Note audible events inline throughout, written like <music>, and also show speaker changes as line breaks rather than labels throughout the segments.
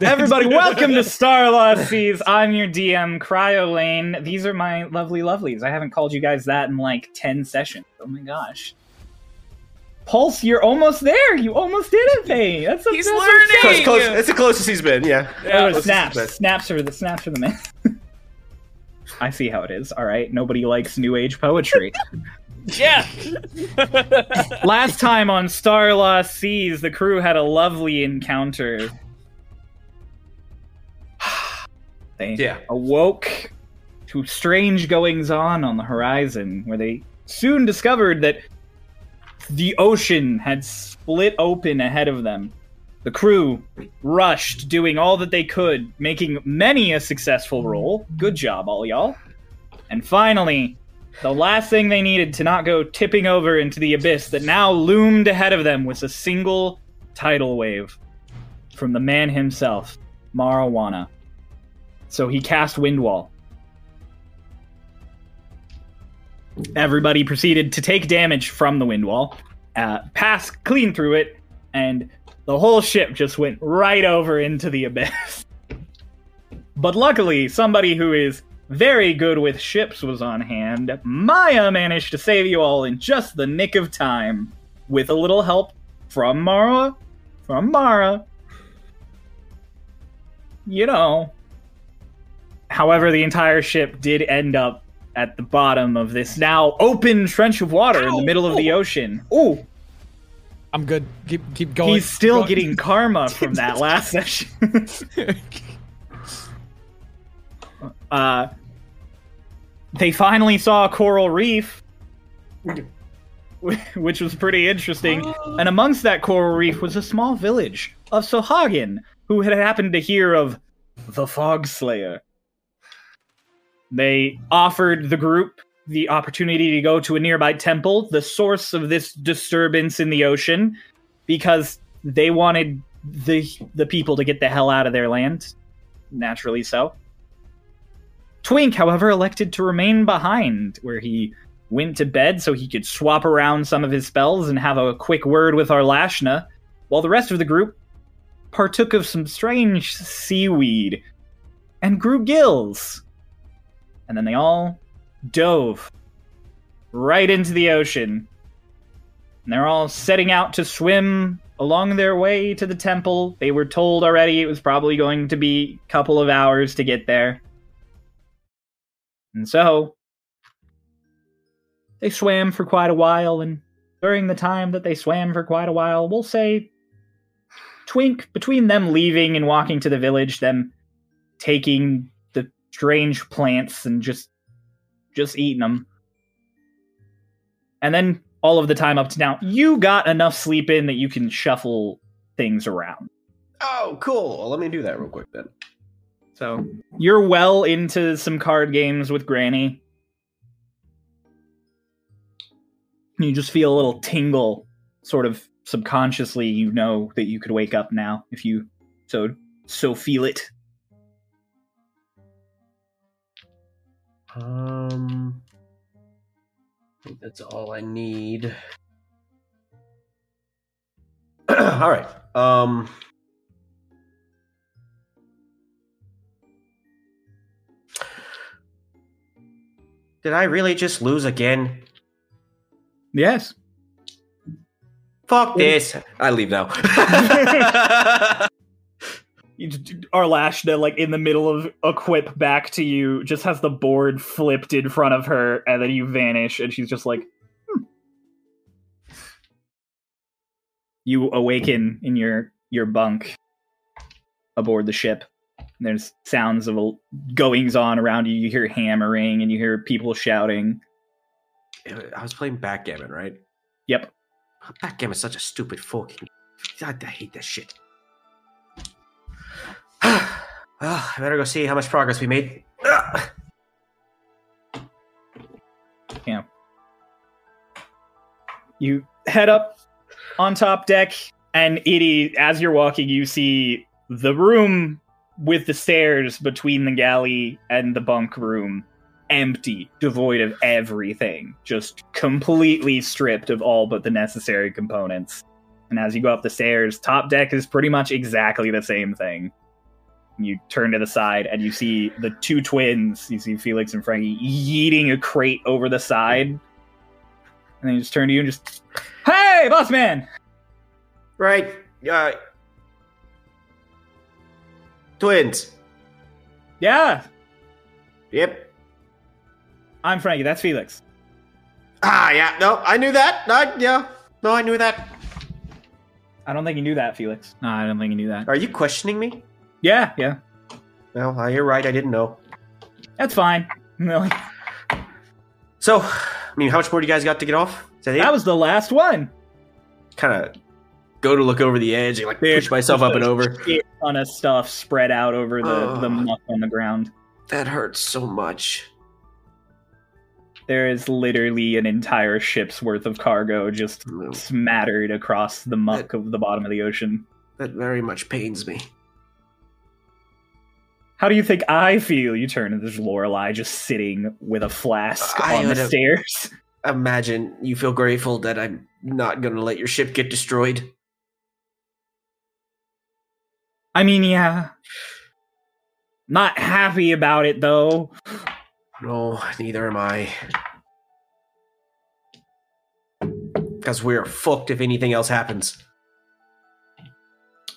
Everybody, welcome to <laughs> Starlost Seas. I'm your DM, Cryo Lane. These are my lovely lovelies. I haven't called you guys that in like 10 sessions. Oh my gosh. Pulse, you're almost there. You almost did it, Faye. That's a,
He's
that's
learning!
a-
Close, close, it's the closest he's been, yeah.
Oh, snaps.
been.
Snaps are the snaps are the man. <laughs> I see how it is. All right. Nobody likes new age poetry. <laughs>
Yeah.
Last time on Star Lost Seas, the crew had a lovely encounter. They
Yeah.
awoke to strange goings on on the horizon, where they soon discovered that the ocean had split open ahead of them. The crew rushed, doing all that they could, making many a successful roll. Good job, all y'all. And finally, the last thing they needed to not go tipping over into the abyss that now loomed ahead of them was a single tidal wave from the man himself, Marijuana. So he cast Windwall. Everybody proceeded to take damage from the Windwall, uh, pass clean through it, and the whole ship just went right over into the abyss. <laughs> but luckily, somebody who is very good with ships was on hand. Maya managed to save you all in just the nick of time, with a little help from Mara. From Mara. You know. However, the entire ship did end up at the bottom of this now open trench of water in the middle of the ocean. Ooh,
I'm good. Keep keep going.
he's still
Go-
getting karma <laughs> from that last session. <laughs> uh, they finally saw a coral reef, <laughs> which was pretty interesting. And <gasps> amongst that coral reef was a small village of Sahagin, who had happened to hear of the Fog Slayer. They offered the group the opportunity to go to a nearby temple, the source of this disturbance in the ocean, because they wanted the the people to get the hell out of their land. Naturally so. Twink, however, elected to remain behind, where he went to bed so he could swap around some of his spells and have a quick word with Arlashna, while the rest of the group partook of some strange seaweed and grew gills. And then they all dove right into the ocean. And they're all setting out to swim along their way to the temple. They were told already it was probably going to be a couple of hours to get there. And so they swam for quite a while, and during the time that they swam for quite a while, we'll say Twink, between them leaving and walking to the village, them taking strange plants and just just eating them. And then all of the time up to now, you got enough sleep in that you can shuffle things around.
Oh, cool. Well, let me do that real quick then.
So you're well into some card games with Granny. You just feel a little tingle, sort of subconsciously. You know that you could wake up now if you so so feel it.
Um, I think that's all I need. <clears throat> all right. Um, did I really just lose again?
Yes.
Fuck this. I leave now. <laughs> <laughs>
Arlashna, like in the middle of a quip back to you, just has the board flipped in front of her, and then you vanish, and she's just like, hmm. You awaken in your your bunk aboard the ship. And there's sounds of goings on around you. You hear hammering, and you hear people shouting.
I was playing backgammon, right?
Yep.
Backgammon is such a stupid fucking. I, I hate that shit. I better go see how much progress we made. Ah! Ugh.
you head up on top deck and Edie, as you're walking you see the room with the stairs between the galley and the bunk room empty devoid of everything just completely stripped of all but the necessary components and as you go up the stairs top deck is pretty much exactly the same thing You turn to the side and you see the two twins. You see Felix and Frankie yeeting a crate over the side. And then you just turn to you and just, hey, boss man!
Right. Uh, twins.
Yeah,
Yep.
I'm Frankie. That's Felix.
Ah, yeah. No, I knew that. No, yeah. No, I knew that.
I don't think you knew that, Felix. No, I don't think you knew that.
Are you questioning me?
Yeah, yeah.
No, uh, you're right. I didn't know.
That's fine. No,
So, I mean, how much more do you guys got to get off? That
that was the last one.
kind of go to look over the edge and like push myself up and over.
A ton of stuff spread out over the, the muck on the ground.
That hurts so much.
There is literally an entire ship's worth of cargo just smattered across the muck of the bottom of the ocean.
That very much pains me.
How do you think I feel? You turn and there's Lorelei just sitting with a flask
I
on the stairs.
Imagine you feel grateful that I'm not going to let your ship get destroyed.
I mean, yeah. Not happy about it though.
No, neither am I. Because we're fucked if anything else happens.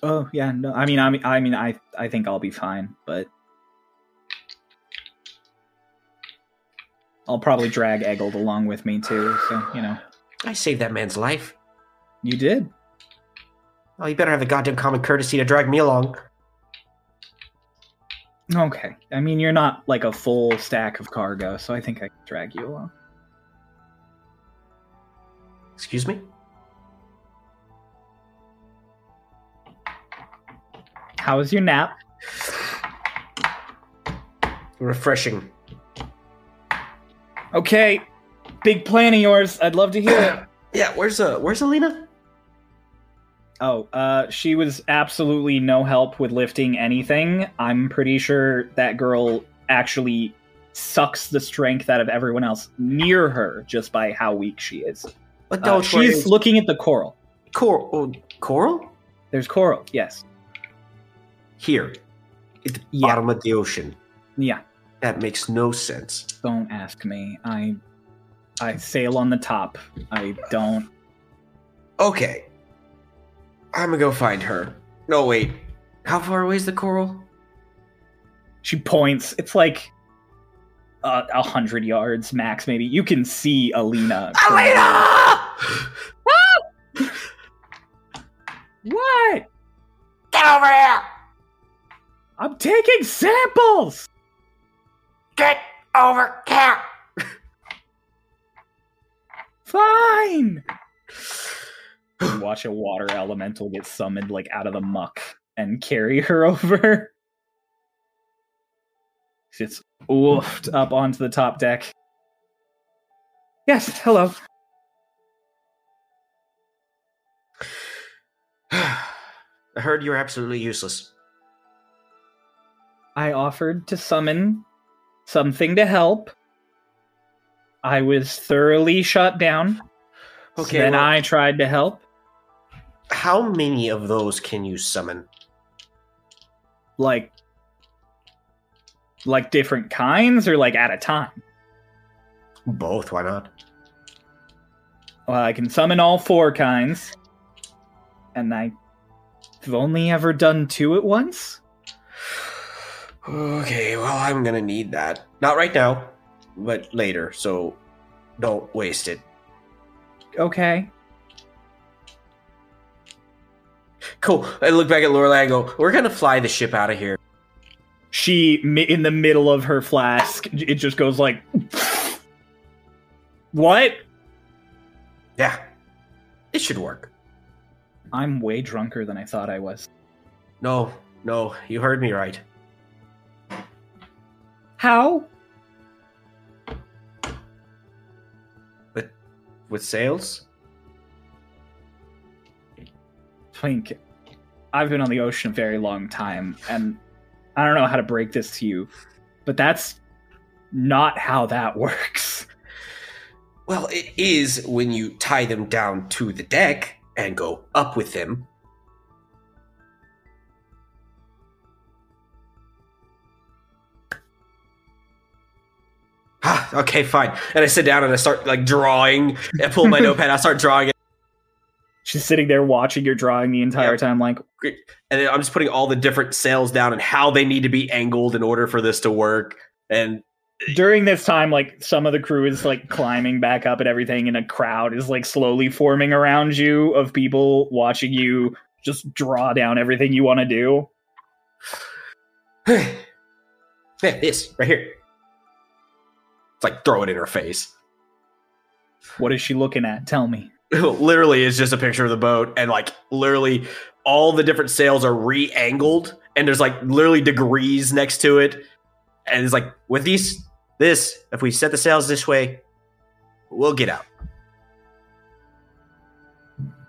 Oh yeah, no. I mean, I mean, I mean, I, I think I'll be fine, but I'll probably drag Eggled along with me too. So you know,
I saved that man's life.
you did.
Oh, you better have the goddamn common courtesy to drag me along.
Okay. I mean, you're not like a full stack of cargo, so I think I can drag you along.
Excuse me?
How was your nap? <sighs>
Refreshing.
Okay. Big plan of yours. I'd love to hear it. <clears throat>
Yeah, where's uh where's Alina?
Oh, uh, she was absolutely no help with lifting anything. I'm pretty sure that girl actually sucks the strength out of everyone else near her just by how weak she is.
But
Uh,
don't worry.
she's looking at the coral.
Coral. Oh, coral?
There's coral, yes.
Here. At the
Yeah.
bottom of the ocean.
Yeah,
That makes no sense.
don't ask me. I I sail on the top. I don't
Okay. I'm gonna go find her. No, wait. How far away is the coral?
She points. It's like uh, a hundred yards max, maybe. You can see Alina.
Alina!
What?
Get over here!
I'm taking samples.
Get over here!
Fine. You watch a water elemental get summoned like out of the muck and carry her <laughs> over. She's woofed up onto the top deck. Yes, hello. <sighs>
I heard you're absolutely useless.
I offered to summon something to help. I was thoroughly shut down.
Okay,
then
well-
I tried to help.
How many of those can you summon?
Like, like different kinds, or like at a time.
Both, why not?
Well, I can summon all four kinds, and I've only ever done two at once.
Okay, well, I'm gonna need that. Not right now, but later, so don't waste it.
Okay.
Cool. I look back at Lorelai and go, We're gonna fly the ship out of here.
She, in the middle of her flask, it just goes like, "What?"
Yeah. It should work.
I'm way drunker than I thought I was.
No, no, you heard me right.
How?
With sails?
Twink, I've been on the ocean a very long time, and I don't know how to break this to you, but that's not how that <laughs> works.
Well, it is when you tie them down to the deck and go up with them. Ah, okay, fine. And I sit down and I start like drawing. I pull my <laughs> notepad. I start drawing it,
She's sitting there watching your drawing the entire time, like,
and then I'm just putting all the different sails down and how they need to be angled in order for this to work. And
during this time, like some of the crew is like climbing back up and everything, and a crowd is like slowly forming around you of people watching you just draw down everything you want to do. <sighs>
yeah, this right here. It's like throw it in her face.
What is she looking at? Tell me. <laughs>
literally it's just a picture of the boat and like literally all the different sails are re-angled and there's like literally degrees next to it and it's like with these this if we set the sails this way we'll get out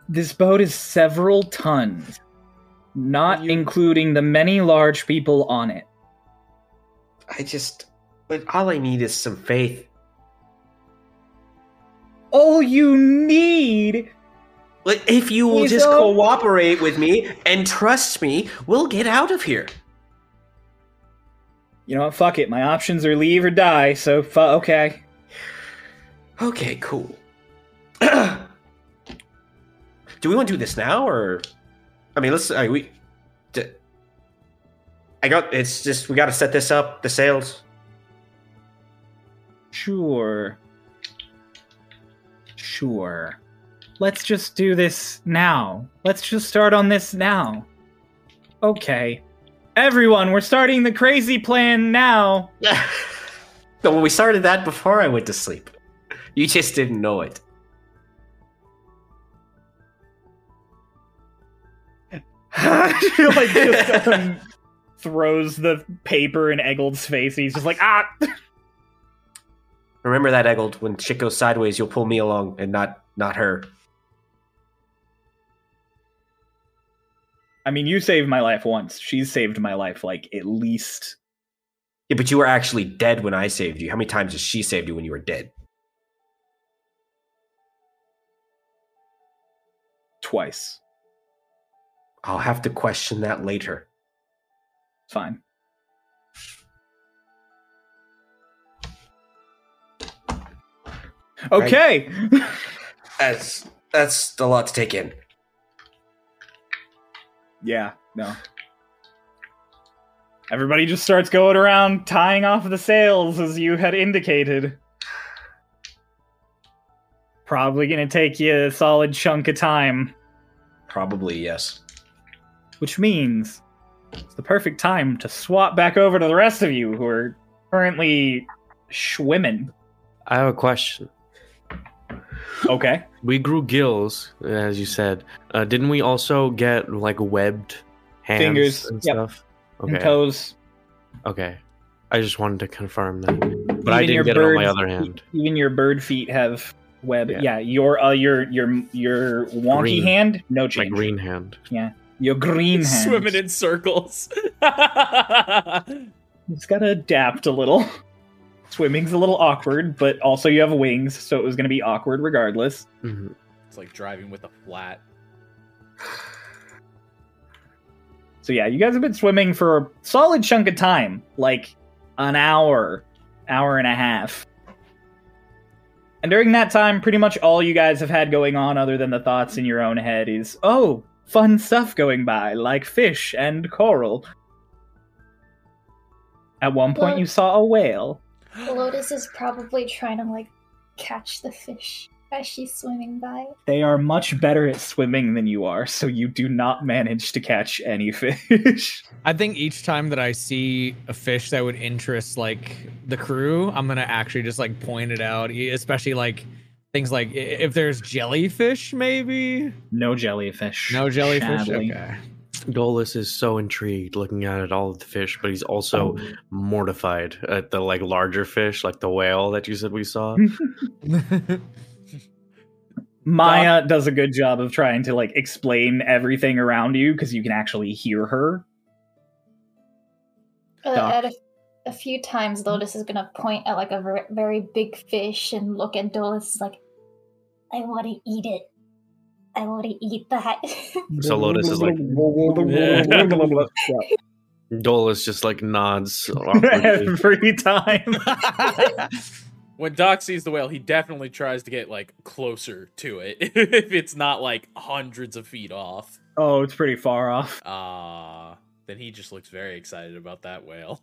This boat is several tons, not
You-
including the many large people on it.
i just but all i need is some faith
All you need
like if you will
He's
just
so-
cooperate with me and trust me we'll get out of here
You know what? Fuck it. My options are leave or die. So, fu- okay.
okay cool <clears throat> do we want to do this now or i mean let's I, we d- i got it's just we got to set this up the sails
Sure. Sure. Let's just do this now. Let's just start on this now. Okay. Everyone, we're starting the crazy plan now. <laughs>
no when we started that before i went to sleep you just didn't know it
she <laughs> like just um, <laughs> throws the paper in Eggold's face. And he's just like, ah.
Remember that eggold when shit goes sideways you'll pull me along and not not her
I mean, you saved my life once. She's saved my life like at least
yeah but you were actually dead when i saved you how many times has she saved you when you were dead
twice.
i'll have to question that later
Fine. Okay. <laughs>
that's that's a lot to take in
Yeah, no. Everybody just starts going around tying off the sails as you had indicated. Probably gonna take you a solid chunk of time,
probably yes
which means it's the perfect time to swap back over to the rest of you who are currently swimming.
I have a question.
Okay.
We grew gills, as you said. Uh, didn't we also get like webbed hands
Fingers,
and
yep.
stuff?
And
Okay.
toes.
Okay. I just wanted to confirm that. But I
Even your
didn't get it on my other hand.
Even your bird feet have web. Yeah,
Yeah.
your uh, your your your wonky
Green.
hand, no change.
My green hand. Yeah.
Your green hand.
Swimming in circles. <laughs>
It's got to adapt a little. Swimming's a little awkward, but also you have wings, so it was going to be awkward regardless.
Mhm.
it's like driving with a flat.
So yeah, you guys have been swimming for a solid chunk of time, like an hour, hour and a half. And during that time, pretty much all you guys have had going on, other than the thoughts in your own head, is oh, fun stuff going by, like fish and coral. At one point,
Well-
you saw a whale.
Lotus is probably trying to like catch the fish as she's swimming by.
They are much better at swimming than you are, so you do not manage to catch any <laughs> fish.
I think each time that I see a fish that would interest like the crew, I'm gonna actually just like point it out, especially like things like if there's jellyfish, maybe
no jellyfish.
no jellyfish.
Sadly.
Okay.
Dolus is so intrigued looking at all of the fish, but he's also mortified at the like larger fish, like the whale that you said we saw. <laughs>
Maya does a good job of trying to like explain everything around you because you can actually hear her.
Uh, at a, a few times, Lotus is gonna point at like a ver- very big fish and look at Dolus like, I want to eat it. I want to eat that. <laughs>
So Lotus is like- <laughs> Dolus just like nods <laughs> awkwardly.
every time.
when Doc sees the whale, he definitely tries to get like closer to it if it's not like hundreds of feet off.
Oh, it's pretty far off.
Ah, then he just looks very excited about that whale.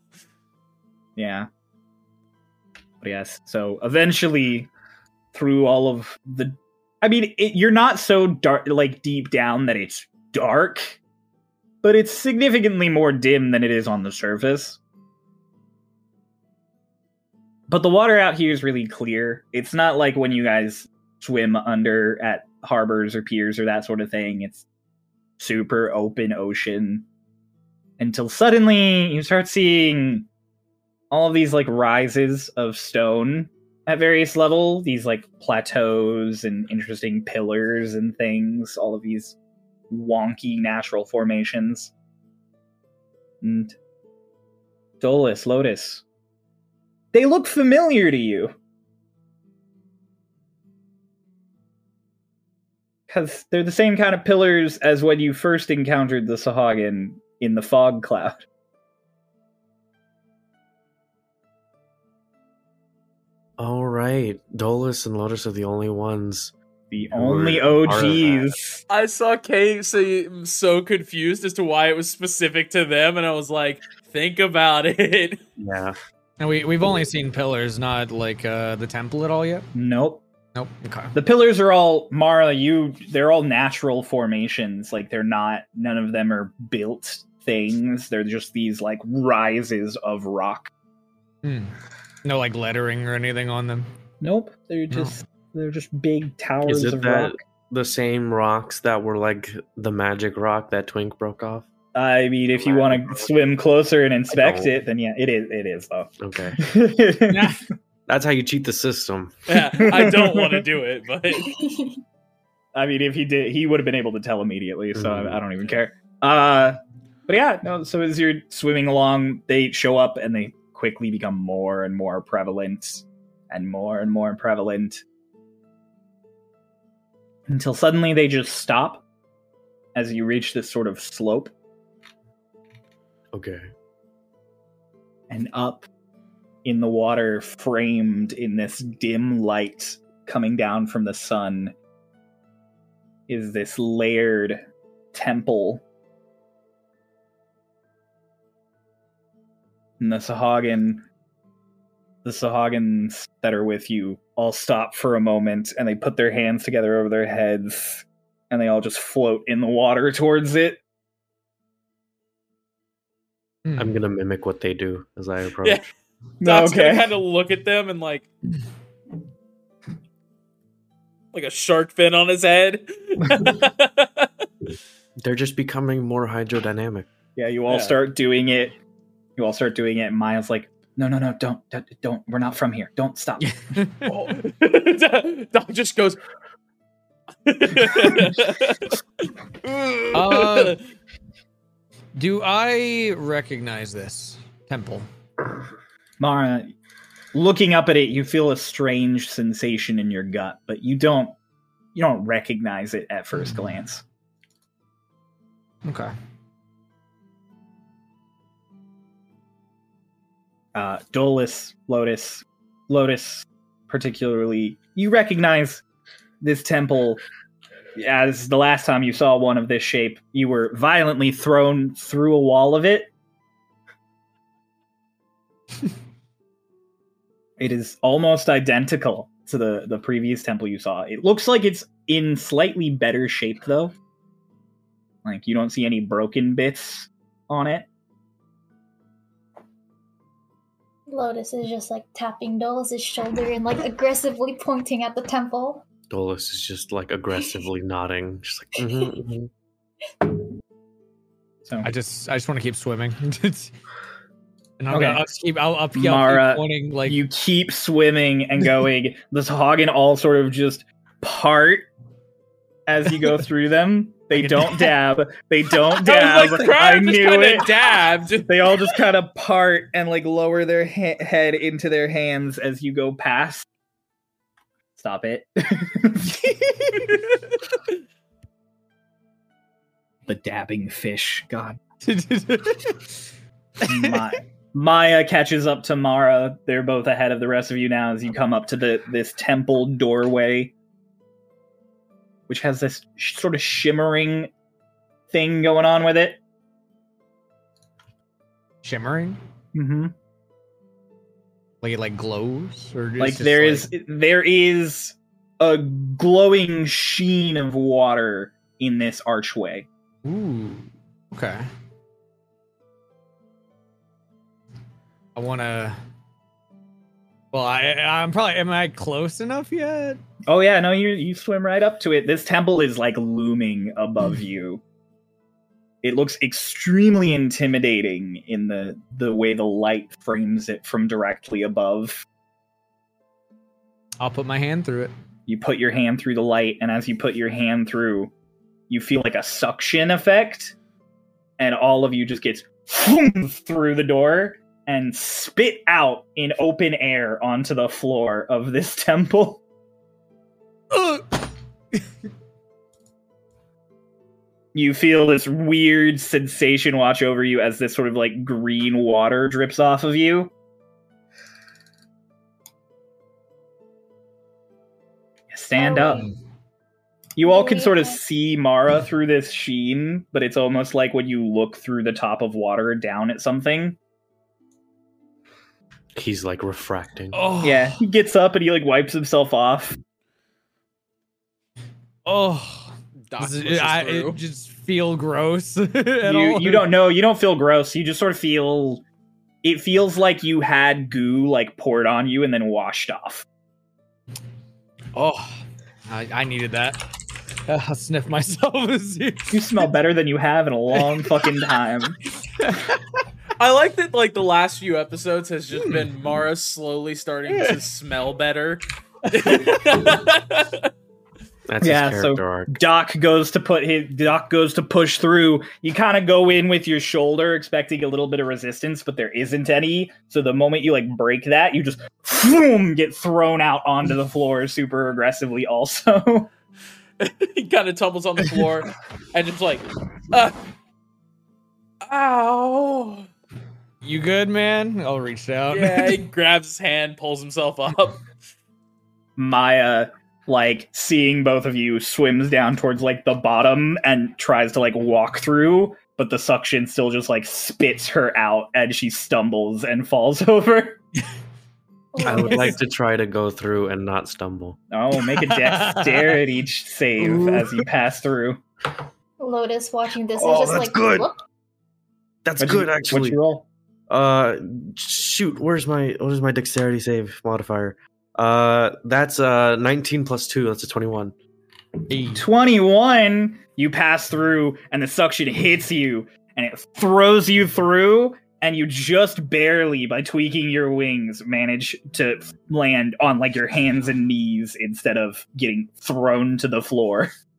Yeah. But yes, so eventually, through all of the, I mean, it, you're not so dark, like deep down that it's dark, but it's significantly more dim than it is on the surface. But the water out here is really clear. It's not like when you guys swim under at harbors or piers or that sort of thing. It's super open ocean until suddenly you start seeing all of these like rises of stone at various level these like plateaus and interesting pillars and things all of these wonky natural formations and dolus lotus they look familiar to you because they're the same kind of pillars as when you first encountered the Sahagin in the fog cloud.
All right, Dolus and Lotus are the only ones.
The only
are part.
OGs.
I saw Kay say so confused as to why it was specific to them, and I was like, think about it. <laughs>
Yeah.
And we we've only seen pillars, not like uh the temple at all yet.
Nope.
Nope. Okay.
The pillars are all Mara. You, they're all natural formations. Like they're not. None of them are built things. They're just these like rises of rock.
Hmm. No like lettering or anything on them.
Nope. They're
No.
just. They're just big towers
Is it
of
that
rock.
the same rocks that were like the magic rock that Twink broke off?
I mean, if you want to swim closer and inspect it, then yeah, it is. It is though.
Okay. <laughs> That's how you cheat the system.
Yeah, I <laughs> don't want to do it, but <laughs>
I mean, if he did, he would have been able to tell immediately. So
Mhm.
I, I don't even care. Uh, but yeah, no. So as you're swimming along, they show up and they quickly become more and more prevalent, and more and more prevalent, until suddenly they just stop as you reach this sort of slope,
Okay.
and up in the water, framed in this dim light coming down from the sun, is this layered temple. And the Sahagin, the Sahagins that are with you all stop for a moment and they put their hands together over their heads and they all just float in the water <laughs> towards it.
Hmm.
I'm gonna mimic what they do as I approach.
Yeah. <laughs> Doc's
okay.
gonna kind of look at them and like, like a shark fin on his head. <laughs>
They're just becoming more hydrodynamic.
Yeah, you all
Yeah.
start doing it. You all start doing it, and Maya's like, "No, no, no! Don't, don't, don't! We're not from here. Don't stop."
Oh. <laughs> Doc just goes.
Uh, <laughs> Do I recognize this temple?
Mara, looking up at it, you feel a strange sensation in your gut, but you don't, you don't recognize it at first glance.
Okay.
Uh, Dolus, Lotus, Lotus, particularly, you recognize this temple as the last time you saw one of this shape. You were violently thrown through a wall of it. <laughs> it is almost identical to the the previous temple you saw. It looks like it's in slightly better shape though. Like you don't see any broken bits on it.
Lotus is just like tapping Dolus's shoulder and like aggressively pointing at the temple.
Dolus is just like aggressively <laughs> nodding, just like <laughs> mhm, mhm.
So
I just I just want to keep swimming. <laughs> and I'll,
Okay.
I'll keep I'll, I'll, keep- I'll keep
Mara,
pointing like
you keep swimming and going. the Hagen all sort of just part as you go through them. They don't <laughs> dab. They don't
I
dab.
was like,
I knew it.
dabbed. <laughs>
They all just kind of part and like lower their ha- head into their hands as you go past. Stop it. <laughs> the dabbing fish. God. My Maya catches up to Mara. They're both ahead of the rest of you now as you come up to the this temple doorway, which has this sh- sort of shimmering thing going on with it.
Shimmering?
Mm-hmm.
Like it like glows? Or
Like there is there is a glowing sheen of water in this archway.
Ooh. Okay. I wanna Well, I I'm probably am I close enough yet?
Oh yeah, no, you you swim right up to it. This temple is like looming above <laughs> you. It looks extremely intimidating in the the way the light frames it from directly above.
I'll put my hand through it.
You put your hand through the light, and as you put your hand through, you feel like a suction effect, and all of you just gets <laughs> through the door and spit out in open air onto the floor of this <laughs> temple. <laughs> you feel this weird sensation watch over you as this sort of like green water drips off of you. Stand up. Um, you all can sort of see Mara through this sheen, but it's almost like when you look through the top of water down at something.
He's like refracting.
Oh
Yeah, he gets up and he like wipes himself off.
Oh
Doc
Does it, I, it just feel gross <laughs> at
you,
all.
you don't know, you don't feel gross. You just sort of feel it feels like you had goo like poured on you and then washed off.
Oh, I, I needed that. Uh, <laughs> I'll sniff myself. <laughs> you-
You smell better than you have in a long fucking time.
I like that. Like the last few episodes has just
Hmm.
been Mara slowly starting
Yeah.
to <laughs> smell better.
That's
Yeah,
his
so-
arc.
Doc goes to put his Doc goes to push through. You kind of go in with your shoulder, expecting a little bit of resistance, but there isn't any. So the moment you like break that, you just boom, get thrown out onto the floor super aggressively. Also, <laughs>
he kind of tumbles on the floor <laughs> and just like, uh, ow.
You good, man? I'll reach out.
Yeah, he <laughs> grabs his hand, pulls himself up.
Maya, like seeing both of you, swims down towards like the bottom and tries to like walk through, but the suction still just like spits her out, and she stumbles and falls <laughs> over.
I would like to try to go through and not stumble.
Oh, make a dexterity <laughs> save
Ooh.
as you pass through.
Lotus watching this
Oh,
is just
that's
like,
good.
"Look,
That's
What'd
good,
you- What'd
actually.
you roll?
Uh, shoot. Where's my what is my dexterity save modifier? Uh, that's uh 19 plus two. That's a 21.
21 you pass through and the suction hits you and it throws you through and you just barely by tweaking your wings manage to land on like your hands and knees instead of getting thrown to the floor <laughs>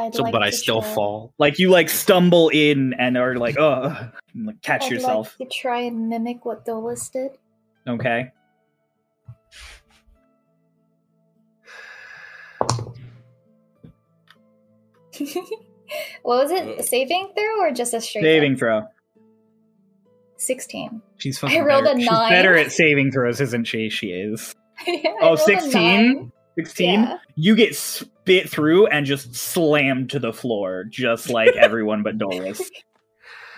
I'd
So,
like
but I still
try-
fall.
like you like stumble in and are like oh and, like, catch
I'd
yourself
like to try and mimic what Dolus did.
okay <laughs>
what was it? A saving throw or just a straight
saving
up?
throw
16.
she's fucking
I rolled
better.
a
she's
nine.
better at <laughs> saving throws isn't she she is <laughs>
I
oh
rolled a
16 16
Yeah.
you get spit through and just slammed to the floor, just like <laughs> everyone but Dolus.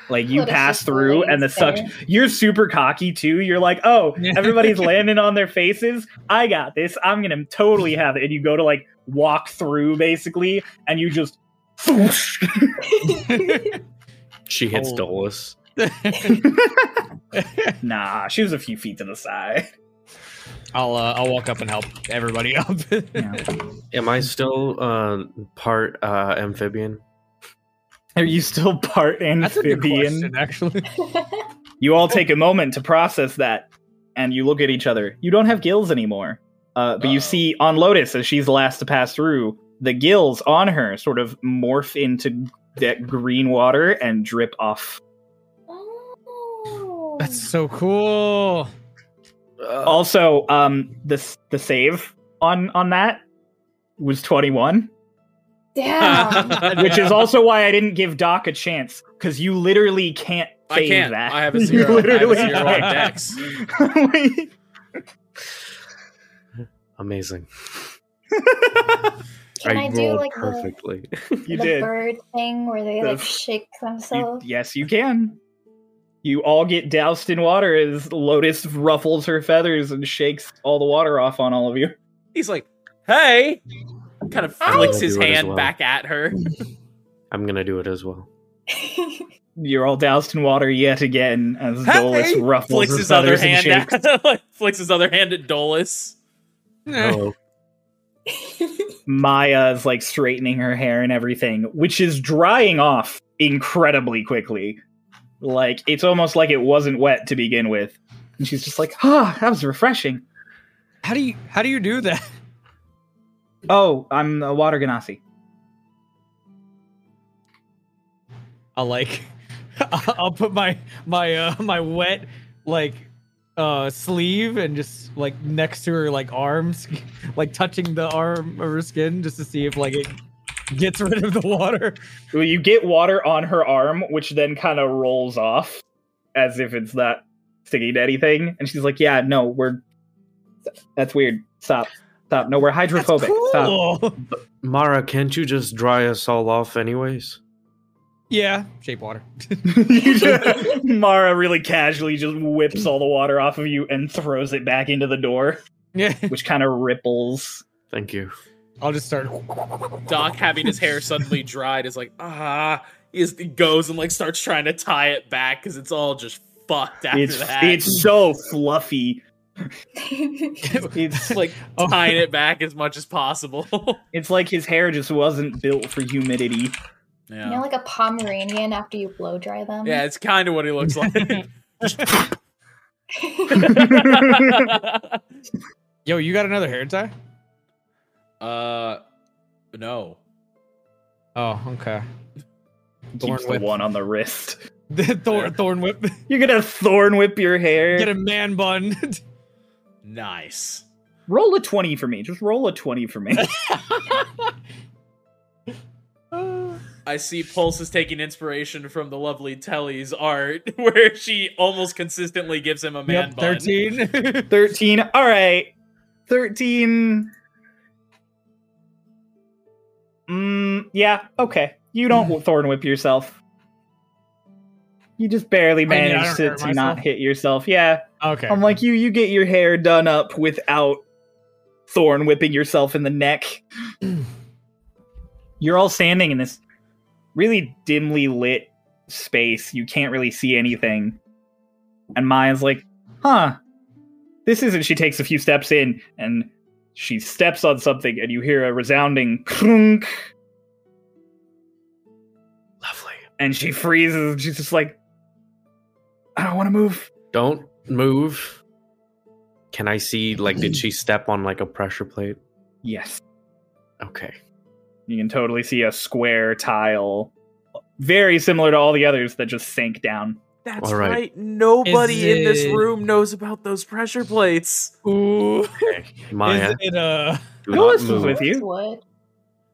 Like you pass through, and the
there.
suction. You're super cocky too. You're like, oh, <laughs> everybody's landing on their faces. I got this. I'm gonna totally have it. And you go to like walk through basically, and you just. <laughs>
She hits
Oh.
Dolus.
nah, she was a few feet to the side.
I'll uh, I'll walk up and help everybody <laughs> up.
Yeah.
Am I still uh part uh amphibian?
Are you still part
That's a good
amphibian?
question, actually. <laughs>
You all take a moment to process that, and you look at each other. You don't have gills anymore. Uh, but you
Uh-oh.
see on Lotus, as she's the last to pass through, the gills on her sort of morph into that green water and drip off.
oh.
That's so cool.
Uh,
Also, um, the the save on on that was twenty one,
Damn. <laughs>
which is also why I didn't give Doc a chance because you literally can't
I
save
can't.
that.
I have a <laughs>
You
zero. I have a
literally
zero on
can't.
dex. <laughs>
Amazing.
Can I, do
rolled
like the,
perfectly.
you
the
did.
bird thing where they like
The-
shake
You-
themselves?
yes, you can. You all get doused in water as Lotus ruffles her feathers and shakes all the water off on all of you.
He's like, "Hey," kind of flicks his
do it as
hand
well.
back at her. <laughs>
I'm gonna do it as well. <laughs>
You're all doused in water yet again as Dolus ruffles
Flicks
her
his other
feathers and
hand
shakes.
at <laughs> flicks his other hand at Dolus.
Maya is like straightening her hair and everything, which is drying off incredibly quickly. Like it's almost like it wasn't wet to begin with. And she's just like, ah, that was refreshing.
How do you how do you do that?
Oh, I'm a water genasi.
I'll like <laughs> I'll put my my uh my wet like uh sleeve and just like next to her like arms <laughs> like touching the arm of her skin just to see if like it gets rid of the water.
Well, you get water on her arm, which then kind of rolls off as if it's not sticking to anything. And she's like, "Yeah, no, we're that's weird. Stop, stop. No, we're hydrophobic. Stop."
Cool.
Mara, can't you just dry us all off, anyways?
Yeah, shape water. <laughs> <laughs>
Just- Mara really casually just whips all the water off of you and throws it back into the door,
yeah,
which kind of ripples.
Thank you.
I'll just start.
Doc, having his hair suddenly dried, is like, ah. He, is, he goes and like starts trying to tie it back because it's all just fucked after
It's
that.
it's so fluffy. It's <laughs>
It's like tying it back as much as possible. <laughs>
it's like his hair just wasn't built for humidity.
You
yeah.
know, like a Pomeranian after you blow dry them.
Yeah, it's kind of what he looks like. <laughs>
Yo, you got another hair tie?
Uh, no.
Oh, okay.
Keeps
Thorn
the one on the wrist. <laughs>
The thorn, thorn whip.
You're gonna thorn whip your hair.
Get a man bun. <laughs>
Nice.
Roll a 20 for me. Just roll a 20 for me. <laughs>
I see Pulse is taking inspiration from the lovely Telly's art, where she almost consistently gives him a man
yep,
bun.
13.
13. All right. 13. Mm, yeah, okay. You don't <laughs> thorn whip yourself. You just barely
mean, I
manage
don't
to, to not hit yourself. Yeah.
okay.
I'm like, you you get your hair done up without thorn whipping yourself in the neck. <clears throat> You're all standing in this really dimly lit space. You can't really see anything. And Maya's like, huh, this isn't. She takes a few steps in and she steps on something, and you hear a resounding clunk.
Lovely.
And she freezes, and she's just like, I don't want to move.
Don't move. Can I see, like, did she step on, like, a pressure plate?
Yes.
Okay.
You can totally see a square tile, very similar to all the others that just sank down.
That's
All right.
right. Nobody
Is
in this room knows about those pressure plates.
Ooh.
Maya,
Is it uh
do
Who
not
with you?
What?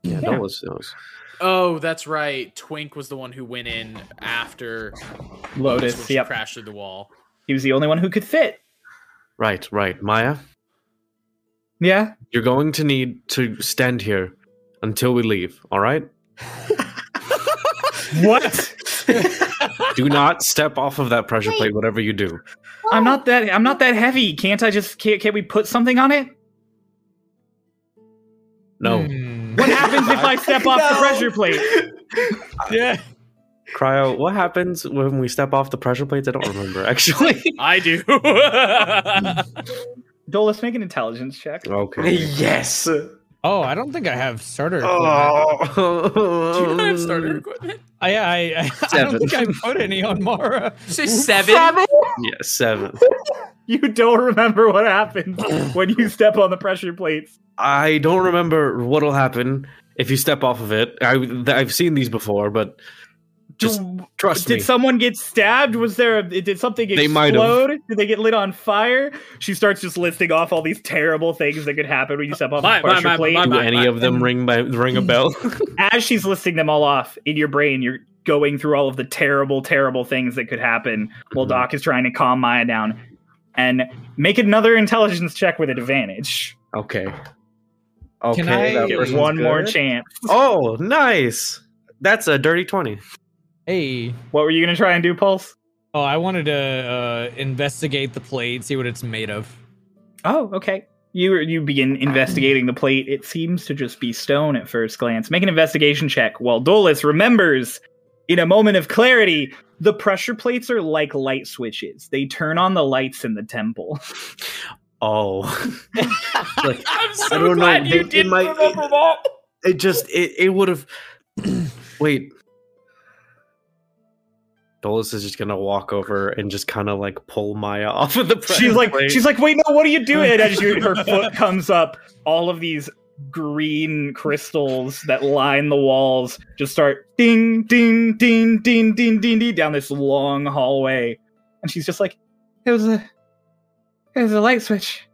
Yeah,
Yeah.
Dolus knows.
Oh, that's right. Twink was the one who went in after
Lotus,
she
yep.
crashed through the wall.
He was the only one who could fit.
Right, right. Maya,
Yeah.
you're going to need to stand here until we leave, all right? <laughs>
What? <laughs>
Do not step off of that pressure
Wait.
plate, whatever you do.
I'm not that. I'm not that heavy. Can't I just? Can't, can't we put something on it?
No.
hmm.
What happens if I step off the <laughs> pressure plate?
Yeah.
Cryo, what happens when we step off the pressure plates? I don't remember, actually. <laughs>
I do. <laughs>
Dole, let's make an intelligence check.
okay.
yes.
Oh, I don't think I have starter.
Oh.
equipment.
do you not have starter equipment?
I, <laughs> I, I, I don't
Seven.
think I put any on Mara.
Say seven.
Yeah, seven. <laughs>
You don't remember what happens when you step on the pressure plates.
I don't remember what'll happen if you step off of it. I, I've seen these before, but just
Do-
trust
did
me.
Did someone get stabbed? Was there? A, did something
They might
explode? Did they get lit on fire? She starts just listing off all these terrible things that could happen when you step off
My-
the pressure
my- my-
plate.
my-
Do
my-
any
my-
of them <laughs> ring by, ring a bell? <laughs>
As she's listing them all off in your brain, you're going through all of the terrible, terrible things that could happen while
Mhm.
Doc is trying to calm Maya down. And make another intelligence check with advantage.
Okay. Okay.
Can I-
that
Get
person's
one more chance.
Oh, nice. That's a dirty 20.
Hey.
What were you gonna try and do, Pulse?
Oh, I wanted to uh, investigate the plate, see what it's made of.
Oh, okay. You you begin investigating the plate. It seems to just be stone at first glance. Make an investigation check. While Dolus remembers, in a moment of clarity, the pressure plates are like light switches. They turn on the lights in the temple. <laughs>
Oh. <laughs> like, <laughs>
I'm so
I don't know,
you
it- it
didn't
might-
remember that.
it just, it, it would have. <clears throat> Wait. Dolus is just gonna walk over and just kind of like pull Maya <laughs> off of the pressure
she's like,
plate.
she's like, wait, no, what are you doing? And as you, her <laughs> foot comes up, all of these green crystals that line the walls just start ding, ding, ding, ding, ding, ding, ding down this long hallway, and she's just like, it was a, it was a light switch.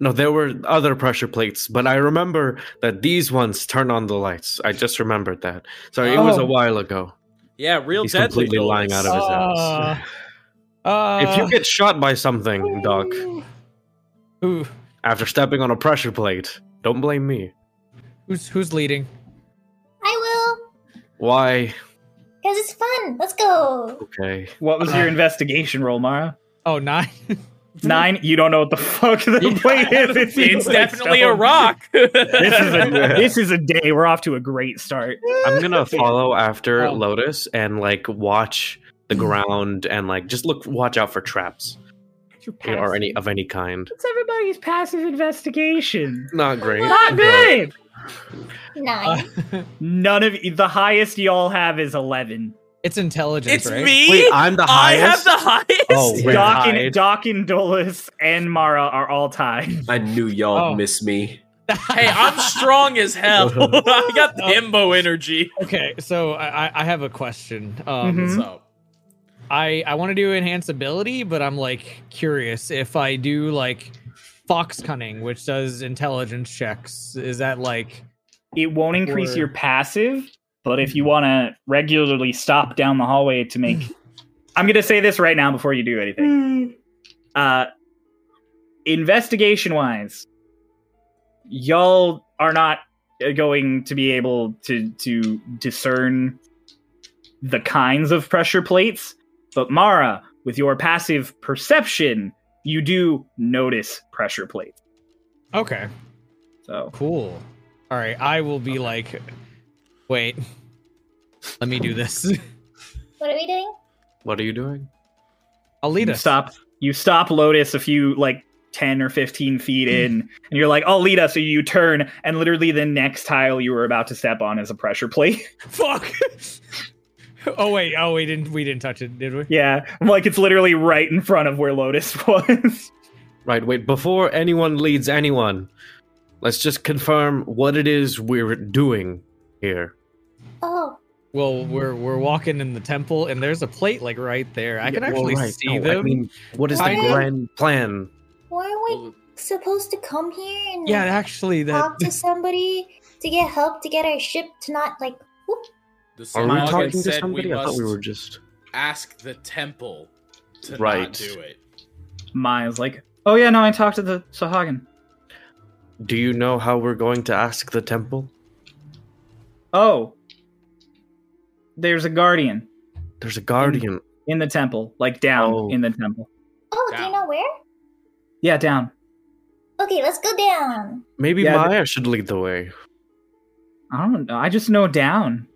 No, there were other pressure plates, but I remember that these ones turn on the lights. I just remembered that. Sorry, it was a
Oh.
while ago.
Yeah, real
He's
deadly.
completely lying out of his ass.
Uh, uh,
if you get shot by something, Doc,
Who,
after stepping on a pressure plate, don't blame me.
who's who's leading?
I will,
Why?
because it's fun. Let's go.
Okay.
What was your investigation roll, Mara?
Oh, nine. <laughs>
Nine. You don't know what the fuck the <laughs> plate is. It seems
It's definitely a rock. <laughs>
This is a this is a day. We're off to a great start.
I'm gonna <laughs> follow after
Oh.
Lotus and like watch the ground and like just look watch out for traps or any of any kind.
It's everybody's passive investigation.
Not great.
Not good.
Nine.
Uh,
None of the highest y'all have is eleven.
It's intelligence,
it's
right?
me.
Wait, I'm the highest.
I have the highest.
Oh, <laughs> wait.
Doc
hide.
and Doc and Dolus and Mara are all tied.
I knew y'all
Oh.
miss me. <laughs>
hey, I'm strong as hell. <laughs> I got the himbo energy.
Okay, so I, I- I have a question. Um,
Mhm.
So
I I want to do enhance ability, but I'm like curious if I do like fox cunning, which does intelligence checks. Is that like
It won't increase
Or-
your passive, but if you want to regularly stop down the hallway to make, <laughs> I'm gonna say this right now before you do anything. Uh, investigation wise, y'all are not uh, going to be able to to discern the kinds of pressure plates, but Mara, with your passive perception, you do notice pressure plates.
okay?
So
Cool. All right, I will be like, wait, let me do this. <laughs>
What are we doing?
What are you doing?
I'll lead
you
us.
stop you stop Lotus a few like 10 or 15 feet in <laughs> and you're like I'll lead us so you turn and literally the next tile you were about to step on is a pressure plate <laughs>
Fuck. oh wait, oh we didn't we didn't touch it, did we?
yeah like it's literally right in front of where Lotus was
Right, wait, before anyone leads anyone, let's just confirm what it is we're doing here.
Oh,
Well, we're we're walking in the temple, and there's a plate like right there. I can
Yeah, well,
actually
right,
see
no,
them.
I mean, what is the
Why-
grand plan?
weren't we supposed to come here and
yeah,
like,
actually, that
talk to <laughs> somebody to get help to get our ship to not like? Whoop.
the
Are we talking to
said
somebody?
we
I thought we were just.
ask the temple to not
Right.
do it.
Maya's like oh yeah no I talked to the Sahagin
Do you know how we're going to ask the temple?
Oh there's a guardian
There's a guardian.
in the temple like down
Oh.
in the temple
Oh, do you know where?
yeah down
Okay, let's go down.
Maybe
Yeah,
Maya should lead the way.
I don't know I just know down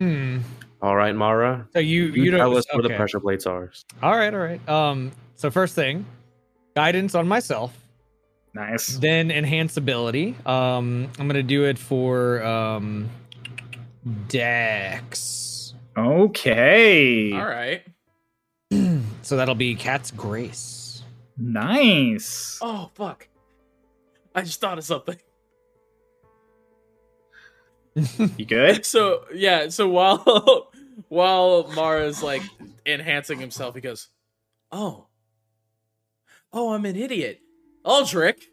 Hmm.
All right, Mara.
So you
You,
you, don't
tell us where the pressure plates are.
All right, all right. Um. So first thing, guidance on myself.
nice
Then enhance ability. Um. I'm gonna do it for um. Dex.
okay
All right. <clears throat>
So that'll be Cat's Grace.
nice
Oh fuck! I just thought of something.
you good <laughs>
So yeah, so while <laughs> while Mara's like enhancing himself, he goes, "Oh, oh, I'm an idiot, Aldrich."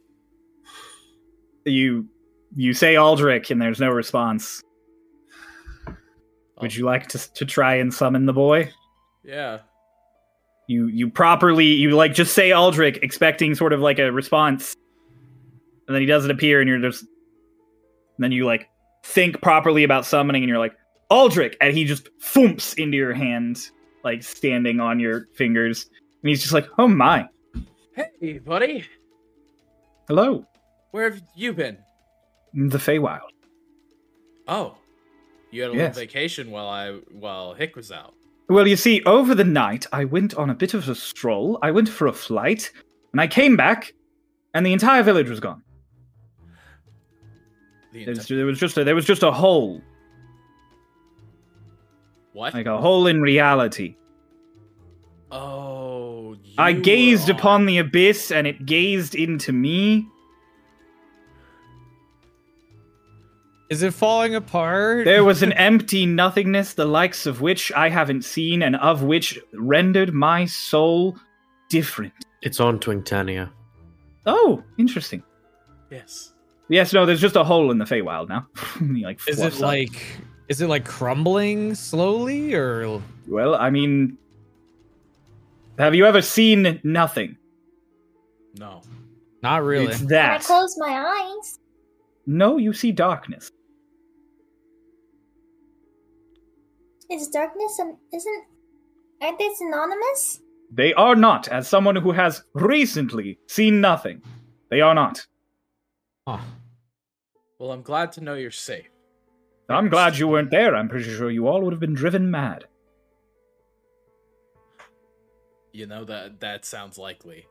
you you say Aldrich and there's no response. Would oh. you like to to try and summon the boy?
Yeah.
You you properly you like just say Aldrich, expecting sort of like a response, and then he doesn't appear, and you're just. And then you like think properly about summoning, and you're like Aldrich, and he just thumps into your hand, like standing on your fingers, and he's just like, "Oh my,
Hey, buddy.
hello,
Where have you been?
the Feywild."
Oh, you had a
Yes.
little vacation while I while Hick was out.
Well, you see, over the night, I went on a bit of a stroll. I went for a flight, and I came back, and the entire village was gone.
The
there was just a, there was just a hole,
what?
like a hole in reality.
oh,
I gazed upon the abyss, and it gazed into me.
Is it falling apart?
There was an <laughs> empty nothingness, the likes of which I haven't seen, and of which rendered my soul different.
It's on Twingtania.
Oh, interesting.
Yes.
Yes, no, there's just a hole in the Feywild now. <laughs> He, like,
Is
fluffs
it
up.
like is it like crumbling slowly or
Well, I mean, have you ever seen nothing?
No.
not really?
It's
When I
that.
close my eyes,
No, you see darkness.
is darkness and isn't aren't they synonymous?
They are not, as someone who has recently seen nothing. They are not.
Huh.
Well, I'm glad to know you're safe.
I'm glad you weren't there. I'm pretty sure you all would have been driven mad.
You know that that sounds likely.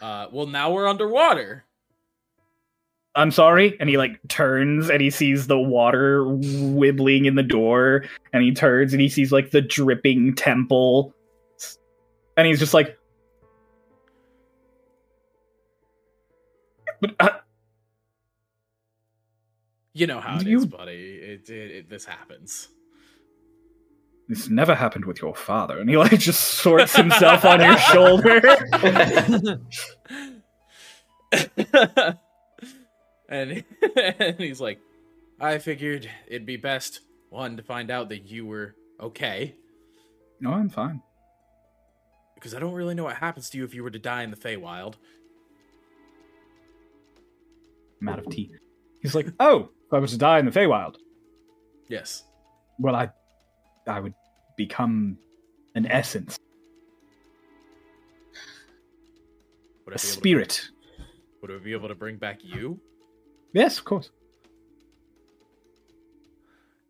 Uh, well, now we're underwater.
I'm sorry. And he like turns and he sees the water wibbling in the door. And he turns and he sees like the dripping temple. And he's just like, but uh,
You know how it is,
You-
buddy. It, it, it this happens.
this never happened with your father. And he like just sorts himself on your <laughs> shoulder. <laughs> <laughs>
and, <laughs> and he's like, I figured it'd be best one to find out that you were okay,
no, I'm fine.
because I don't really know what happens to you if you were to die in the Feywild.
I'm out of tea. He's like, oh, if I was to die in the Feywild,
Yes.
well, I, I would become an essence,
Would
a
I be able to-
spirit.
would I be able to bring back you?
Yes, of course.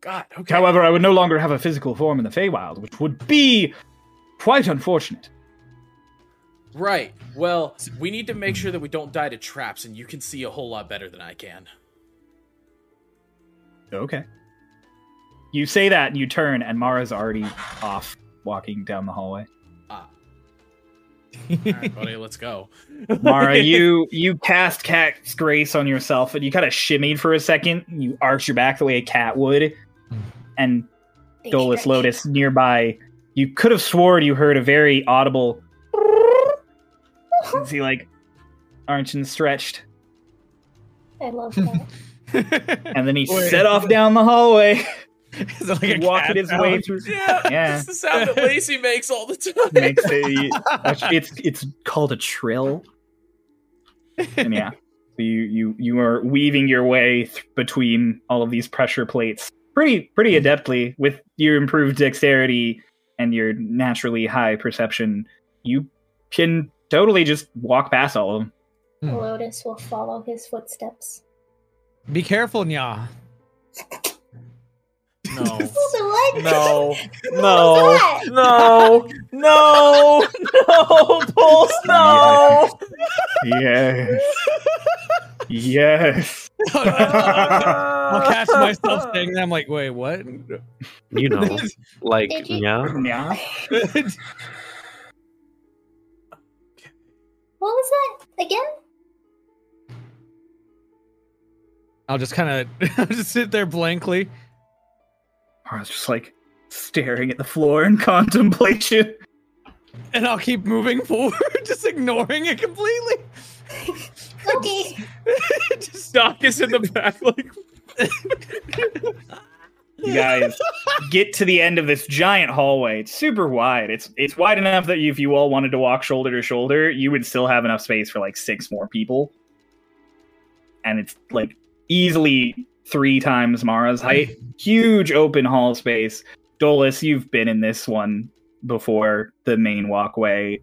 God. Okay.
However, I would no longer have a physical form in the Feywild, which would be quite unfortunate.
Right. Well, we need to make sure that we don't die to traps, and you can see a whole lot better than I can.
Okay. You say that, and you turn, and Mara's already off, walking down the hallway.
All right, buddy, <laughs> let's go.
Mara, <laughs> you you cast Cat's Grace on yourself, and you kind of shimmied for a second. You arched your back the way a cat would, and Dolus. Lotus nearby. You could have sworn you heard a very audible. <laughs> As he like arched and stretched,
I love that.
and then he
Wait.
set off down the hallway, <laughs>
Is it like a
walking
cat
his way through. <laughs>
Yeah,
Yeah.
it's the sound that <laughs> Lacey makes all the time.
Makes a, it's it's called a trill, and yeah, so you you you are weaving your way th- between all of these pressure plates pretty pretty adeptly with your improved dexterity and your naturally high perception. You can totally just walk past all of them.
Hmm.
Lotus will follow his footsteps.
Be careful, Nya. <laughs> <laughs>
No.
what?
No.
No.
No. No. No. Pulse, no.
Yes, yes. <laughs>
I'll catch myself saying that. I'm like, wait, what?
You know, like
you-
yeah.
Yeah.
What was that again?
I'll just kind of just sit there blankly.
I was just like staring at the floor in <laughs> contemplation.
And I'll keep moving forward, <laughs> just ignoring it completely. <laughs>
Okay.
just
Doc is in the back, like.
You guys get to the end of this giant hallway. It's super wide. It's it's wide enough that if you all wanted to walk shoulder to shoulder, you would still have enough space for like six more people. And it's like easily three times Mara's height. <laughs> Huge open hall space. Dolus, you've been in this one before the main walkway.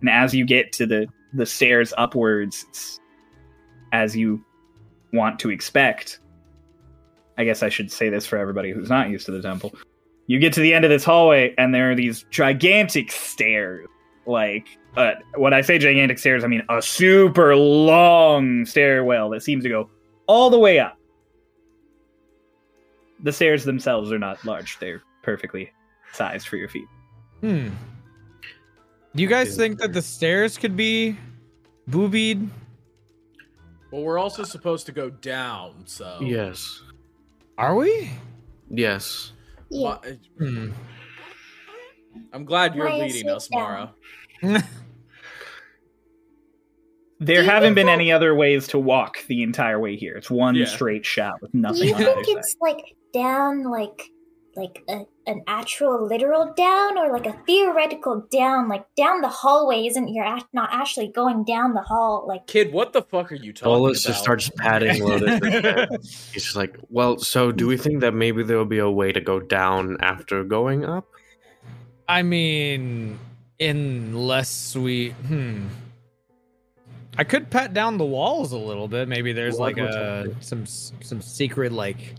And as you get to the the stairs upwards, as you want to expect. I guess I should say this for everybody who's not used to the temple. You get to the end of this hallway, and there are these gigantic stairs. Like, uh, when I say gigantic stairs, I mean a super long stairwell that seems to go all the way up. The stairs themselves are not large, they're perfectly sized for your feet.
Hmm. Do you guys think that the stairs could be boobied?
Well, we're also supposed to go down, so
Yes.
Are we?
Yes.
Yeah.
Ma-
Hmm.
I'm glad you're
Why is
leading
it
us, Mara. <laughs>
There
Do you
haven't
think
been
that-
any other ways to walk the entire way here. It's one
Yeah.
straight shot with
Do
nothing
you
on either
think
side.
it's like down, like like a, an actual literal down, or like a theoretical down? Like down the hallway isn't you're act- not actually going down the hall? Like
Kid, what the fuck are you talking
Dolus
about?
just starts patting Lotus. <laughs> He's just like, well, so do we think that maybe there will be a way to go down after going up?
I mean, unless we. Hmm. I could pat down the walls a little bit. Maybe there's
What
like a some some secret like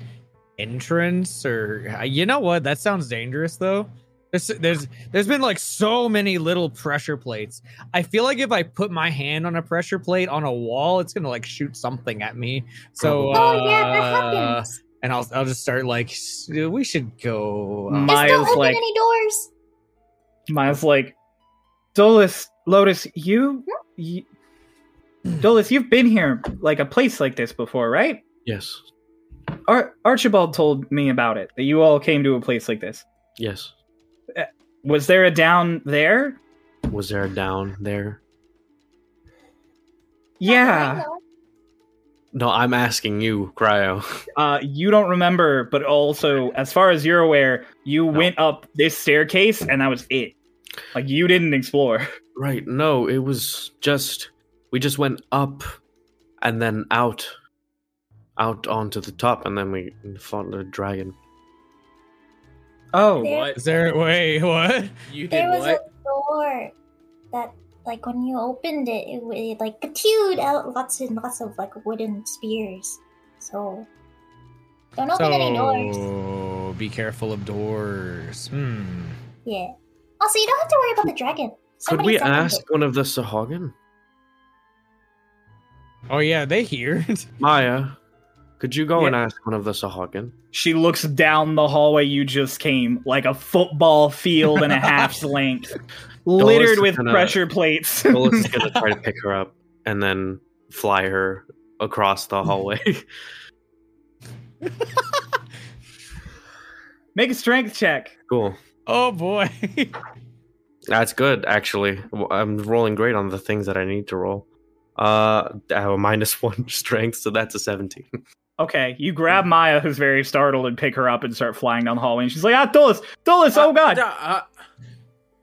entrance or uh, you know what? That sounds dangerous though. There's there's there's been like so many little pressure plates. I feel like if I put my hand on a pressure plate on a wall, it's gonna like shoot something at me. So
oh yeah, that
uh,
happens.
and I'll I'll just start like we should go. uh.
Just don't open
like-
any doors.
Miles like, Dolus, Lotus, you, you, Dolus, you've been here like a place like this before, right?
Yes.
Ar- Archibald told me about it. That you all came to a place like this.
Yes.
Was there a down there?
Was there a down there?
Yeah.
No, I'm asking you, Cryo. <laughs>
Uh, you don't remember, but also, as far as you're aware, you went up this staircase and that was it. Like you didn't explore. <laughs>
Right. No, it was just we just went up and then out out onto the top and then we fought the dragon.
Oh,
There-
What?
Is there wait what?
You did
There was
what?
a door that, like, when you opened it, it, w- it like spewed out lots and lots of like wooden spears. So don't open any doors.
So be careful of doors. Hmm.
Yeah. Also, you don't have to worry about the dragon.
Could
Somebody
we
summoned
ask
it.
one of the Sahagin?
Oh yeah, they here. <laughs>
Maya, could you go and ask one of the Sahagin?
she looks down the hallway you just came, like a football field and a half's <laughs> length, littered
is
with
gonna-
pressure plates. <laughs>
Dolus is gonna try to <laughs> pick her up and then fly her across the hallway.
Make a strength check.
cool.
oh boy.
That's good, actually. I'm rolling great on the things that I need to roll. Uh, I have a minus one strength, so that's a 17.
Okay, you grab Maya, who's very startled, and pick her up and start flying down the hallway. And she's like, "Ah, Dolus, Dolus! Oh God!"
Uh, uh,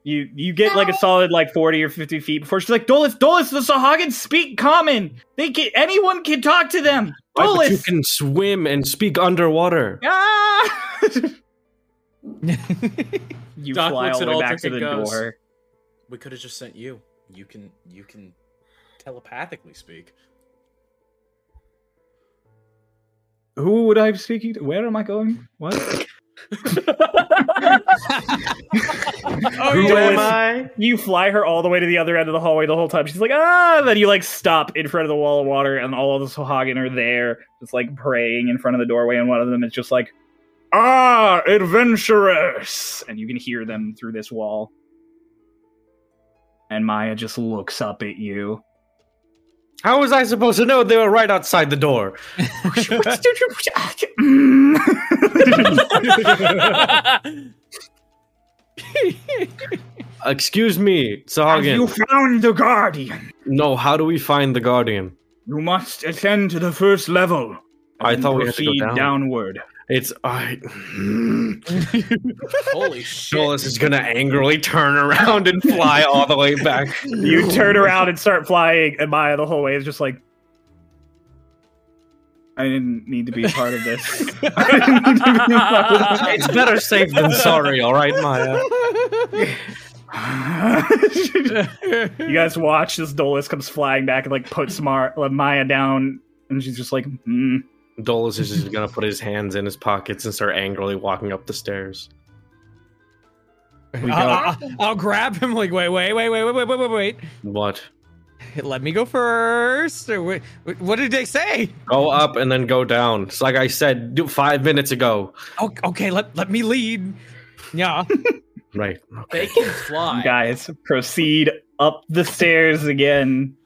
You you get like a solid like forty or fifty feet before she's like, "Dolus, Dolus, the Sahagins speak common. They can anyone can talk to them.
Right, you can swim and speak underwater.
ah!" <laughs> you
Doc
fly
looks
all the way back to the
goes,
door.
we could have just sent you. You can you can telepathically speak.
Who would I be speaking to? Where am I going? What? <laughs>
oh,
Who
yeah.
am
I?
you fly her all the way to the other end of the hallway the whole time. She's like, ah, then you like stop in front of the wall of water, and all of the Sahagin are there, just like praying in front of the doorway, and one of them is just like, ah, adventurous, and you can hear them through this wall. And Maya just looks up at you.
How was I supposed to know they were right outside the door? <laughs> Excuse me,
Have
Sahagin.
you found the guardian?
No, how do we find the guardian?
You must ascend to the first level.
I thought we had to go down.
downward.
It's I. <laughs>
Holy shit!
Dolus is gonna angrily turn around and fly all the way back. <laughs>
You turn around and start flying, and Maya the whole way is just like, I didn't need to be a part of this. <laughs> I didn't need to be part of.
It's better safe than sorry, all right, Maya.
you guys watch as Dolus comes flying back and like puts Mar- Maya down, and she's just like, mm.
Dolus is just <laughs> gonna put his hands in his pockets and start angrily walking up the stairs.
We
I'll. I'll- I'll grab him. Like, wait, wait, wait, wait, wait, wait, wait, wait, wait.
What? <laughs>
Let me go first. Or Wait, wait, what did they say?
Go up and then go down. It's like I said do five minutes ago.
Oh, okay, let let me lead. Yeah. <laughs>
Right.
They can fly.
Guys proceed up the stairs again,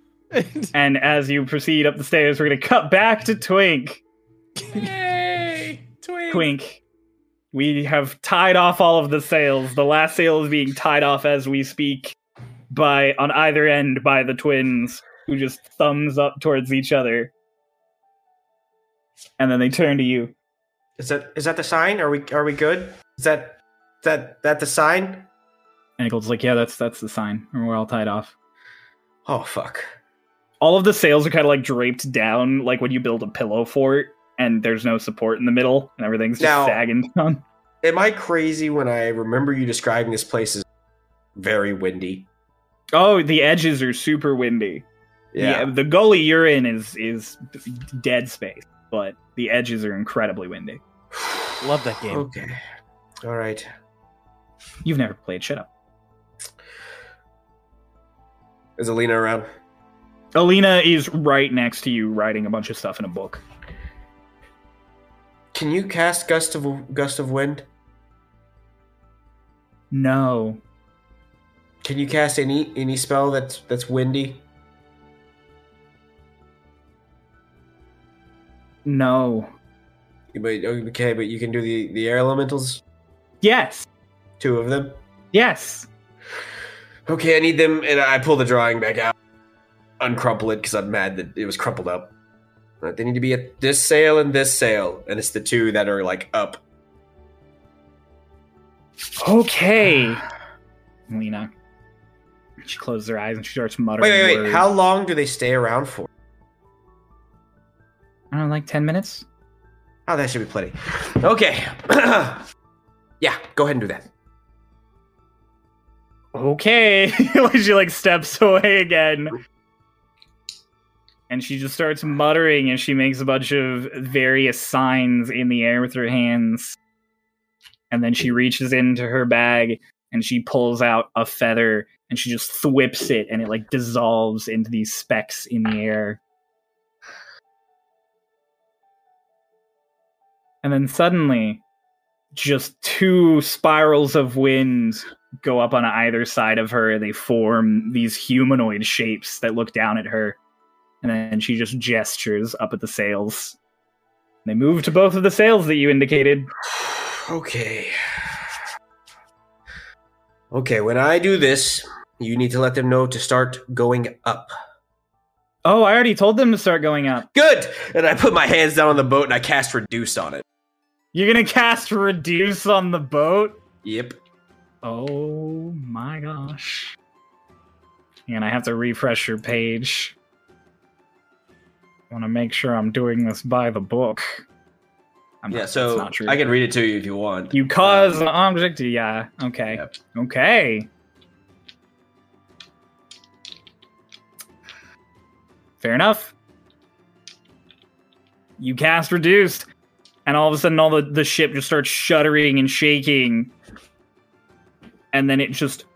and as you proceed up the stairs, we're gonna cut back to Twink.
Yay! Twink.
Twink. We have tied off all of the sails. The last sail is being tied off as we speak by on either end by the twins, who just thumbs up towards each other. And then they turn to you.
Is that is that the sign? Are we are we good? Is that that that the sign?
And Gold's like, Yeah, that's that's the sign. And we're all tied off.
Oh fuck.
All of the sails are kind of like draped down, like when you build a pillow fort and there's no support in the middle and everything's just
Now-
sagging down.
Am I crazy when I remember you describing this place as very windy?
Oh, the edges are super windy.
Yeah.
the gully you're in is is dead space, but the edges are incredibly windy. <sighs>
Love that game.
Okay. All right.
You've never played. Shut up.
Is Alina around?
Alina is right next to you, writing a bunch of stuff in a book.
Can you cast gust of gust of wind?
No,
Can you cast any any spell that's that's windy?
no,
But okay, but you can do the the air elementals,
yes,
two of them.
yes.
Okay, I need them, and I pull the drawing back out, uncrumple it because I'm mad that it was crumpled up. Right, they need to be at this sail and this sail, and it's the two that are like up.
Okay, Lena. She closes her eyes and she starts muttering.
Wait, wait, wait.
words.
How long do they stay around for?
I don't know, like ten minutes.
Oh, that should be plenty. Okay. <clears throat> yeah, go ahead and do that.
Okay. <laughs> She like steps away again. And she just starts muttering and she makes a bunch of various signs in the air with her hands. And then she reaches into her bag and she pulls out a feather and she just thwips it and it like dissolves into these specks in the air. And then suddenly, just two spirals of wind go up on either side of her. They form these humanoid shapes that look down at her. And then she just gestures up at the sails. They move to both of the sails that you indicated. <sighs>
Okay. Okay, when I do this, you need to let them know to start going up.
Oh, I already told them to start going up.
Good! And I put my hands down on the boat and I cast Reduce on it.
You're gonna cast Reduce on the boat?
Yep.
Oh my gosh. And I have to refresh your page. I want to make sure I'm doing this by the book. I'm
Yeah,
not-
so
not true.
I can read it to you if you want.
You cause an object. Yeah. Okay.
Yep.
Okay. Fair enough. You cast reduced, and all of a sudden, all the, the ship just starts shuddering and shaking. And then it just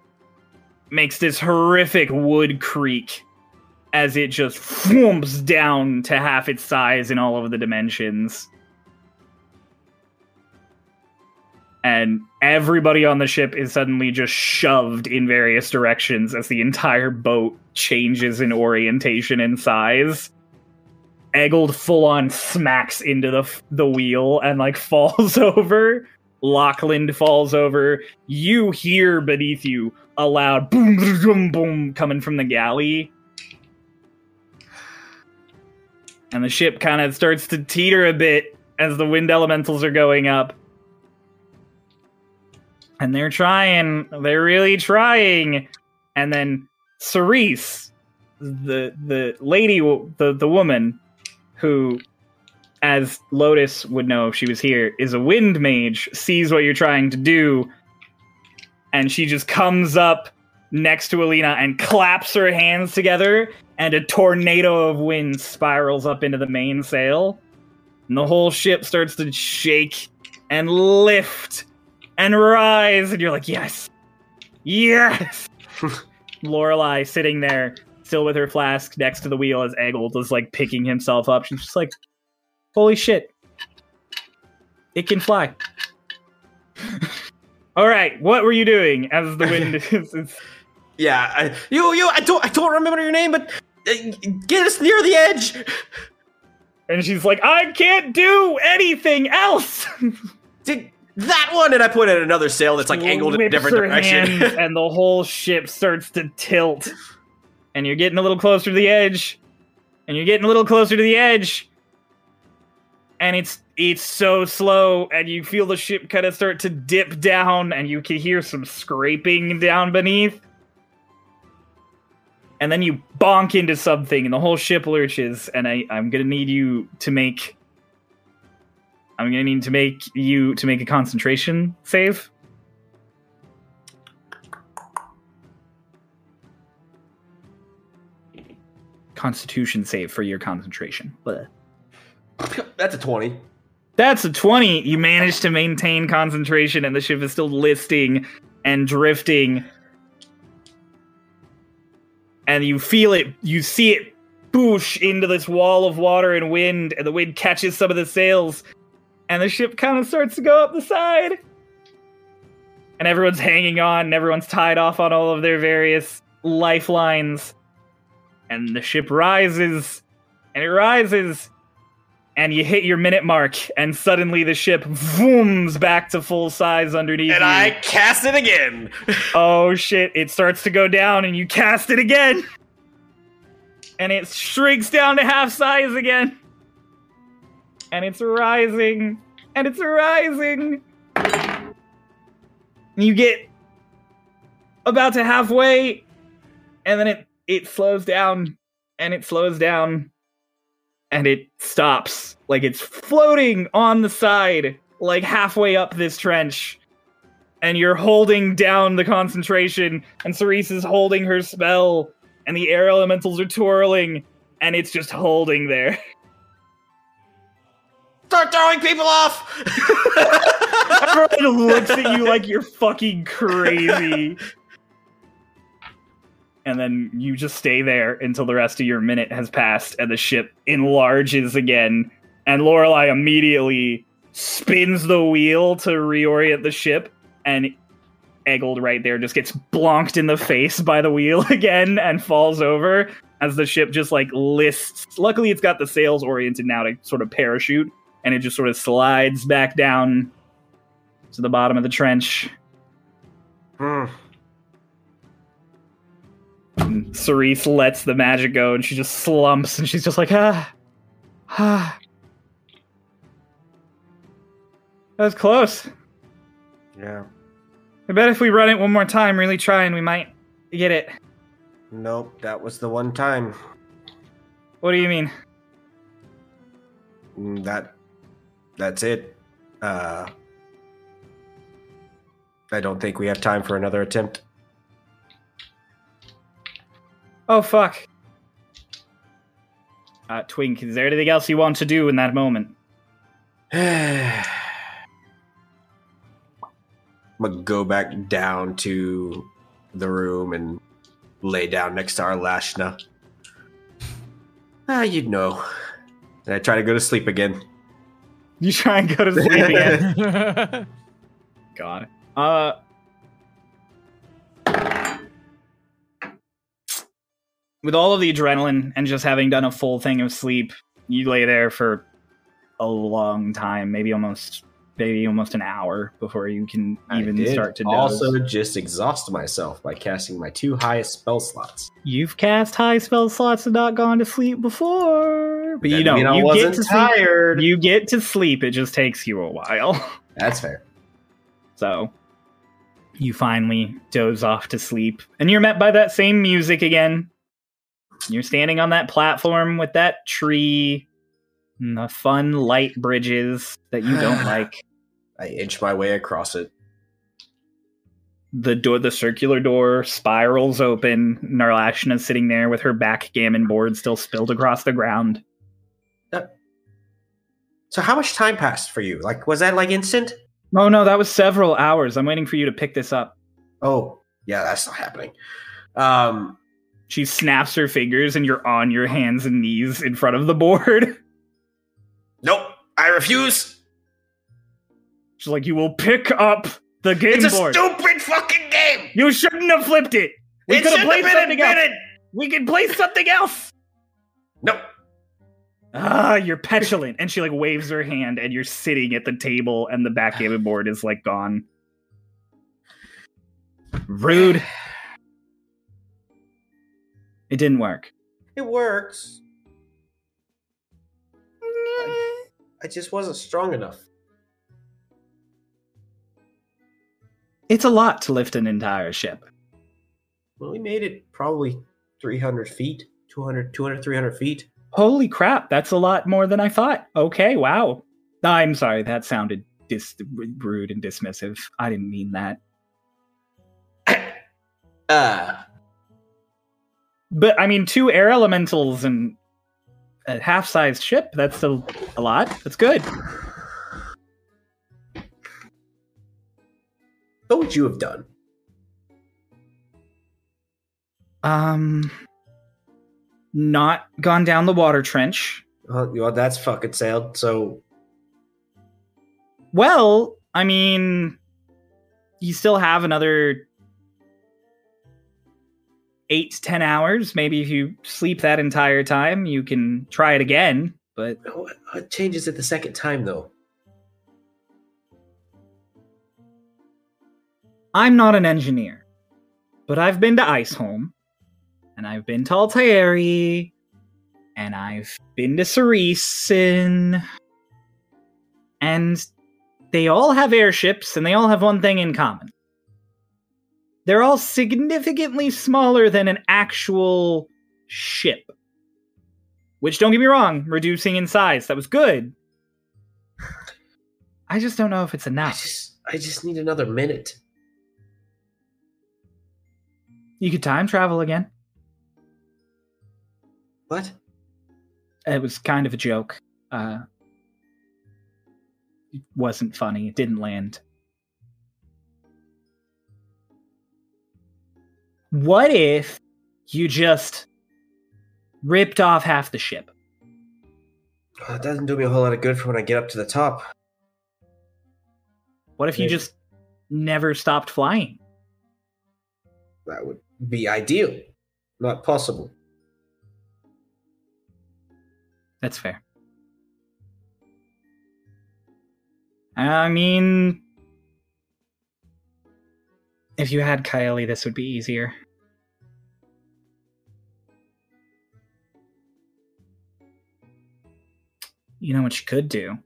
makes this horrific wood creak as it just whoops down to half its size in all of the dimensions. and everybody on the ship is suddenly just shoved in various directions as the entire boat changes in orientation and size. Eggold full on smacks into the the wheel and like <laughs> falls over. Lachlan falls over. You hear beneath you a loud boom boom boom boom coming from the galley. And the ship kind of starts to teeter a bit as the wind elementals are going up. And they're trying. They're really trying. And then Cerise, the the lady, the the woman who, as Lotus would know if she was here, is a wind mage, sees what you're trying to do, and she just comes up next to Alina and claps her hands together, and a tornado of wind spirals up into the mainsail. And the whole ship starts to shake and lift and rise, and you're like, yes, yes. <laughs> Lorelai sitting there, still with her flask next to the wheel as Eggold is like picking himself up. She's just like, holy shit, it can fly. <laughs> All right, what were you doing as the wind <laughs> is?
Yeah, I, you, you. I don't, I don't remember your name, but get us near the edge.
and she's like, I can't do anything else. <laughs>
Did that one? And I put in another sail that's like angled in a different direction. <laughs>
and the whole ship starts to tilt. And you're getting a little closer to the edge. And you're getting a little closer to the edge. And it's it's so slow, and you feel the ship kind of start to dip down, and you can hear some scraping down beneath. And then you bonk into something, and the whole ship lurches. And I, I'm gonna need you to make. I'm gonna need to make you to make a concentration save. Constitution save for your concentration. <laughs>
That's a twenty.
That's a 20. You manage to maintain concentration, and the ship is still listing and drifting. And you feel it, you see it boosh into this wall of water and wind, and the wind catches some of the sails, and the ship kind of starts to go up the side. And everyone's hanging on, and everyone's tied off on all of their various lifelines. And the ship rises, and it rises, and you hit your minute mark, and suddenly the ship vooms back to full size underneath
And
you.
I cast it again. <laughs>
Oh shit, it starts to go down, and you cast it again! And it shrinks down to half size again! And it's rising, and it's rising! And you get about to halfway, and then it, it slows down, and it slows down, and it stops. Like it's floating on the side, like halfway up this trench. And you're holding down the concentration, and Cerise is holding her spell, and the air elementals are twirling, and it's just holding there. <laughs>
Start throwing people off.
Everyone looks at you like you're fucking crazy. <laughs> And then you just stay there until the rest of your minute has passed and the ship enlarges again. And Lorelei immediately spins the wheel to reorient the ship, and Eggold right there just gets blonked in the face by the wheel <laughs> again and falls over as the ship just like lists. Luckily, it's got the sails oriented now to sort of parachute, and it just sort of slides back down to the bottom of the trench.
Hmm.
And Cerise lets the magic go and she just slumps and she's just like, ah, ah. That was close.
Yeah.
I bet if we run it one more time, really trying, we might get it.
Nope. That was the one time.
What do you mean?
Mm, That. That's it. Uh. I don't think we have time for another attempt.
Oh, fuck. Uh, Twink, is there anything else you want to do in that moment? <sighs>
I'm gonna go back down to the room and lay down next to Narlashna. Ah, you'd know. And I try to go to sleep again.
You try and go to sleep again. <laughs> God. Uh. With all of the adrenaline and just having done a full thing of sleep, you lay there for a long time, maybe almost, maybe almost an hour before you can even start to doze.
also just exhaust myself by casting my two highest spell slots.
You've cast high spell slots and not gone to sleep before. but you know, you get to sleep.
tired.
You get to sleep. It just takes you a while. <laughs>
That's fair.
So you finally doze off to sleep, and you're met by that same music again. You're standing on that platform with that tree and the fun light bridges that you don't <sighs> like.
I inch my way across it.
The door, the circular door spirals open. Narlashna's sitting there with her backgammon board still spilled across the ground.
So how much time passed for you? Like was that like instant?
Oh no, that was several hours. I'm waiting for you to pick this up.
Oh, yeah, that's not happening. Um
She snaps her fingers, and you're on your hands and knees in front of the board.
Nope. I refuse.
She's like, "You will pick up the game
It's a stupid fucking game.
you shouldn't have flipped it. We could have played something else. We could play something else."
Nope.
Ah, you're petulant. And she like waves her hand, and you're sitting at the table, and the backgammon board is like gone. Rude. It didn't work.
It works. I just wasn't strong enough.
It's a lot to lift an entire ship.
Well, we made it probably 300 feet, 200, 200, 300 feet.
Holy crap, that's a lot more than I thought. Okay, wow. I'm sorry, that sounded dis- rude and dismissive. I didn't mean that. <coughs>
Uh,
But I mean, two air elementals and a half-sized ship, that's a, a lot. That's good.
what would you have done?
Um not gone down the water trench.
Uh, well, that's fucking sailed. So,
Well, I mean, you still have another eight to ten hours. Maybe if you sleep that entire time, you can try it again. But
what, changes it the second time, though?
I'm not an engineer. But I've been to Iceholm, and I've been to Altairi, and I've been to Ceresin, and they all have airships, and they all have one thing in common. They're all significantly smaller than an actual ship. Which, don't get me wrong, reducing in size. That was good. I just don't know if it's
I
enough.
just, I just need another minute.
You could time travel again.
What?
It was kind of a joke. Uh, it wasn't funny. It didn't land. What if you just ripped off half the ship?
Oh, well, it doesn't do me a whole lot of good for when I get up to the top.
What if you just never stopped flying?
That would be ideal. Not possible.
That's fair. I mean, if you had Kylie, this would be easier. You know what you could do?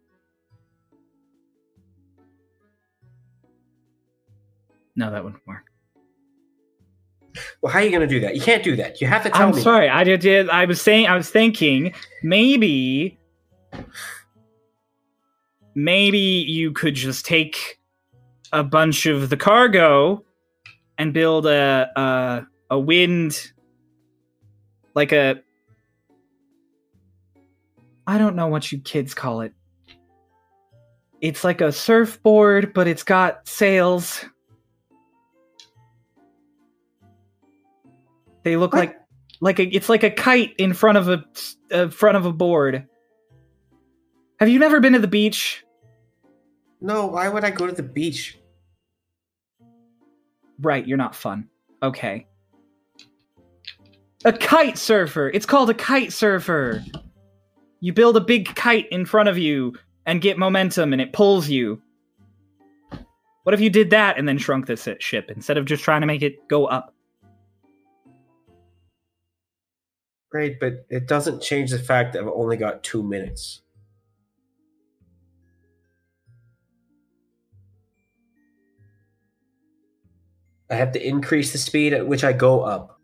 No, that wouldn't work.
Well, how are you going to do that? You can't do that. You have to tell
I'm
me.
sorry. I did, did. I was saying. I was thinking maybe, maybe you could just take a bunch of the cargo and build a a, a wind, like a. I don't know what you kids call it. It's like a surfboard, but it's got sails. They look
What?
like like a it's like a kite in front of a uh, front of a board. Have you never been to the beach?
No, why would I go to the beach?
Right, you're not fun. Okay. A kite surfer. It's called a kite surfer. You build a big kite in front of you and get momentum and it pulls you. What if you did that and then shrunk this ship instead of just trying to make it go up?
Great, but it doesn't change the fact that I've only got two minutes. I have to increase the speed at which I go up.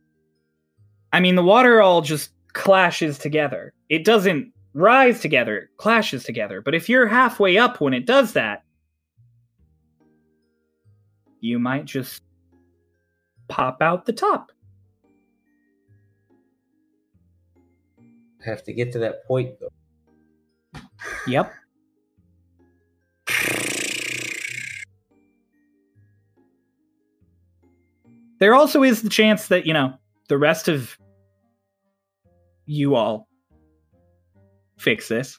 I mean, the water all just clashes together. It doesn't rise together, it clashes together. But if you're halfway up when it does that, you might just pop out the top.
Have to get to that point though.
Yep. <laughs> There also is the chance that, you know, the rest of you all fix this.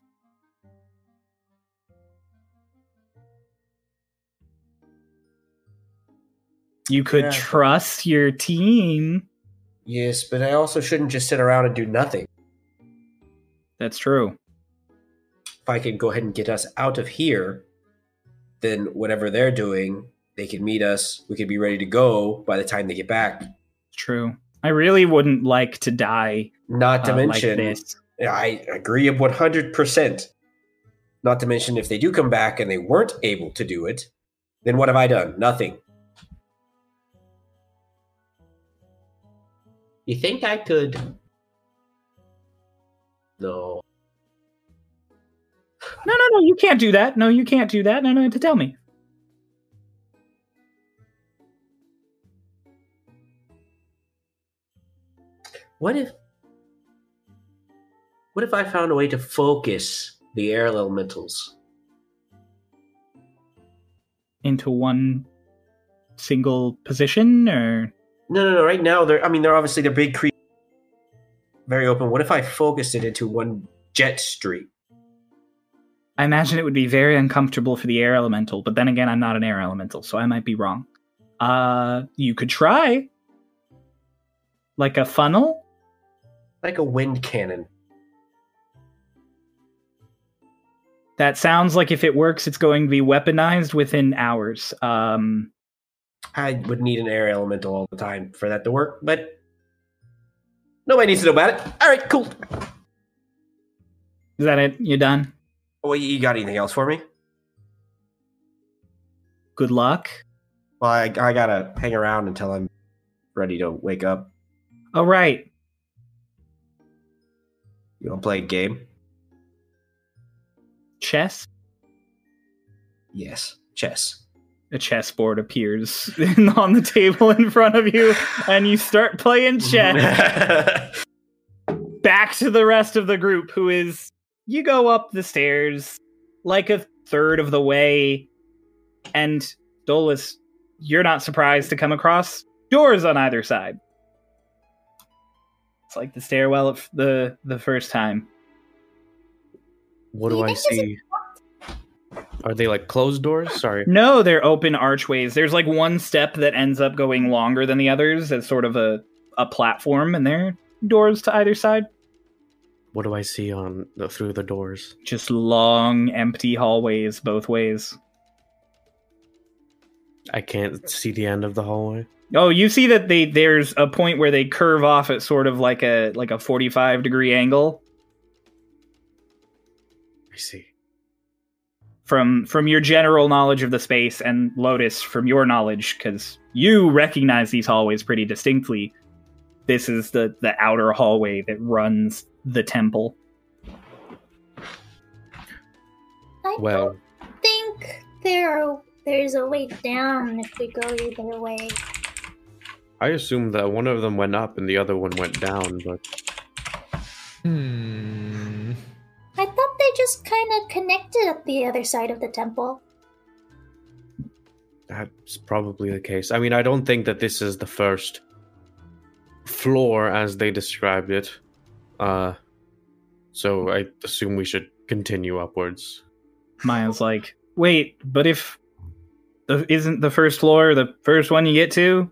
You could
Yeah.
trust your team.
Yes, but I also shouldn't just sit around and do nothing.
That's true.
If I can go ahead and get us out of here, then whatever they're doing, they can meet us. We could be ready to go by the time they get back.
True. I really wouldn't like to die
Not to
uh, like
mention,
this.
I agree 100%. Not to mention, if they do come back and they weren't able to do it, then what have I done? Nothing. You think I could? No.
No, no, no, you can't do that. No, you can't do that. No, no, to tell me.
What if. What if I found a way to focus the air elementals?
Into one single position or
No, no, no. Right now, they're. I mean, they're obviously they're big creatures, very open. What if I focused it into one jet stream?
I imagine it would be very uncomfortable for the air elemental, but then again, I'm not an air elemental, so I might be wrong. Uh, you could try. Like a funnel?
Like a wind cannon.
That sounds like if it works, it's going to be weaponized within hours. Um,
I would need an air elemental all the time for that to work, but nobody needs to know about it. All right, cool.
is that it? You done?
Well, you got anything else for me?
Good luck.
Well, I, I gotta hang around until I'm ready to wake up.
All right.
You want to play a game?
Chess?
Yes, chess.
A chessboard appears <laughs> on the table in front of you, and you start playing chess. <laughs> back to the rest of the group who is you go up the stairs like a third of the way and Dolus you're not surprised to come across doors on either side it's like the stairwell of the the first time
What
Do
do I
think there's a-
see? Are they like closed doors? Sorry.
no they're open archways there's like one step that ends up going longer than the others as sort of a a platform and there are doors to either side
What do I see on the, through the doors?
just long empty hallways both ways
I can't see the end of the hallway.
Oh, you see that they there's a point where they curve off at sort of like a like a 45 degree angle
I see.
from from your general knowledge of the space and Lotus from your knowledge cuz you recognize these hallways pretty distinctly. This is the the outer hallway that runs the temple.
I
Well,
don't think there there's a way down if we go either way.
I assume that one of them went up and the other one went down, but
Hmm.
I thought they just kind of connected at the other side of the temple.
that's probably the case. I mean, I don't think that this is the first floor as they described it. Uh, so I assume we should continue upwards.
Maya's like, "Wait, but if the isn't the first floor the first one you get to?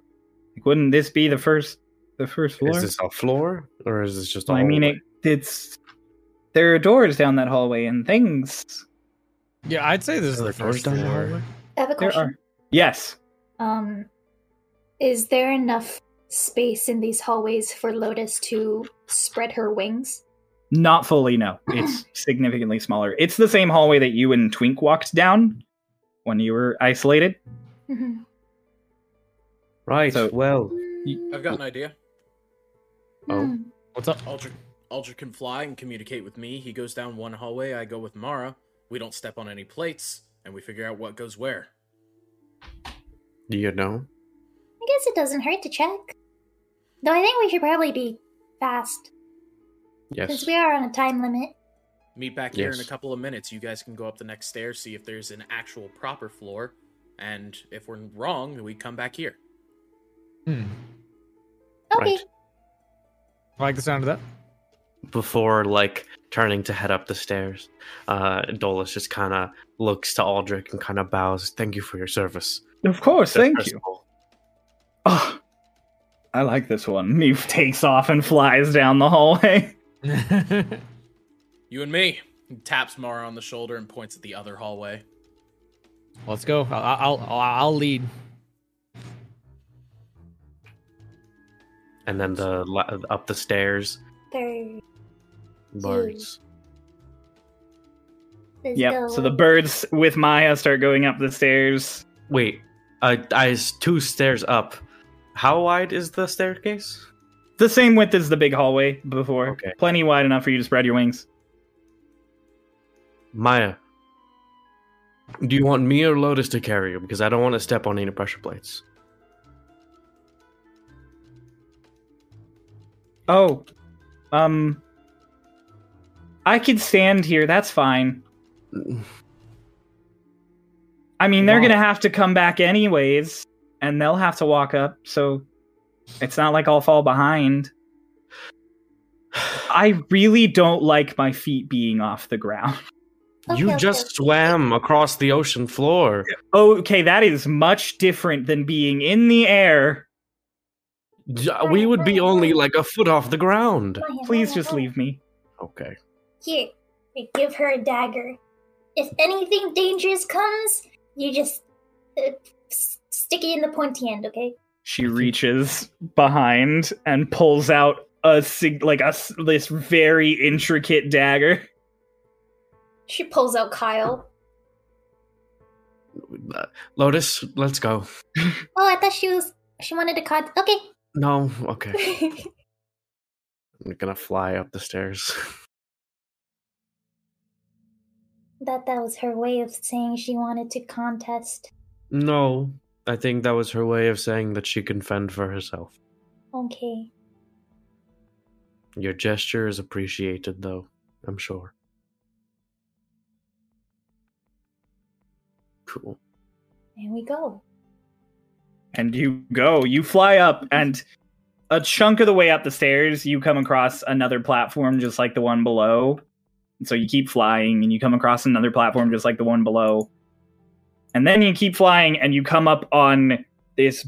Like, wouldn't this be the first the first floor?"
Is this a floor or is this just a
Well, I mean, it, it's there are doors down that hallway and things.
Yeah, I'd say this is
Are
the
there doors
first
down the hallway?
I have a
There
question.
are. Yes.
Um, is there enough space in these hallways for Lotus to spread her wings?
Not fully, no. <clears throat> It's significantly smaller. It's the same hallway that you and Twink walked down when you were isolated.
Mhm.
Right.
So-
well,
I've got an idea.
Oh.
Hmm.
What's up?
Aldrich, Aldrich can fly and communicate with me. He goes down one hallway. I go with Mara. We don't step on any plates, and we figure out what goes where.
do you know?
I guess it doesn't hurt to check. Though I think we should probably be fast,
Yes.
since we are on a time limit.
Meet back here in a couple of minutes. You guys can go up the next stair, see if there's an actual proper floor, and if we're wrong, we come back here.
Hmm.
Okay.
Right.
I like the sound of that.
Before like turning to head up the stairs, uh, Dolus just kind of looks to Aldrich and kind of bows. Thank you for your service.
Of course, thank
First
you. Oh, I like this one. He takes off and flies down the hallway. <laughs>
You and me. He taps Mara on the shoulder and points at the other hallway.
Let's go. I'll, I'll, I'll, I'll lead.
And then the up the stairs.
There.
Birds.
Let's
Yep.
go.
So the birds with Maya start going up the stairs.
Wait, uh, I two stairs up. How wide is the staircase?
The same width as the big hallway before.
Okay.
Plenty wide enough for you to spread your wings.
Maya, do you want me or Lotus to carry you? Because I don't want to step on any pressure plates.
Oh, um, I could stand here. That's fine. I mean, they're gonna have to come back anyways, and they'll have to walk up. So it's not like I'll fall behind. I really don't like my feet being off the ground.
Okay,
you
okay,
just swam across the ocean floor.
Okay, that is much different than being in the air.
We would be only like a foot off the ground.
Come on, here,
Please just leave me.
Okay.
Here, I give her a dagger. If anything dangerous comes, you just uh, stick it in the pointy end, okay?
She reaches behind and pulls out a sig- like a this very intricate dagger.
She pulls out Kyle.
Uh, Lotus, let's go. <laughs>
Oh, I thought she was. She wanted to cut. Okay.
No, okay. <laughs> I'm gonna fly up the stairs. <laughs>
that that was her way of saying she wanted to contest.
no, I think that was her way of saying that she can fend for herself.
Okay.
Your gesture is appreciated, though, I'm sure. Cool.
There we go.
And you go, you fly up, and a chunk of the way up the stairs, you come across another platform just like the one below. And so you keep flying, and you come across another platform just like the one below. And then you keep flying, and you come up on this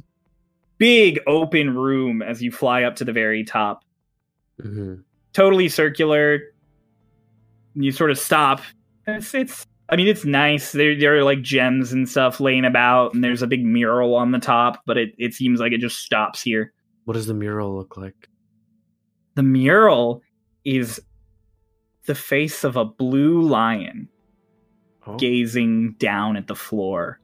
big open room as you fly up to the very top.
hmm
totally circular. You sort of stop. It's, it's I mean, it's nice. There, there are like gems and stuff laying about, and there's a big mural on the top, but it, it seems like it just stops here.
What does the mural look like?
The mural is the face of a blue lion
Oh,
gazing down at the floor.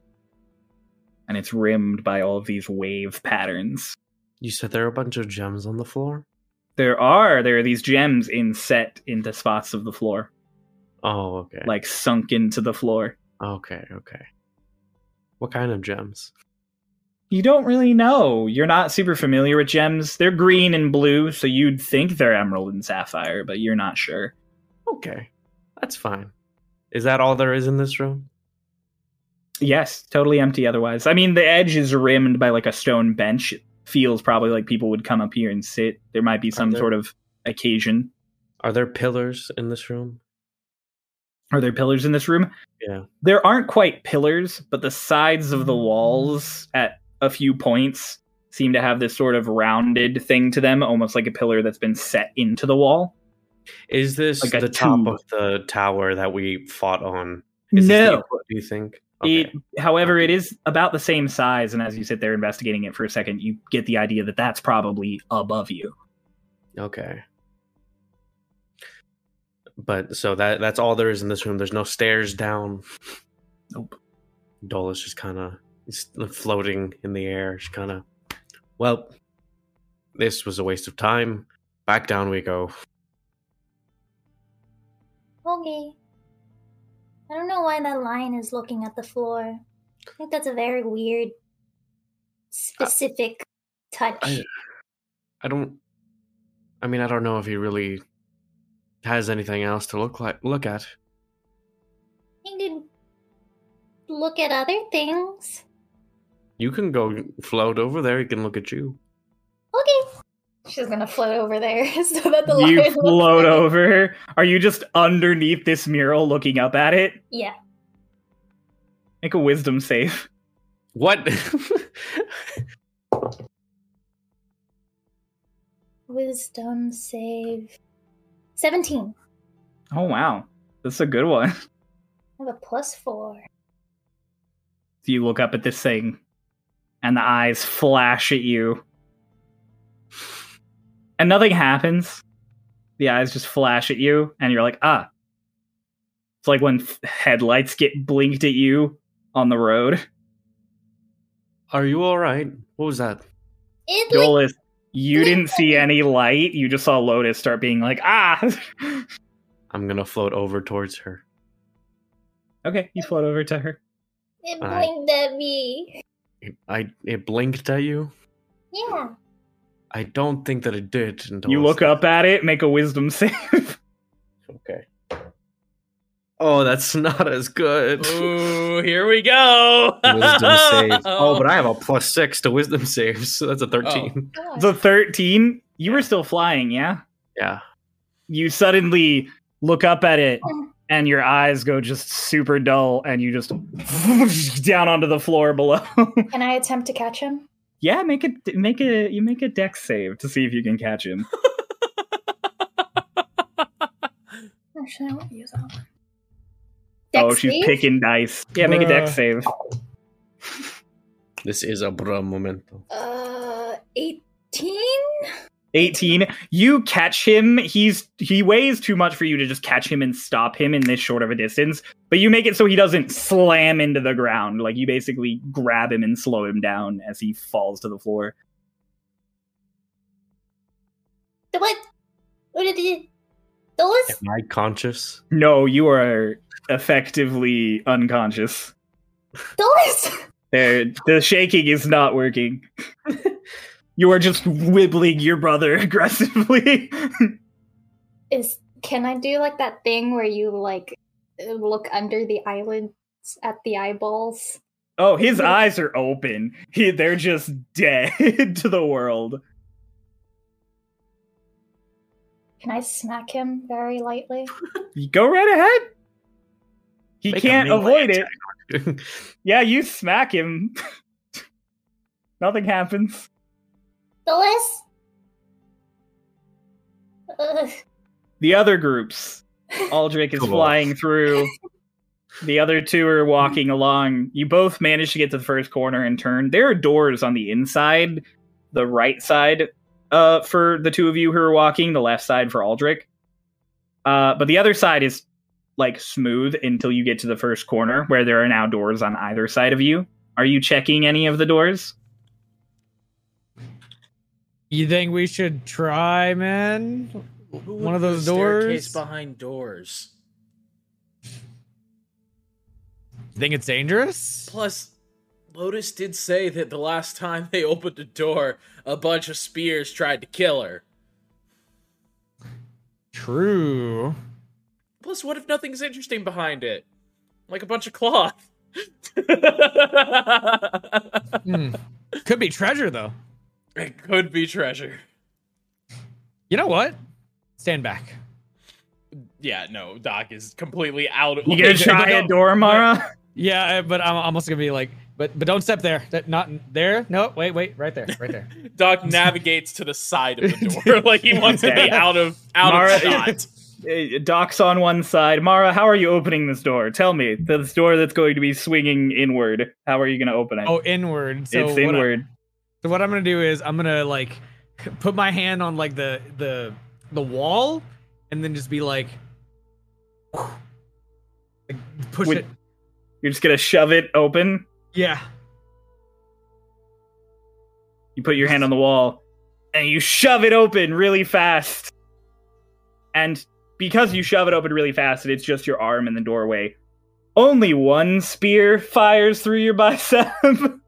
And it's rimmed by all of these wave patterns.
you said there are a bunch of gems on the floor?
There are there are these gems inset into spots of the floor,
Oh, okay.
like sunk into the floor.
okay, okay. What kind of gems?
You don't really know. You're not super familiar with gems. They're green and blue, so you'd think they're emerald and sapphire, but you're not sure.
Okay, that's fine. Is that all there is in this room?
Yes, totally empty otherwise. I mean, the edge is rimmed by like a stone bench. It feels probably like people would come up here and sit. There might be some
there-
sort of occasion.
Are there pillars in this room?
Are there pillars in this room?
Yeah.
There aren't quite pillars, but the sides of the walls at a few points seem to have this sort of rounded thing to them, almost like a pillar that's been set into the wall.
Is this
Like
the top
tube.
of the tower that we fought on? Is this the
No.
do you think? Okay.
It, however, it is about the same size, and as you sit there investigating it for a second, you get the idea that that's probably above you.
Okay. But so that that's all there is in this room. There's no stairs down.
Nope.
Dola's just kind of floating in the air. Just kind of. Well, this was a waste of time. Back down we go.
Okay. I don't know why that lion is looking at the floor. I think that's a very weird, specific touch.
I, I don't. I mean, I don't know if he really has anything else to look like. Look at.
You could look at other things.
You can go float over there. He can look at you.
Okay. She's gonna float over there <laughs> so that the
you
lion looks
float
at it.
over. Are you just underneath this mural looking up at it?
Yeah.
Make a wisdom save.
What? <laughs>
Wisdom save. 17.
Oh wow, that's a good one. <laughs>
I have a plus four.
You look up at this thing, and the eyes flash at you, and nothing happens. The eyes just flash at you, and you're like, ah. It's like when f- headlights get blinked at you on the road.
Are you all right? What was that?
It like,
you didn't see any light. You just saw Lotus start being like, ah. <laughs>
I'm gonna float over towards her.
okay, you float over to her.
it
I-
blinked at me.
It, I it blinked at you.
Yeah.
I don't think that it did. Until
You look up at it, make a wisdom <laughs> save.
Okay. Oh, that's <laughs> not as good.
Ooh, here we go. <laughs>
wisdom save. Oh, but I have a plus six to wisdom saves, so that's a oh, thirteen.
God.
the 13, you were still flying, yeah?
Yeah.
You suddenly look up at it oh. and your eyes go just super dull and you just down onto the floor below.
Can I attempt to catch him?
Yeah, make it make it you make a dex save to see if you can catch him. <laughs>
Actually, I won't use that one.
oh,
Dex
she's
save?
picking dice. Yeah, make a dex
Bruh.
save.
This is a bra momento.
Uh, 18?
18 you catch him he's he weighs too much for you to just catch him and stop him in this short of a distance but you make it so he doesn't slam into the ground like you basically grab him and slow him down as he falls to the floor
What? What did you. Those?
Am I conscious?
no you are effectively unconscious
Those?
there the shaking is not working <laughs> you are just wibbling your brother <laughs> aggressively
Is. Can I do like that thing where you like look under the eyelids at the eyeballs?
oh his eyes are open he, they're just dead <laughs> to the world
Can I smack him very lightly?
You go right ahead. He
Make
can't avoid it. <laughs> Yeah, you smack him. Nothing happens.
Those? Ugh.
The other groups, Aldrich is
Cool.
flying through. The other two are walking <laughs> along. You both manage to get to the first corner and turn. There are doors on the inside, the right side uh, for the two of you who are walking, the left side for Aldrich. Uh, but the other side is like smooth until you get to the first corner where there are now doors on either side of you. Are you checking any of the doors?
You think we should try, man? One of those doors.
behind doors.
You think it's dangerous?
Plus, Lotus did say that the last time they opened a door, a bunch of spears tried to kill her.
True.
Plus, what if nothing's interesting behind it? Like a bunch of cloth. <laughs>
Hmm. Could be treasure though.
It could be treasure.
You know what? Stand back.
Yeah, no, Doc is completely out of
You gonna <laughs> try
but
a door, Mara?
Yeah, but I'm almost gonna be like, but but don't step there. Not there. No, wait, wait, right there, right there. <laughs>
Doc navigates to the side of the <laughs> door like he wants to be out of out
Mara-
of shot.
Doc's on one side. Mara, how are you opening this door? Tell me. This door that's going to be swinging inward. How are you going to open it?
Oh, inward. So
it's
what I-
inward.
So what I'm gonna do is I'm gonna like put my hand on like the the the wall, and then just be like, like push
With-
it.
You're just to shove it open.
Yeah.
You put your hand on the wall and you shove it open really fast. And because you shove it open really fast, and it's just your arm in the doorway. Only one spear fires through your bicep. <laughs>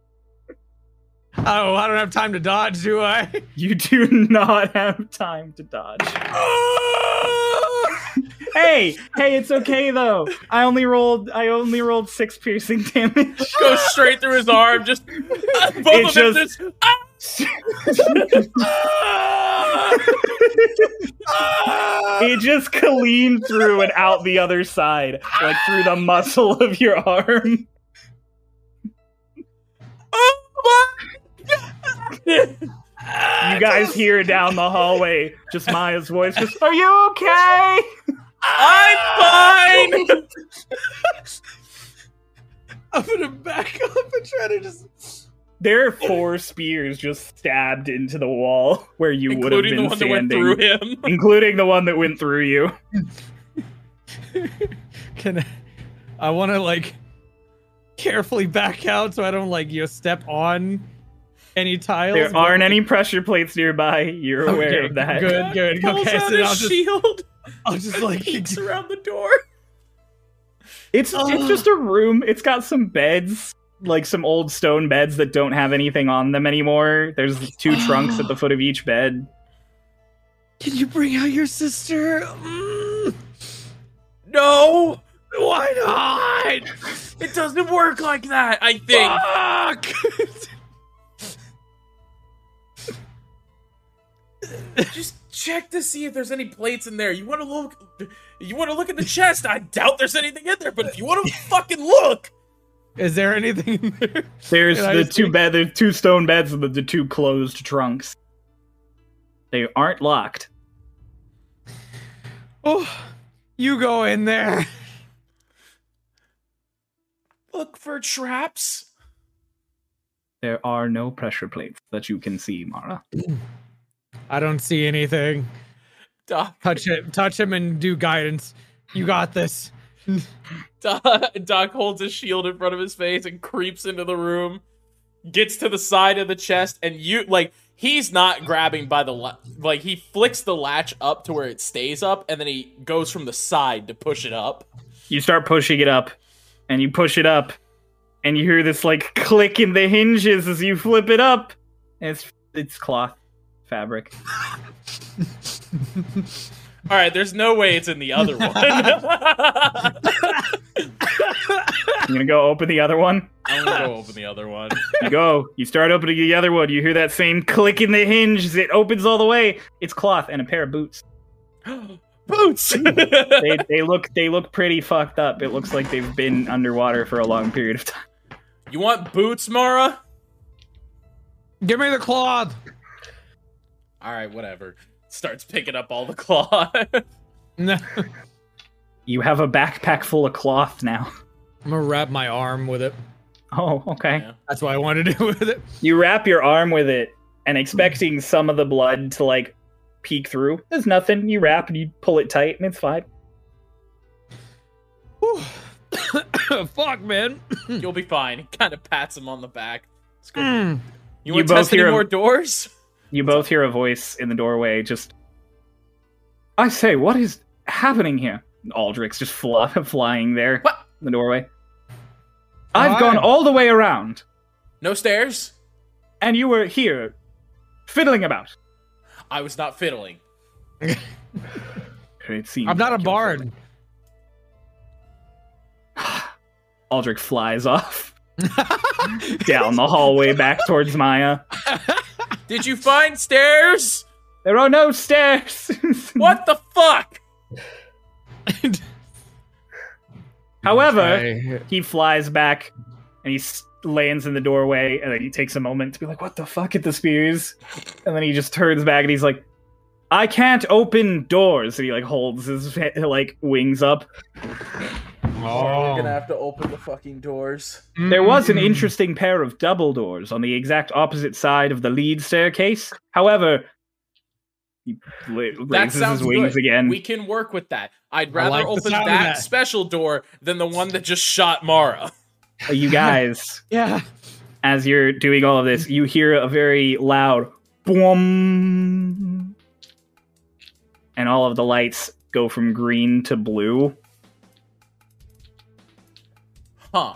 Oh, I don't have time to dodge, do I? <laughs>
you do not have time to dodge. Ah! <laughs> hey, hey, it's okay though. I only rolled I only rolled six piercing damage.
Goes straight through his arm. Just <laughs> both
It
of them
just-
just. Ah!
it just cleaned through and out the other side, like through the muscle of your arm. Oh You guys hear down the hallway just Maya's voice. Just, Are you okay?
I'm fine.
I'm gonna back up and try to just.
There are four spears just stabbed into the wall where you would have
including
been
the one that went
standing,
through him. <laughs>
including the one that went through you.
Can I? I want to like carefully back out so I don't like you know, step on any tiles.
There aren't any pressure plates nearby. You're aware of that.
Good, good.
Pulls
Okay,
out
so
his
I'll just,
shield. <laughs>
I'll just like
peeks <laughs> around the door.
It's it's just a room. It's got some beds, like some old stone beds that don't have anything on them anymore. There's two trunks at the <gasps> foot of each bed.
Can you bring out your sister? Mm,
No,
why not?
it doesn't work like that. I think.
Fuck! <laughs>
Just check to see if there's any plates in there. You want to look. You want to look at the chest. I doubt there's anything in there, but if you want to <laughs> fucking look,
Is there anything in there?
There's
Can
the two
take-
bed, the two stone beds, and the, the two closed trunks. They aren't locked. <laughs>
Oh, you go in there.
look for traps.
There are no pressure plates that you can see, Mara. <clears throat>
I don't see anything.
Doc,
Touch it. Touch him and do guidance. You got this.
Doc, <laughs> Doc holds his shield in front of his face and creeps into the room, gets to the side of the chest, and you like he's not grabbing by the la- like he flicks the latch up to where it stays up, and then he goes from the side to push it up.
You start pushing it up, and you push it up, and you hear this like click in the hinges as you flip it up. And it's it's cloth fabric.
All right, there's no way it's in the other one. <laughs>
I'm gonna go open the other one?
I'm gonna go open the other one.
You go. You start opening the other one. You hear that same click in the hinge it opens all the way. It's cloth and a pair of boots. <gasps>
Boots. <laughs>
They they look they look pretty fucked up. It looks like they've been underwater for a long period of time.
you want boots, Mara?
Give me the cloth.
All right, whatever. Starts picking up all the <laughs> cloth.
No. <laughs>
You have a backpack full of cloth now.
I'm gonna wrap my arm with it.
Oh, okay.
Yeah.
That's what I wanted to do <laughs> with it.
You wrap your arm with it and expecting some of the blood to like peek through. There's nothing. You wrap and you pull it tight and it's fine.
Whew. <coughs> Fuck, man.
You'll be fine. Kind of pats him on the back. It's good.
Mm.
You
You
want to
both
test any
hear a-
more doors?
You both hear a voice in the doorway just I say, what is happening here? Aldrich's just fly- <laughs> flying there
What?
in the doorway. I've
Hi.
gone all the way around,
No stairs?
and you were here fiddling about.
I was not fiddling. <laughs>
It seems
I'm not a
like you
bard.
fiddling. <sighs> Aldrich flies off <laughs> down the hallway back towards Maya.
Did you find stairs?
There are no stairs. <laughs>
What the fuck? <laughs>
However,
I-
he flies back and he lands in the doorway and then he takes a moment to be like what the fuck at the spears and then he just turns back and he's like I can't open doors. And he like holds his like wings up.
We're gonna have to open the fucking doors.
There was an
Mm.
interesting pair of double doors on the exact opposite side of the lead staircase. However, he la-
That
raises
sounds
his wings
good.
again.
We can work with that. I'd rather
like the
open
sound
that,
of that.
special door than the one that just shot Mara.
you guys, <laughs>
Yeah.
as you're doing all of this, you hear a very loud boom, and all of the lights go from green to blue.
Huh.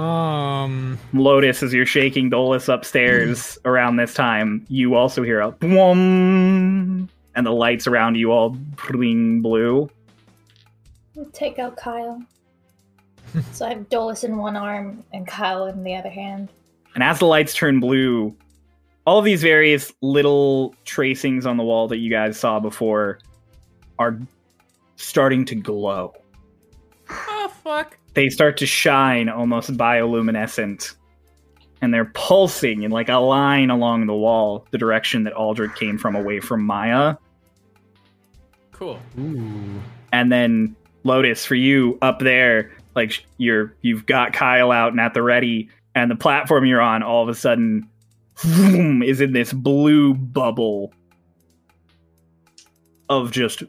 Um.
Lotus, as you're shaking Dolus upstairs <sighs> around this time, you also hear a boom, and the lights around you all bling blue.
We'll take out Kyle. so I have Dolus in one arm and Kyle in the other hand.
And as the lights turn blue, all of these various little tracings on the wall that you guys saw before are starting to glow.
Oh fuck.
They start to shine almost bioluminescent. And they're pulsing in like a line along the wall, the direction that Aldrich came from away from Maya.
Cool.
Ooh.
and then Lotus for you up there, like you're you've got Kyle out and at the ready, and the platform you're on all of a sudden vroom, is in this blue bubble of just.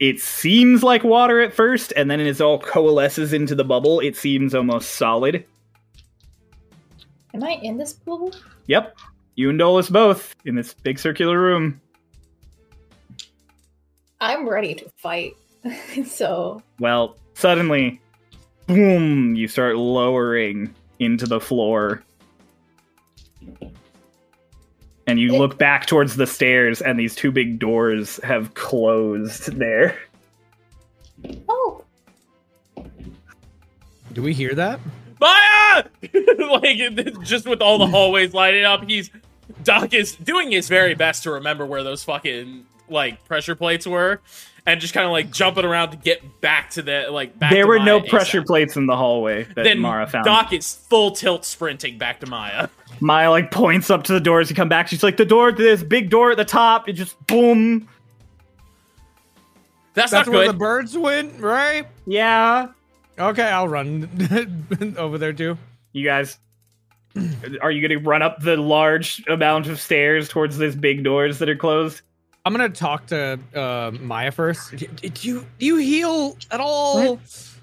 It seems like water at first, and then it all coalesces into the bubble, it seems almost solid.
Am I in this pool?
Yep, you and Dolus both in this big circular room.
I'm ready to fight. <laughs> so
Well, suddenly, boom, you start lowering into the floor. And you
It-
look back towards the stairs, and these two big doors have closed there.
Oh
Do we hear that?
Maya! <laughs> like just with all the hallways lighting up, he's Doc is doing his very best to remember where those fucking like pressure plates were, and just kind of like jumping around to get back to the like back.
there
to
were no
Maya ASAP.
pressure plates in the hallway that
Then
Mara found.
Doc is full tilt sprinting back to Maya.
Maya like points up to the doors to come back. She's like, "The door, this big door at the top." It just boom.
That's,
That's
not
where
good.
the birds went, right?
Yeah,
Okay, I'll run <laughs> over there too.
you guys. Are you going to run up the large amount of stairs towards these big doors that are closed?
I'm gonna talk to uh, Maya first. D- Did you do you heal at all?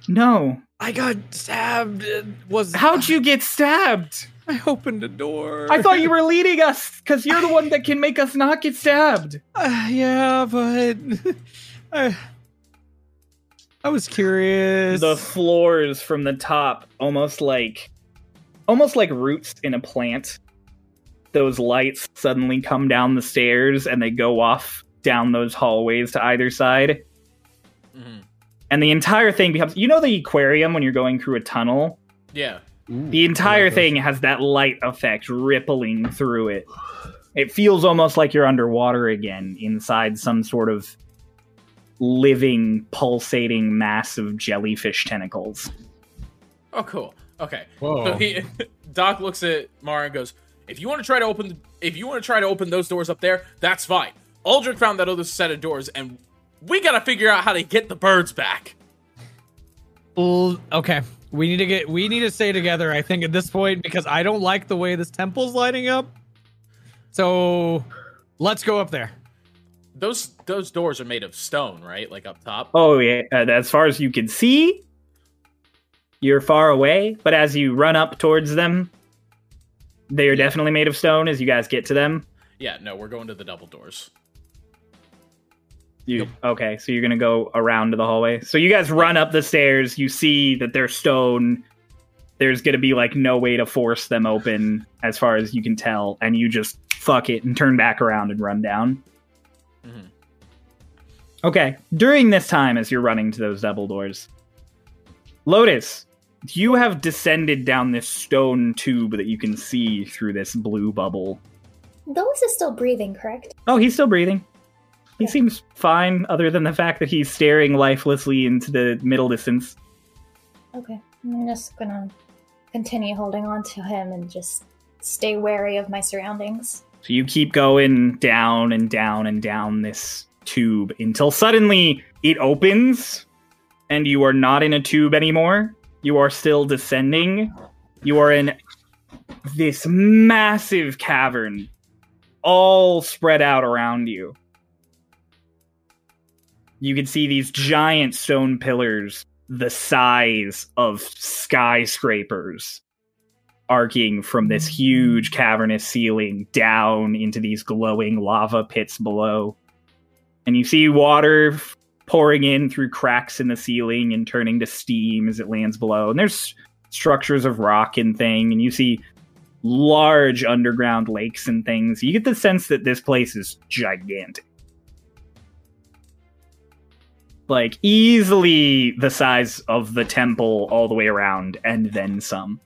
No.
I got stabbed. It Was
How'd you get stabbed? <laughs>
I opened a door.
I thought you were leading us because you're the one that can make us not get stabbed. <laughs>
Uh, yeah, but <laughs> I, I was curious.
The floors from the top, almost like, almost like roots in a plant. Those lights suddenly come down the stairs and they go off down those hallways to either side,
Mhm.
and the entire thing becomes. You know the aquarium when you're going through a tunnel.
Yeah.
The entire thing has that light effect rippling through it. It feels almost like you're underwater again inside some sort of living, pulsating mass of jellyfish tentacles.
Oh, cool. Okay.
Whoa.
So he, <laughs> Doc looks at Mara and goes, "If you want to try to open, if you want to try to open those doors up there, that's fine. Aldrich found that other set of doors, and we gotta figure out how to get the birds back."
Well, okay. We need to get we need to stay together, I think, at this point, because I don't like the way this temple's lighting up. So let's go up there.
Those those doors are made of stone, right? Like up top.
Oh yeah, uh, as far as you can see, you're far away, but as you run up towards them, they are definitely made of stone as you guys get to them.
Yeah. No, we're going to the double doors.
You okay? So you're gonna go around to the hallway. So you guys run up the stairs. You see that they're stone. There's gonna be like no way to force them open, as far as you can tell, and you just fuck it and turn back around and run down.
Mhm.
Okay. During this time, as you're running to those double doors, Lotus, you have descended down this stone tube that you can see through this blue bubble.
Dolus is still breathing, correct?
Oh, he's still breathing. He seems fine, other than the fact that he's staring lifelessly into the middle distance.
Okay. I'm just gonna continue holding on to him and just stay wary of my surroundings.
So you keep going down and down and down this tube until suddenly it opens and you are not in a tube anymore. You are still descending. You are in this massive cavern all spread out around you. You can see these giant stone pillars the size of skyscrapers arcing from this huge cavernous ceiling down into these glowing lava pits below. And you see water pouring in through cracks in the ceiling and turning to steam as it lands below. And there's structures of rock and thing, and you see large underground lakes and things. You get the sense that this place is gigantic. Like easily the size of the temple all the way around and then some.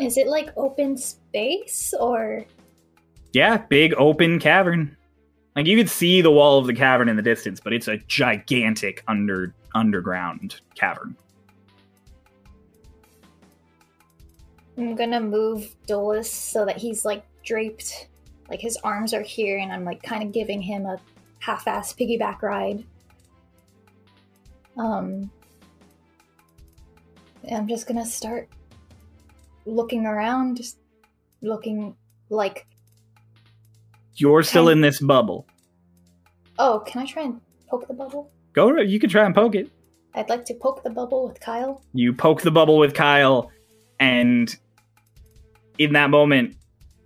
Is it like open space or
Yeah, big open cavern. Like you could see the wall of the cavern in the distance, but it's a gigantic under underground cavern.
I'm gonna move Dolus so that he's like draped, like his arms are here, and I'm like kind of giving him a half-ass piggyback ride. Um, I'm just gonna start looking around, just looking like,
You're still in this bubble.
oh, can I try and poke the bubble?
Go you can try and poke it.
I'd like to poke the bubble with Kyle.
You poke the bubble with Kyle, and in that moment,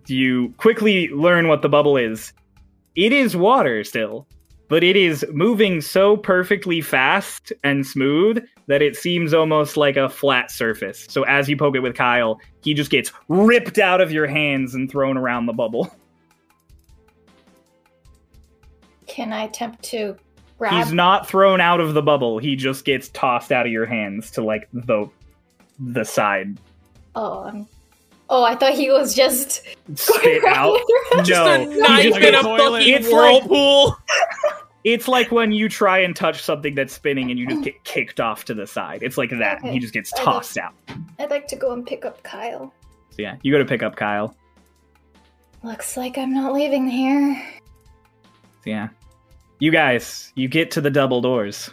you quickly learn what the bubble is. It is water still, but it is moving so perfectly fast and smooth that it seems almost like a flat surface. So as you poke it with Kyle, he just gets ripped out of your hands and thrown around the bubble. <laughs>
Can I attempt to grab?
He's not thrown out of the bubble. He just gets tossed out of your hands to like the the side
Oh, I'm. Oh, I thought he was just
spit <laughs> out.
Just
No,
a knife
just
in a fucking whirlpool. <laughs>
It's like when you try and touch something that's spinning and you just get kicked off to the side. It's like that.
Okay.
He just gets tossed out.
I'd like to go and pick up Kyle.
So yeah, you go to pick up Kyle.
Looks like I'm not leaving here.
So yeah. You guys, you get to the double doors.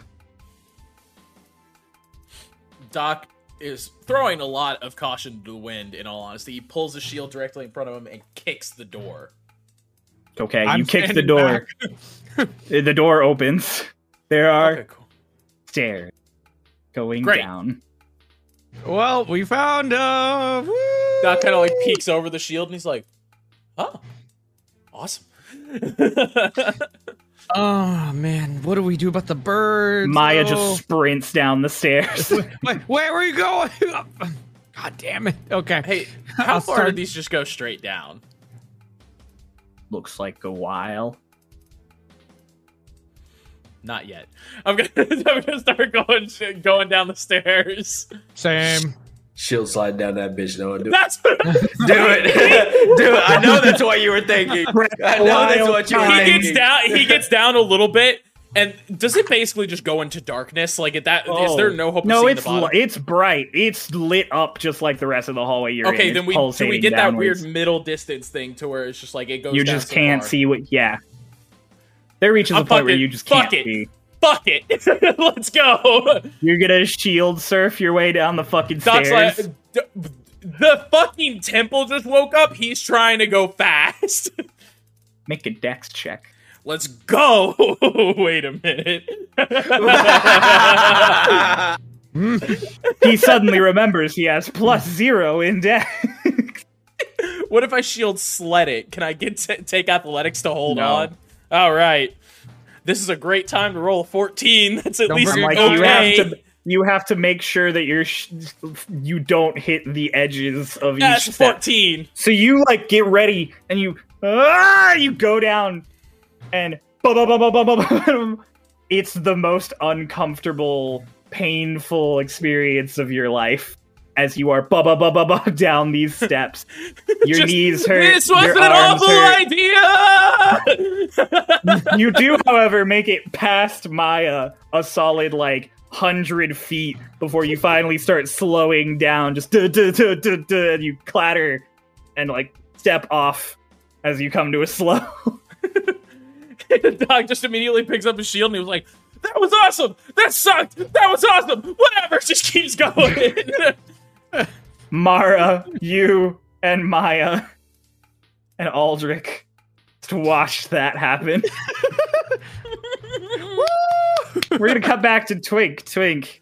Doc is throwing a lot of caution to the wind. In all honesty, he pulls the shield directly in front of him and kicks the door.
Okay,
I'm
you kick the door. <laughs> the door opens. There are
Okay, cool.
stairs going
Great.
down.
Well, we found uh woo!
Doc kind of like peeks over the shield and he's like, "Oh, awesome." <laughs>
Oh man, what do we do about the birds?
Maya
Oh.
just sprints down the stairs. <laughs>
Wait, where are you going? <laughs> God damn it. Okay.
hey, <laughs> how
I'll
far
start-
did these just go straight down?
Looks like a while.
Not yet. I'm gonna, I'm gonna start going going down the stairs.
Same.
Shield slide down that bitch. No, <laughs> do it.
That's
Do it. do it. I know that's what you were thinking. <laughs> I know that's what you were
he
thinking.
gets down. He gets down a little bit, and does it basically just go into darkness? Like at that, is there no hope?
No,
seeing
it's
the
li- it's bright. It's lit up just like the rest of the hallway you're in.
okay.
It's
Then we do we
pulsating
get that weird middle distance thing to where it's just like it goes.
You
down
just
so
can't
far.
see what. Yeah, there reaches
I'm
a point where you just can't
it.
see.
Fuck it. <laughs> Let's go.
You're gonna shield surf your way down the fucking
Doc's like,
stairs.
"D- the fucking temple just woke up. He's trying to go fast. <laughs>
Make a dex check.
Let's go. <laughs> Wait a minute.
He suddenly remembers he has plus zero in dex.
what if I shield sled it? Can I get take athletics to hold
No.
on? All right. This is a great time to roll a 14. <laughs> That's at
Don't
least
like
okay.
you have to. You have to make sure that you're sh- you don't hit the edges of each step.
14.
So you like get ready and you ah, you go down and it's the most uncomfortable, painful experience of your life as you are bum, bum, bum, bum, bum, down these <laughs> steps. Your
Just-
knees hurt.
This was an awful
hurt.
idea. <laughs>
You do, however, make it past Maya a solid like hundred feet before you finally start slowing down. Just duh, duh, duh, duh, duh, and you clatter and like step off as you come to a slow. <laughs>
the dog just immediately picks up his shield and he was like, "That was awesome. That sucked. That was awesome. Whatever." Just keeps going.
Mara, you, and Maya, and Aldrich to watch that happen. <laughs> We're gonna cut back to Twink. Twink.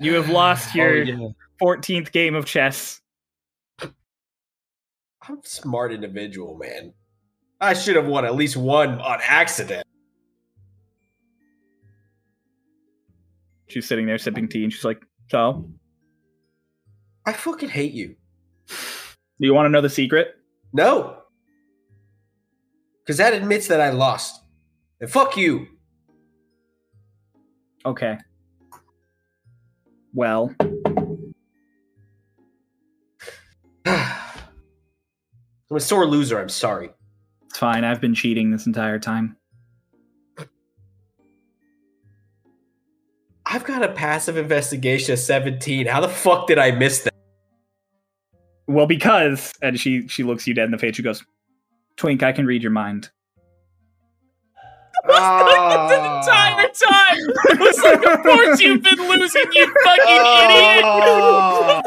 You have lost oh, your
Oh, yeah.
14th game of chess.
I'm a smart individual, man. I should have won at least one on accident.
She's sitting there sipping tea, and she's like, "So,
I fucking hate you.
do you want to know the secret?"
No. Because that admits that I lost. And fuck you.
Okay. Well, <sighs>
I'm a sore loser. I'm sorry.
it's fine. I've been cheating this entire time.
I've got a passive investigation of 17. How the fuck did I miss that?
Well, because and she she looks you dead in the face. She goes, "Twink, I can read your mind."
The ah. entire time. It was like, of course you've been losing, you fucking idiot.
Oh.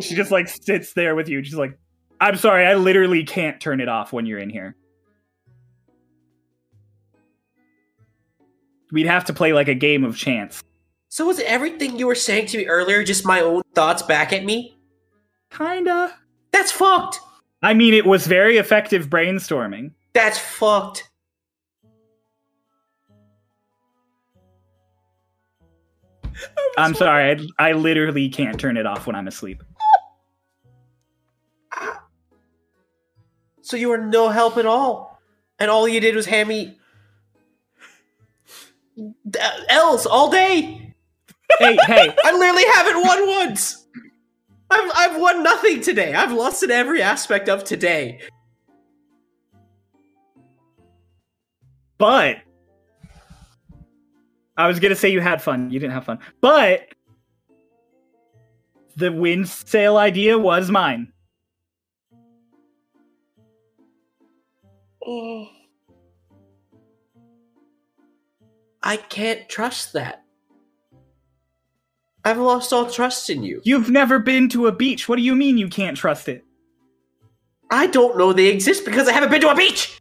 She just like sits there with you. She's like, "I'm sorry, I literally can't turn it off when you're in here." We'd have to play like a game of chance.
so was everything you were saying to me earlier just my own thoughts back at me?
Kinda.
That's fucked.
I mean, it was very effective brainstorming.
That's fucked.
I'm sorry, I, I literally can't turn it off when I'm asleep.
So you were no help at all. And all you did was hand me d- L's all day.
Hey, hey, <laughs>
I literally haven't won once. I've, I've won nothing today. I've lost in every aspect of today.
But I was gonna say you had fun. You didn't have fun, but the wind sail idea was mine. Oh.
I can't trust that. I've lost all trust in you.
You've never been to a beach. What do you mean you can't trust it?
I don't know they exist because I haven't been to a beach.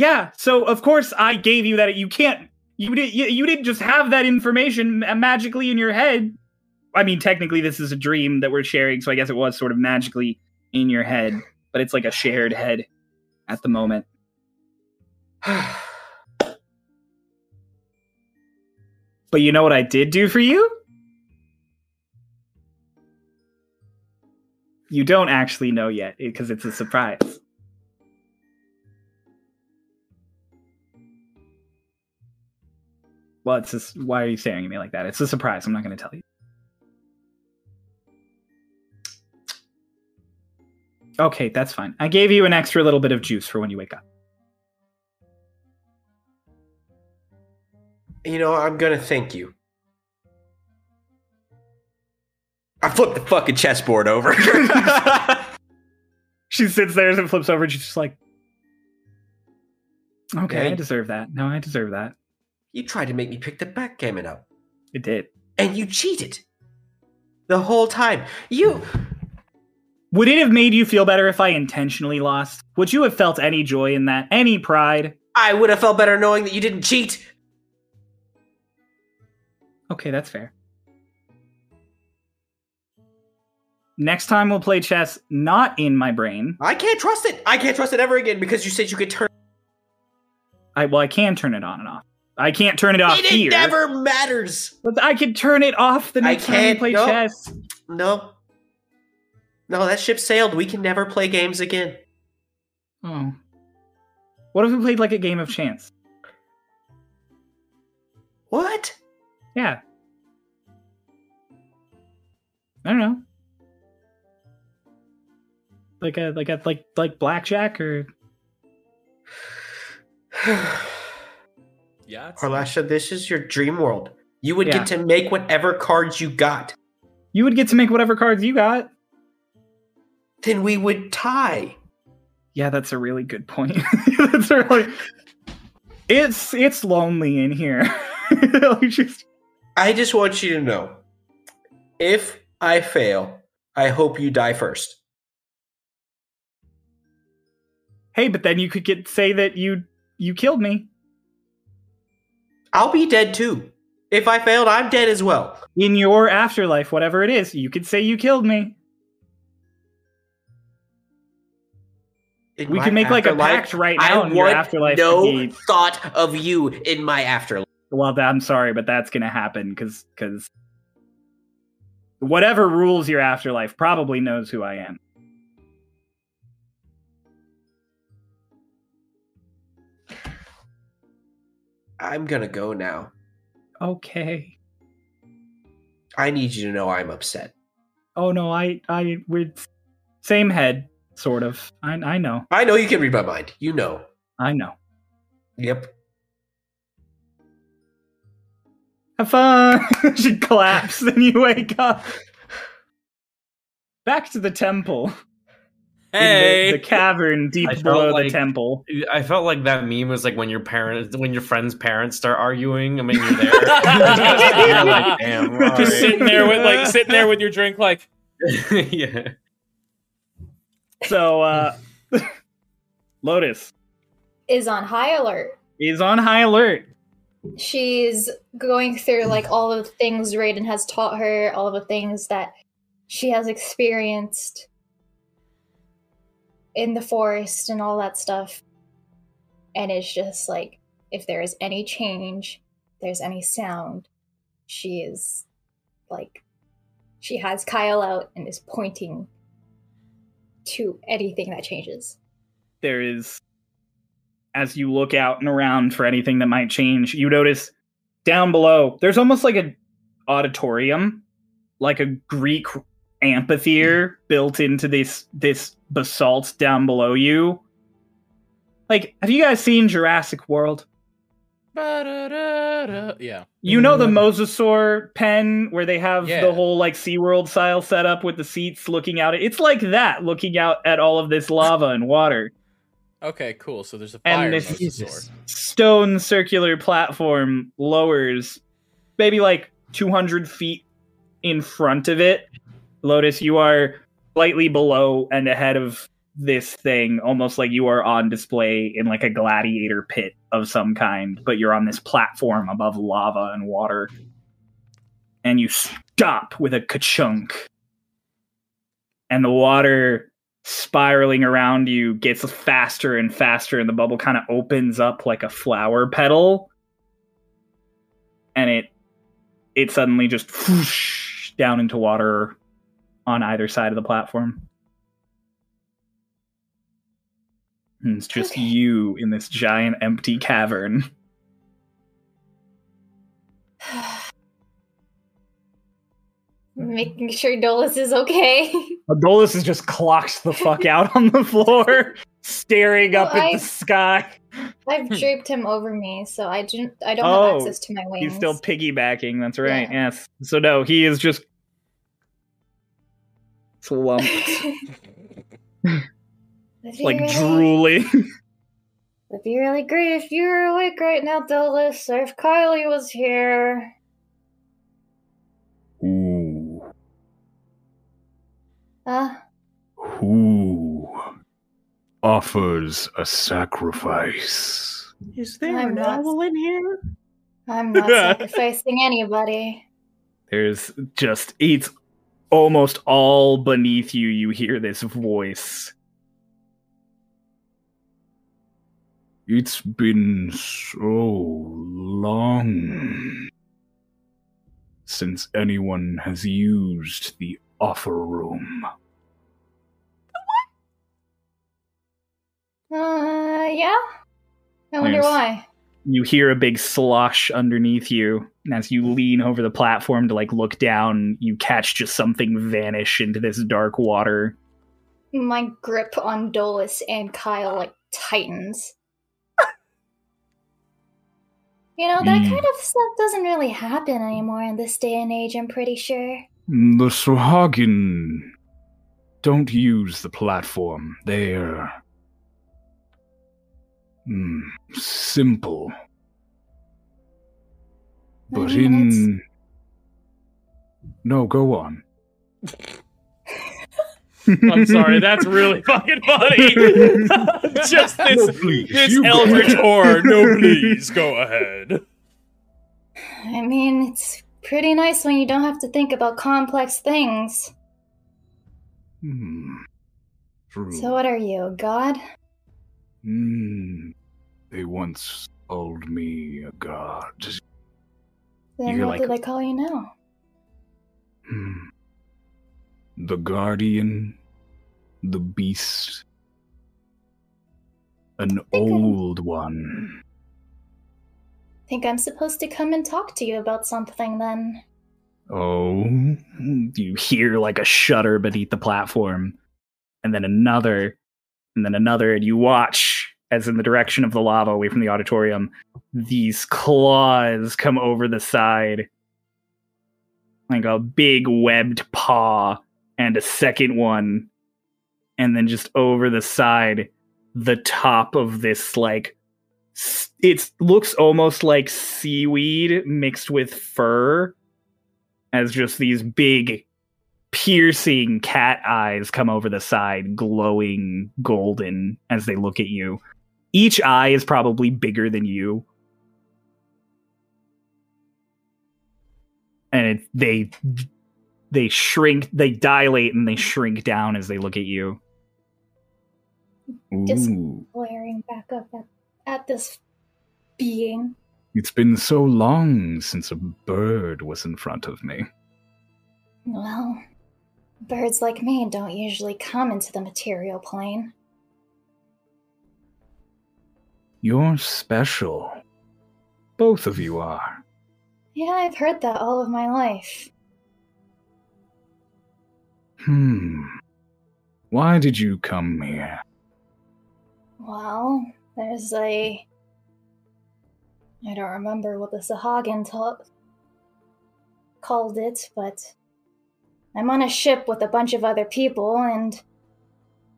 Yeah, so of course I gave you that. You can't. You did. You, you didn't just have that information magically in your head. I mean, technically, this is a dream that we're sharing, so I guess it was sort of magically in your head, but it's like a shared head at the moment. <sighs> But you know what I did do for you? You don't actually know yet because it's a surprise. Well, it's just why are you staring at me like that? It's a surprise. I'm not going to tell you. Okay, that's fine. I gave you an extra little bit of juice for when you wake up.
you know, I'm gonna thank you. I flipped the fucking chessboard over. <laughs> <laughs>
She sits there and flips over and she's just like, Okay,
Yeah.
I deserve that. No, I deserve that.
You tried to make me pick the backgammon up,
It did.
and you cheated the whole time. You. <sighs>
Would it have made you feel better if I intentionally lost? Would you have felt any joy in that? Any pride?
I would have felt better knowing that you didn't cheat.
Okay, that's fair. Next time we'll play chess not in my brain.
I can't trust it. I can't trust it ever again because you said you could turn.
I well, I can turn it on and off. I can't turn it off
it, it never matters.
But I can turn it off the
I
next time we play
no.
chess.
No, No, that ship sailed. We can never play games again.
Oh. What if we played like a game of chance?
What?
Yeah. I don't know. Like a like a like like blackjack or <sighs> <sighs> <sighs>
Yeah. it's-
Narlashna, this is your dream world. You would
Yeah.
get to make whatever cards you got.
you would get to make whatever cards you got.
Then we would tie.
Yeah, that's a really good point. <laughs> that's really It's it's lonely in here. <laughs> Just-
I just want you to know if I fail, I hope you die first.
hey, but then you could get say that you you killed me
I'll be dead too. If I failed, I'm dead as well.
in your afterlife, whatever it is. You could say you killed me.
In
We can make, like, a pact right
I
now in your afterlife
No thought of you in my afterlife.
Well, I'm sorry, but that's gonna happen because because whatever rules your afterlife probably knows who I am.
I'm gonna go now.
Okay.
I need you to know I'm upset.
Oh no, I I we're same head, sort of. I I know,
I know you can read my mind. You know.
I know.
Yep.
Have fun. <laughs> she collapses then you wake up. Back to the temple. In the-
Hey.
the, cavern <laughs> deep
I felt
below
like-
the temple.
I felt like that meme was like when your parents, when your friends' parents start arguing. I mean, you're there. <laughs> you're like, damn.
Just
alright."
sitting there with like sitting there with your drink, like <laughs>
yeah.
So uh Lotus
Is on high alert.
is on high alert.
She's going through like all of the things Raiden has taught her, all of the things that she has experienced in the forest and all that stuff. And it's just like if there is any change, there's any sound, she is like she has Kyle out and is pointing to anything that changes.
there is as you look out and around for anything that might change you notice down below there's almost like a auditorium like a greek amphitheater hmm. built into this this basalt down below you like have you guys seen jurassic world
ba-da-da-da. yeah.
you know the mm-hmm. mosasaur pen where they have
Yeah.
the whole like SeaWorld style setup with the seats looking out it's like that looking out at all of this lava and water
Okay, cool. So there's a
And this-
mosasaur.
stone circular platform lowers maybe like 200 feet in front of it. Lotus, you are slightly below and ahead of this thing, almost like you are on display in like a gladiator pit of some kind, but you're on this platform above lava and water. And you stop with a ka-chunk. And the water spiraling around you gets faster and faster and the bubble kind of opens up like a flower petal and it it suddenly just whoosh down into water on either side of the platform and it's just
Okay.
you in this giant empty cavern <laughs>
Making sure Dolus is okay.
Uh, Dolus is just clocked the fuck out on the floor <laughs> staring up
Well,
at
I-
the sky
I've hmm. draped him over me, so I don't I don't
Oh,
have access to my wings.
he's still piggybacking that's right
Yeah.
yes so no he is just slumped <laughs> <laughs> like
really-
drooling. <laughs>
It'd be really great if you were awake right now, Dolus, or if Kylie was here.
Who,
Uh,
who offers a sacrifice?
Is
there I'm an not-
in here?
I'm not sacrificing anybody.
There's just it's almost all beneath you, you hear this voice.
It's been so long since anyone has used the offer room. What?
Uh, yeah. I wonder why
you hear a big slosh underneath you and as you lean over the platform to like look down you catch just something vanish into this dark water
My grip on Dolus and Kyle like tightens. You know, that
Mm.
kind of stuff doesn't really happen anymore in this day and age, I'm pretty sure.
The Sahagin don't use the platform. They're hmm, simple. But
I mean,
in no, go on. <laughs>
I'm sorry, that's really <laughs> fucking funny. <laughs> Just this,
No, please,
this eldritch
ahead.
horror. No, please go ahead.
I mean, it's pretty nice when you don't have to think about complex things.
Hmm. True.
So, what are you, god?
Hmm. They once called me a god.
Then
You're
what
like-
do they call you now?
Hmm. The guardian, the beast, an old one.
Think I'm supposed to come and talk to you about something then?
Oh,
you hear like a shudder beneath the platform and then another and then another and you watch as in the direction of the lava away from the auditorium these claws come over the side like a big webbed paw and a second one and then just over the side the top of this like it looks almost like seaweed mixed with fur as just these big piercing cat eyes come over the side glowing golden as they look at you each eye is probably bigger than you and it, they they shrink they dilate and they shrink down as they look at you
Just-
ooh.
Glaring back up at, at this being.
It's been so long since a bird was in front of me.
Well, birds like me don't usually come into the material plane.
You're special. Both of you are.
Yeah, I've heard that all of my life.
Hmm. Why did you come here?
Well, there's a. I don't remember what the Sahagin ta- called it, but I'm on a ship with a bunch of other people, and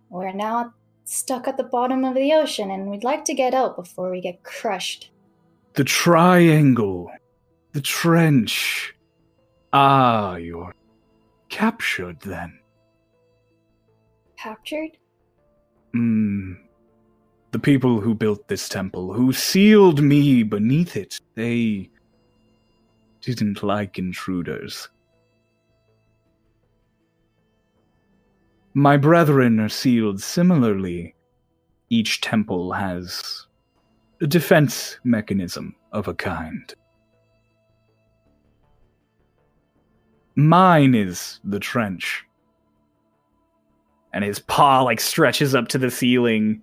we're now stuck at the bottom of the ocean, and we'd like to get out before we get crushed.
The triangle. The trench. Ah, you're captured then.
Captured?
Hmm. The people who built this temple, who sealed me beneath it, they didn't like intruders. My brethren are sealed similarly. Each temple has a defense mechanism of a kind. Mine is the trench.
and his paw like stretches up to the ceiling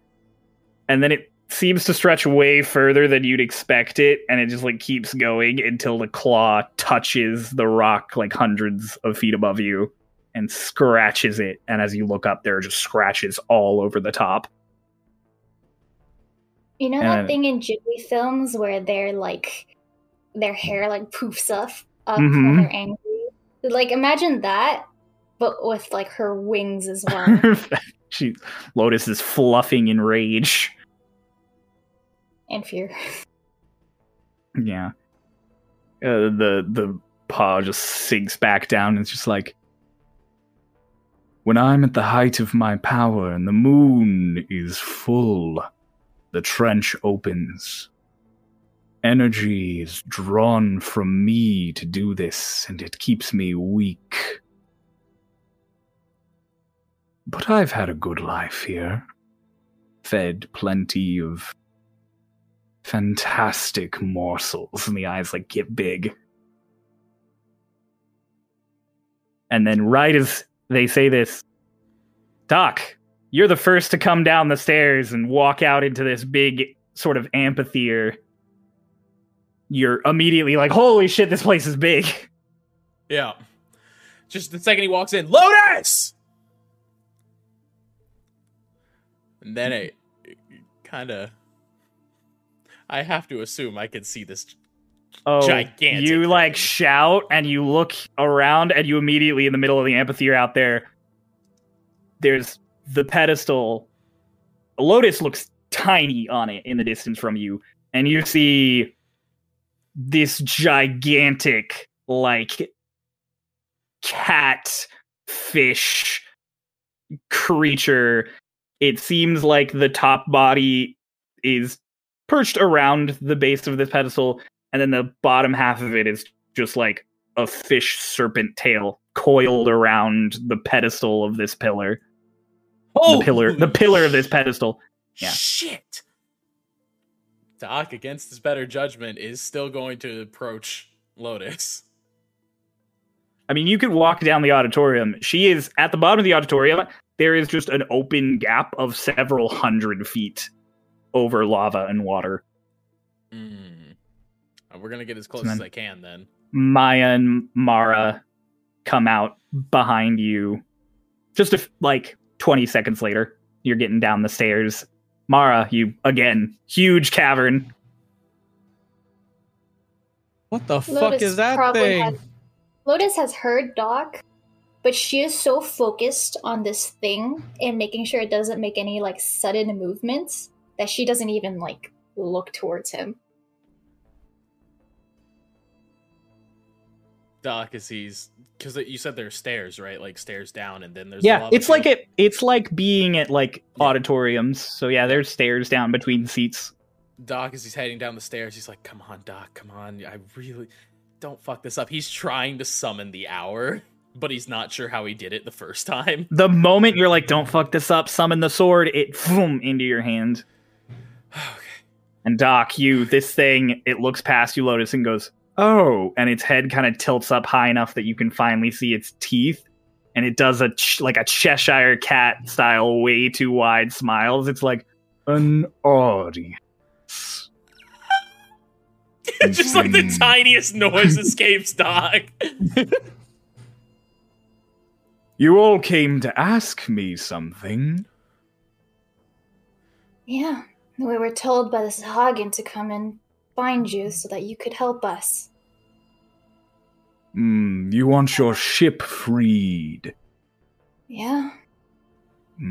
and then it seems to stretch way further than you'd expect it and it just like keeps going until the claw touches the rock like hundreds of feet above you and scratches it and as you look up there are just scratches all over the top
You know
Uh,
that thing in Ghibli films where they're like their hair like poofs up up
Mhm.
when they're angry? Like imagine that, but with like her wings as well. <laughs>
she lotus is fluffing in rage
and fear.
yeah uh, the the paw just sinks back down and it's just like
When I'm at the height of my power and the moon is full, the trench opens. Energy is drawn from me to do this, and it keeps me weak. But I've had a good life here. Fed plenty of fantastic morsels.
and the eyes like get big. And then right as they say this, Doc, you're the first to come down the stairs and walk out into this big sort of amphitheater. You're immediately like, holy shit, this place is big.
Yeah. Just the second he walks in, Lotus! And then it, kind of. I have to assume I can see this.
Oh,
Gigantic
you like shout and you look around and you immediately in the middle of the amphitheater out there. There's the pedestal. Lotus looks tiny on it in the distance from you, and you see this gigantic, like cat fish creature. It seems like the top body is perched around the base of this pedestal, and then the bottom half of it is just like a fish serpent tail coiled around the pedestal of this pillar.
Oh,
the pillar, the pillar of this pedestal. Yeah.
Shit. Doc, against his better judgment, is still going to approach Lotus.
I mean, you could walk down the auditorium. She is at the bottom of the auditorium. There is just an open gap of several hundred feet over lava and water.
Hmm. Uh, We're gonna get as close as I can then.
Maya and Mara come out behind you. Just a f- like 20 seconds later, you're getting down the stairs. Mara, you again, huge cavern.
What the fuck is that thing?
had- Lotus has heard Doc, but she is so focused on this thing and making sure it doesn't make any like sudden movements that she doesn't even like look towards him.
Doc, as he's because you said there's stairs, right? Like stairs down, and then there's
yeah, it's like it. It's like being at like
Yeah.
auditoriums. So yeah, there's stairs down between seats.
Doc, as he's heading down the stairs, he's like, "Come on, Doc, come on! I really don't fuck this up." He's trying to summon the hour, <laughs> but he's not sure how he did it the first time.
The moment you're like, "Don't fuck this up," summon the sword. It boom into your hand. <sighs>
okay.
And Doc, you this thing, it looks past you, Lotus, and goes, "Oh!" And its head kind of tilts up high enough that you can finally see its teeth, and it does a ch- like a Cheshire cat style, way too wide smiles. It's like
An audience. <laughs>
Just like the
Hmm.
tiniest noise escapes Doc. <laughs>
You all came to ask me something.
Yeah, we were told by the Sahagin to come and find you so that you could help us.
Hmm, you want your ship freed.
Yeah,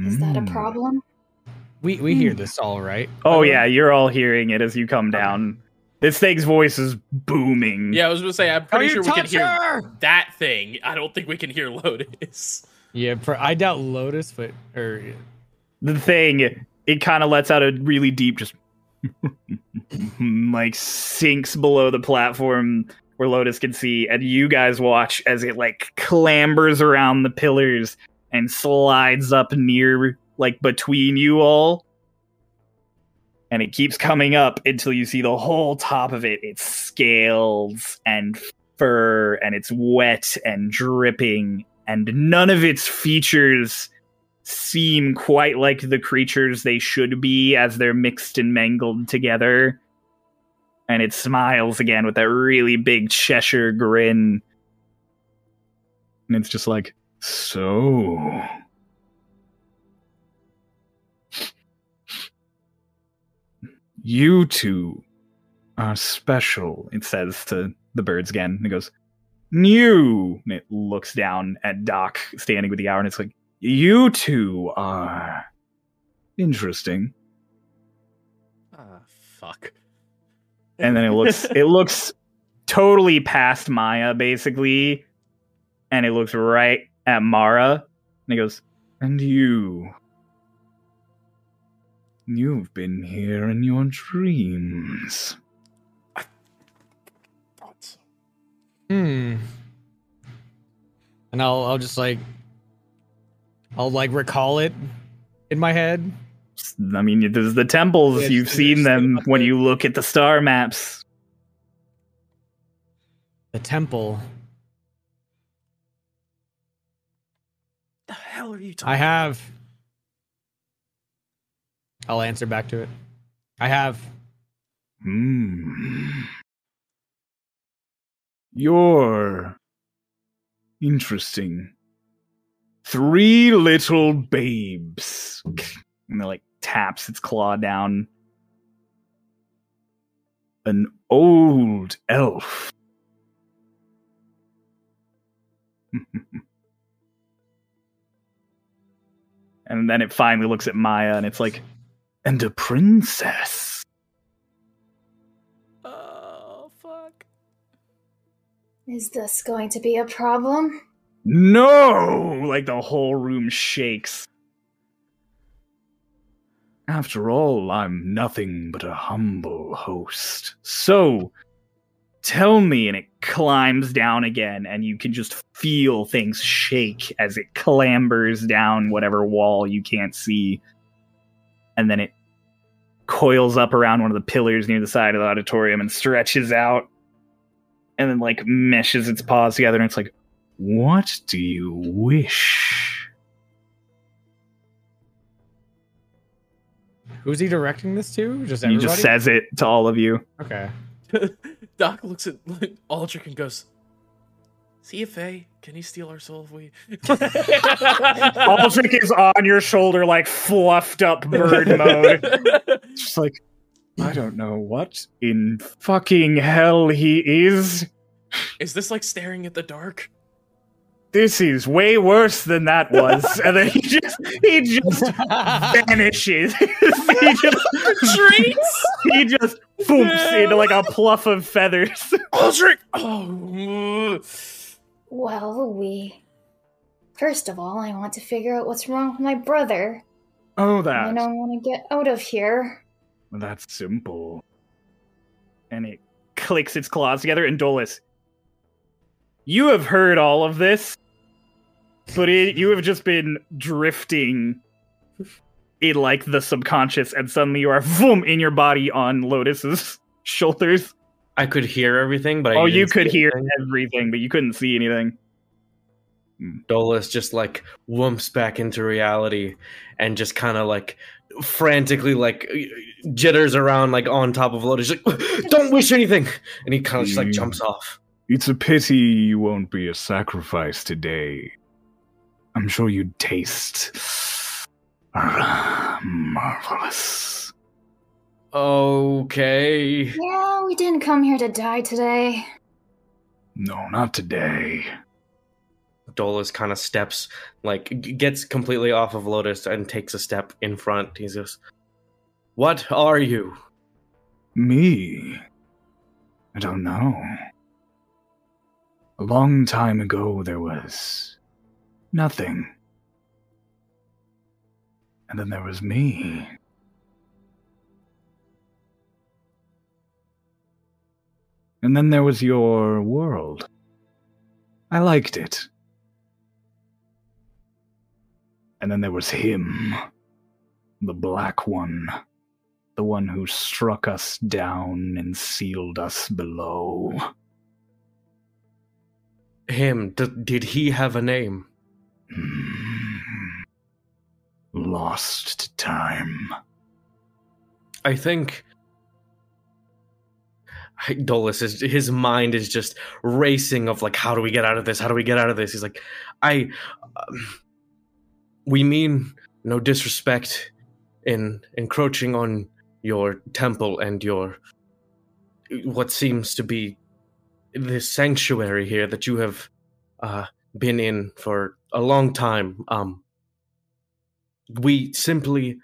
is that a
Hmm.
problem?
We we hear this all right.
Oh yeah, you're all hearing it as you come down. This thing's voice is booming.
Yeah, I was gonna say, I'm pretty
you
sure we can
touch
hear
her!
that thing. I don't think we can hear Lotus.
Yeah, for, I doubt Lotus, but or
The thing, it kind of lets out a really deep, just <laughs> like sinks below the platform where Lotus can see, and you guys watch as it like clambers around the pillars and slides up near, like between you all. And it keeps coming up until you see the whole top of it. It's scales and fur, and it's wet and dripping, and none of its features seem quite like the creatures they should be as they're mixed and mangled together. And it smiles again with that really big Cheshire grin.
And it's just like, so. You two are special.
It says to the birds again. And it goes, New. And it looks down at Doc standing with the hour and it's like,
You two are interesting.
Ah, fuck.
and then it looks <laughs> it looks totally past Maya basically, and it looks right at Mara, and it goes,
And you. You've been here in your dreams.
Thought so.
hmm. And I'll I'll just like I'll like recall it in my head.
I mean, there's the temples.
Yes,
You've seen them
stuff
when you look at the star maps.
The temple.
The hell are you talking?
I have I'll answer back to it. I have.
Hmm. You're interesting. Three little babes. And it like taps its claw down. An old elf. <laughs> and then it finally looks at Maya and it's like, and a princess.
Oh fuck.
Is this going to be a problem?
No! Like the whole room shakes. After all, I'm nothing but a humble host. So, tell me, and it climbs down again, and you can just feel things shake as it clambers down whatever wall you can't see. And then it coils up around one of the pillars near the side of the auditorium and stretches out. And then, like, meshes its paws together, and it's like, what do you wish?
Who's he directing this to? Just everybody?
He just says it to all of you.
Okay. <laughs>
Doc looks at Aldrich and goes, "See if can he steal our soul if we?" <laughs>
Aldrich is on your shoulder, like fluffed up bird <laughs> mode.
Just like, I don't know what in fucking hell he is.
Is this like staring at the dark?
This is way worse than that was. <laughs> and then he just he just vanishes. <laughs> <laughs> he just
Treats.
he just boomps into like a pluff of feathers.
Aldrich. Oh.
Well, we. First of all, I want to figure out what's wrong with my brother.
Oh, that.
I
that.
don't want to get out of here.
That's simple.
and it clicks its claws together. And Dolus, you have heard all of this, but it, you have just been drifting in like the subconscious, and suddenly you are boom in your body on Lotus's <laughs> shoulders.
I could hear everything, but I
oh, you could hear
anything.
everything, but you couldn't see anything.
Dolus just like whoops back into reality and just kind of like frantically like jitters around like on top of Lotus. Like, <gasps> don't wish anything, and he kind of just like
Mm.
jumps off.
It's a pity you won't be a sacrifice today. I'm sure you'd taste uh, marvelous.
Okay.
Yeah, we didn't come here to die today.
No, not today.
Dolus kind of steps, like g- gets completely off of Lotus and takes a step in front. He says, "What are you?"
Me? I don't know. A long time ago, there was nothing. And then there was me. And then there was your world. I liked it. And then there was him. The Black One. The one who struck us down and sealed us below.
Him? D- did he have a name?
Hmm. Lost to time.
I think Dolus is his mind is just racing of like how do we get out of this? How do we get out of this? He's like, I um, we mean no disrespect in encroaching on your temple and your what seems to be this sanctuary here that you have uh, been in for a long time. Um, we simply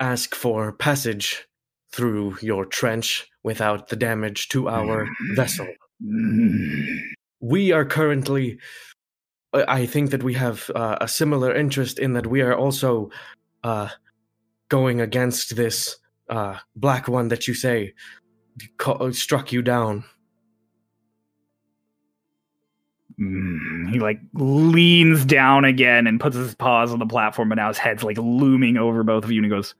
ask for passage through your trench without the damage to our vessel.
Hmm.
We are currently. I think that we have uh, a similar interest in that we are also uh, going against this uh, black one that you say struck you down.
He like leans down again and puts his paws on the platform, but now his head's like looming over both of you, and he goes,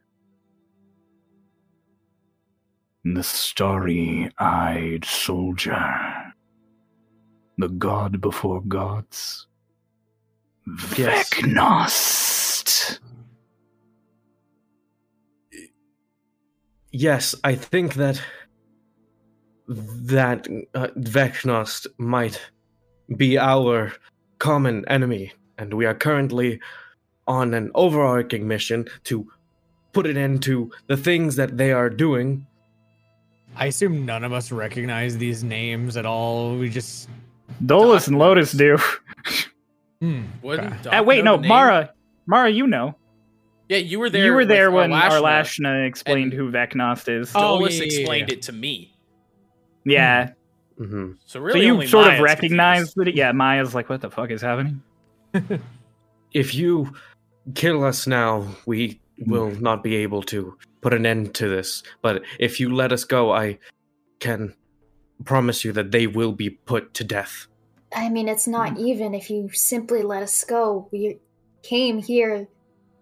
The starry eyed soldier. The god before gods.
Yes.
Vecnost.
yes, I think that that uh, Vecnost might be our common enemy, and we are currently on an overarching mission to put an end to the things that they are doing.
I assume none of us recognize these names at all. We just
Dolus and Lotus do.
hmm. Okay.
Uh, wait, no. Mara. Mara, you know.
Yeah, you were there.
you were there when
Narlashna.
Narlashna explained who Vecnost is.
Oh,
Dolus
yeah, yeah,
explained
yeah.
it to me.
yeah.
Hmm
So really,
so you
only
sort of recognize
confused.
that. It, yeah, Maya's like, what the fuck is happening? <laughs>
If you kill us now, we will not be able to put an end to this. But if you let us go, I can promise you that they will be put to death.
I mean, it's not even if you simply let us go. We came here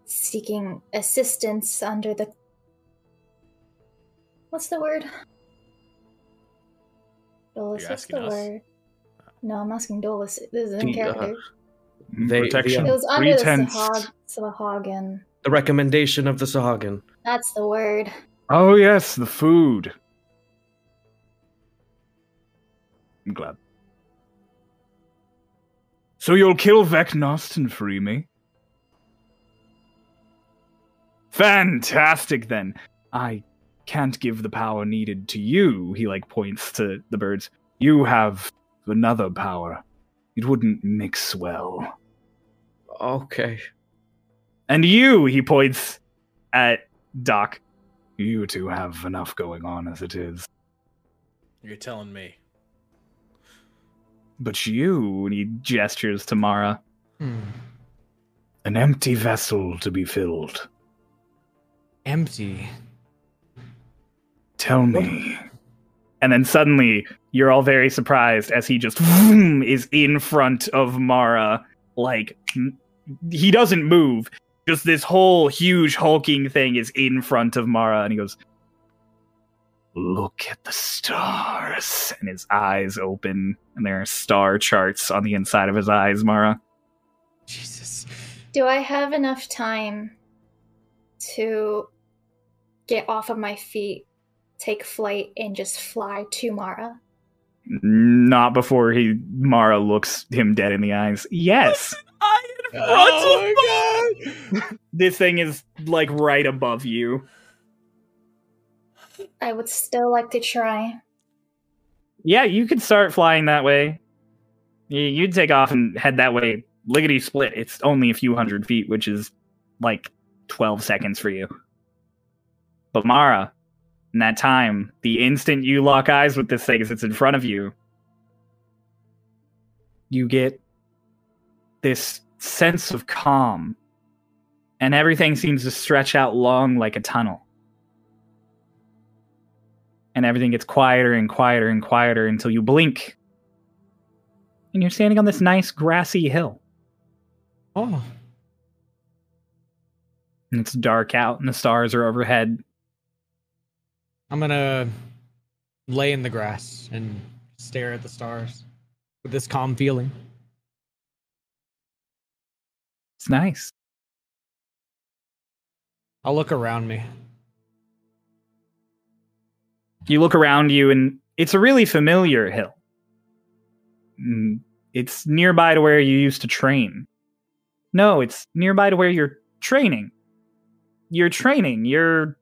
seeking assistance under the. What's the word? Dolus,
you
what's the
us?
word? No, I'm asking Dolus. This is in
The, uh,
character.
They-
Protection.
it was under
pretense.
the Sahag, Sahagin.
The recommendation of the Sahagin.
That's the word.
Oh yes, the food. I'm glad. So you'll kill Vecnost and free me? Fantastic then. I can't give the power needed to you, he like points to the birds. You have another power. It wouldn't mix well.
Okay.
And you, he points at Doc. You two have enough going on as it is.
You're telling me.
But you, and he gestures to Mara,
Hmm.
an empty vessel to be filled.
Empty.
Tell me.
And then suddenly, you're all very surprised as he just vroom, is in front of Mara. Like, he doesn't move. Just this whole huge hulking thing is in front of Mara, and he goes, Look at the stars. And his eyes open, and there are star charts on the inside of his eyes, Mara.
Jesus.
Do I have enough time to get off of my feet, take flight, and just fly to Mara?
Not before he Mara looks him dead in the eyes. Yes. <laughs>
I
Oh
of
my <laughs>
this thing is like right above you.
I would still like to try.
Yeah, you could start flying that way. You- You'd take off and head that way. Lickety split. It's only a few hundred feet, which is like 12 seconds for you. But Mara, in that time, the instant you lock eyes with this thing as it's in front of you, you get this sense of calm. And everything seems to stretch out long like a tunnel and everything gets quieter and quieter and quieter until you blink. And you're standing on this nice grassy hill.
Oh.
And it's dark out and the stars are overhead.
I'm gonna lay in the grass and stare at the stars with this calm feeling.
It's nice.
I'll look around me.
You look around you and it's a really familiar hill. Mm, It's nearby to where you used to train. No, it's nearby to where you're training. You're training. You're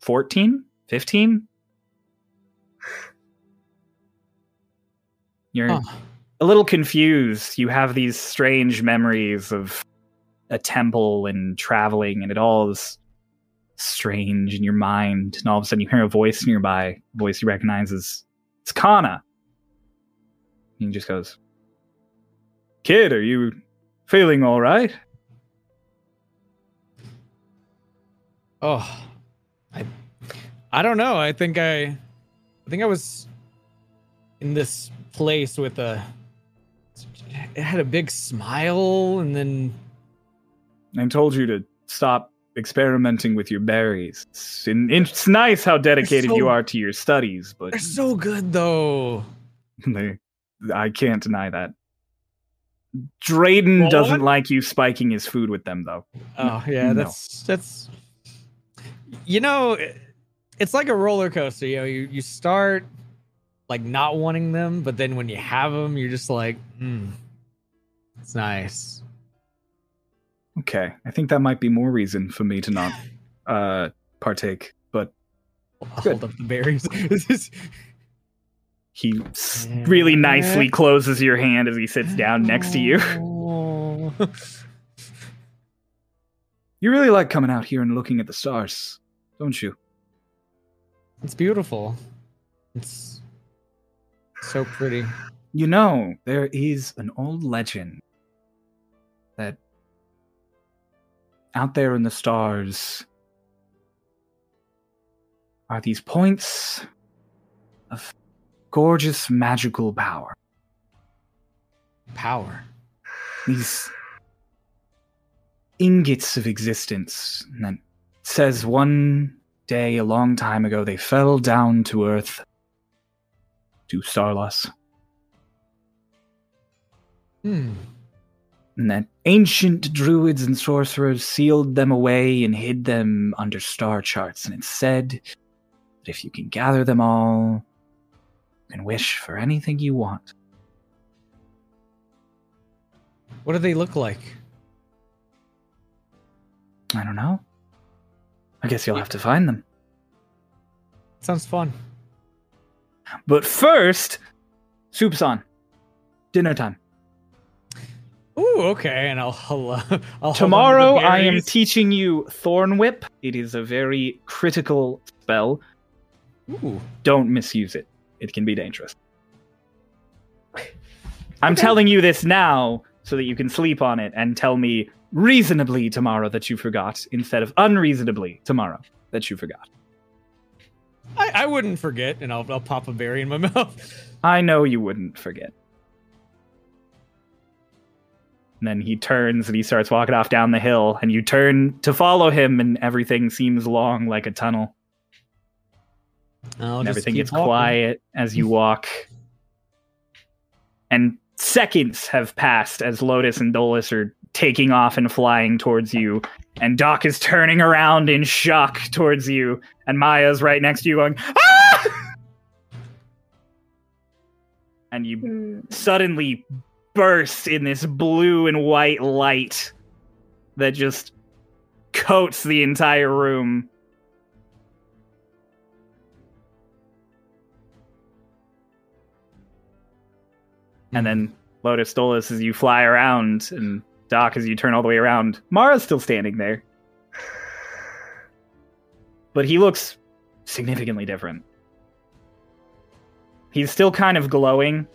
14, 15? You're
Huh.
a little confused. You have these strange memories of a temple and traveling, and it all is strange in your mind. And all of a sudden, you hear a voice nearby, a voice you recognize as it's Kana. And he just goes, "Kid, are you feeling all right?"
Oh, I, I don't know. I think I, I think I was in this place with a. It had a big smile, and then
I told you to stop experimenting with your berries. It's, in, it's nice how dedicated
so-
you are to your studies, but
they're so good though. <laughs>
they, I can't deny that. Drayden
What?
doesn't like you spiking his food with them, though.
Oh yeah,
No.
that's that's. You know, it's like a roller coaster. You know, you you start like not wanting them, but then when you have them, you're just like, hmm, it's nice.
Okay, I think that might be more reason for me to not <laughs> uh partake. But
I'll
Good.
hold up the berries. <laughs>
He really nicely closes your hand as he sits down next to you. <laughs>
You really like coming out here and looking at the stars, don't you?
It's beautiful. It's so pretty.
You know, there is an old legend that out there in the stars are these points of gorgeous magical power.
Power.
These ingots of existence and that says one day a long time ago they fell down to earth to Starless.
Hmm.
and that ancient druids and sorcerers sealed them away and hid them under star charts. And it said that if you can gather them all, you can wish for anything you want.
What do they look like?
I don't know. I guess you'll have to find them.
Sounds fun.
But first, soup's on. Dinner time.
Ooh, okay. And I'll, I'll, uh, I'll hold to
Tomorrow, I am teaching you Thorn Whip. It is a very critical spell.
Ooh.
Don't misuse it. It can be dangerous. I'm telling you this now so that you can sleep on it and tell me reasonably tomorrow that you forgot instead of unreasonably tomorrow that you forgot.
I, I wouldn't forget, and I'll, I'll pop a berry in my <laughs> mouth.
I know you wouldn't forget. And then he turns and he starts walking off down the hill, and you turn to follow him, and everything seems long like a tunnel. And everything gets
walking.
quiet as you walk. And seconds have passed as Lotus and Dolus are taking off and flying towards you. And Doc is turning around in shock towards you. And Maya's right next to you going, ah! And you
Hmm.
suddenly burst in this blue and white light that just coats the entire room. And then Lotus Dolus as you fly around, and Doc as you turn all the way around. Mara's still standing there. But he looks significantly different. He's still kind of glowing,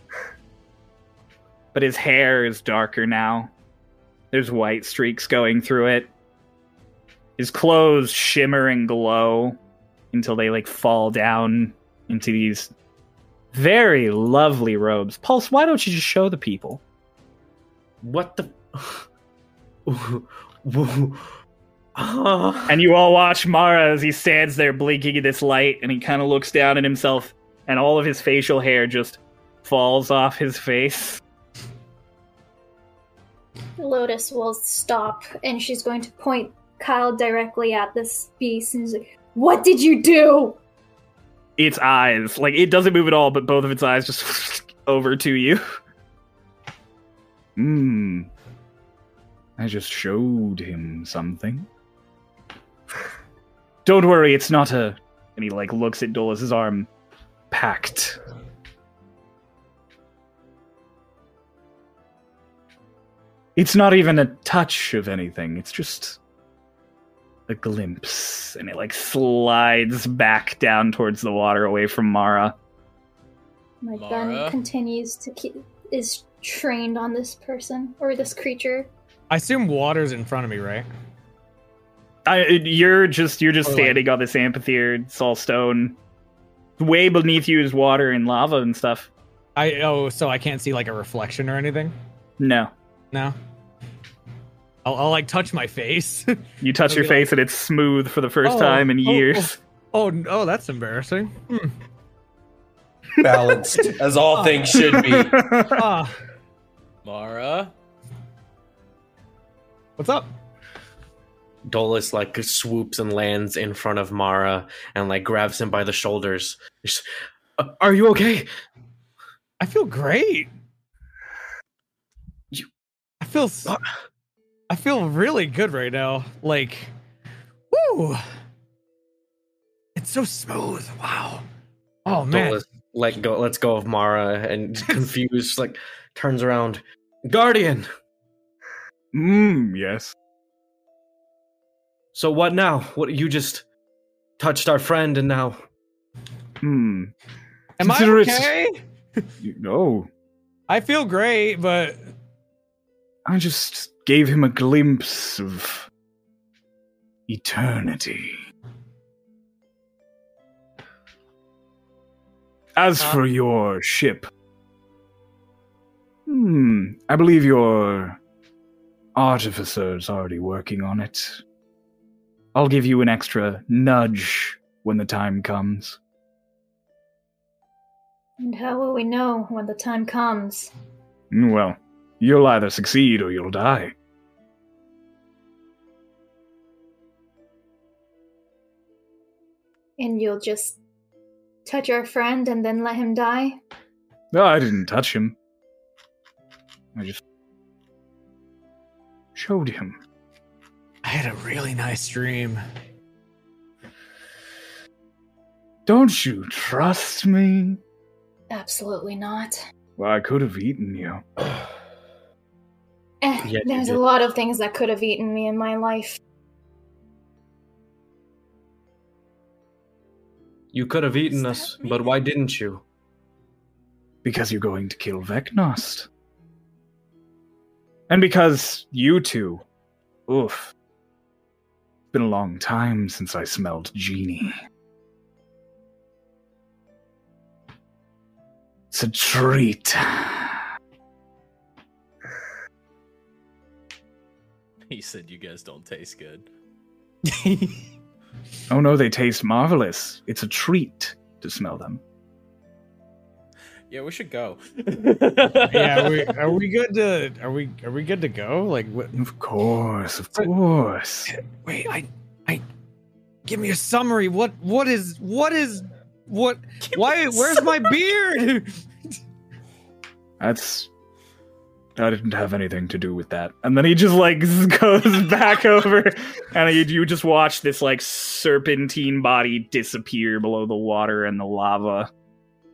but his hair is darker now. There's white streaks going through it. His clothes shimmer and glow until they like fall down into these very lovely robes. Pulse, why don't you just show the people?
What the? <laughs>
And you all watch Mara as he stands there blinking in this light and he kind of looks down at himself and all of his facial hair just falls off his face.
Lotus will stop and she's going to point Kyle directly at this beast and she's like, What did you do?
Its eyes, like it doesn't move at all, but both of its eyes just <laughs> over to you.
Hmm. I just showed him something.
Don't worry, it's not a. And he like looks at Dolus's arm. Packed. It's not even a touch of anything. It's just a glimpse, and it like slides back down towards the water, away from Mara.
My
Mara?
gun continues to keep is trained on this person or this creature.
I assume water's in front of me, right?
I, you're just you're just
Or, like-
standing on this amphitheater. It's all stone. Way beneath you is water and lava and stuff.
I oh, so I can't see like a reflection or anything.
No,
No. I'll, I'll like touch my face. <laughs>
you touch your
be
face and it's smooth for the first
Oh,
time in
oh,
years.
oh, n- oh, that's embarrassing. Hmm.
balanced as all things should be. <laughs>
Ah,
Mara,
what's up?
Dolus like swoops and lands in front of Mara and like grabs him by the shoulders. Just, "Uh, Are you okay?
I feel great.
You-
I feel I feel really good right now. Like, woo! It's so smooth. Wow. Oh man.
Dolus let go Let's go of Mara and <laughs> confused like turns around. Guardian.
Hmm, yes.
So what now? What you just touched our friend and now
Hmm.
Am I
Consider it-
okay?
You- No.
I feel great, but
I just gave him a glimpse of eternity. As for your ship, hmm, I believe your artificer's already working on it. I'll give you an extra nudge when the time comes.
And how will we know when the time comes?
Well, you'll either succeed or you'll die.
And you'll just touch our friend and then let him die?
No, I didn't touch him. I just showed him.
I had a really nice dream.
Don't you trust me?
Absolutely not.
Well, I could have eaten you.
Eh,
Yeah, you
there's a lot of things that could have eaten me in my life.
you could have eaten us,
me?
but why didn't you?
Because you're going to kill Vecnost. And because you two. Oof. It's been a long time since I smelled genie. It's a treat.
He said you guys don't taste good. <laughs>
Oh no, they taste marvelous. It's a treat to smell them.
Yeah, we should go.
yeah, are we, <laughs> are we good to are we are we good to go? Like what
Of course, of course.
wait, I I give me a summary. What what is what is what why where's my beard? <laughs>
That's. I didn't have anything to do with that. And then he just like <laughs> goes back over, and you, you just watch this like serpentine body disappear below the water and the lava.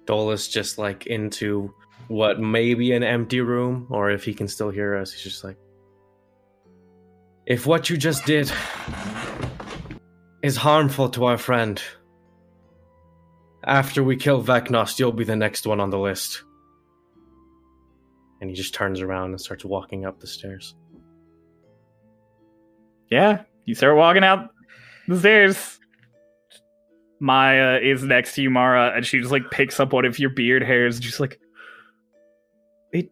Dolus just like into what may be an empty room, or if he can still hear us, he's just like, if what you just did is harmful to our friend, after we kill Vecnost, you'll be the next one on the list. And he just turns around and starts walking up the stairs.
Yeah, you start walking out the stairs. Maya is next to you, Mara, and she just like picks up one of your beard hairs, and she's like, "It,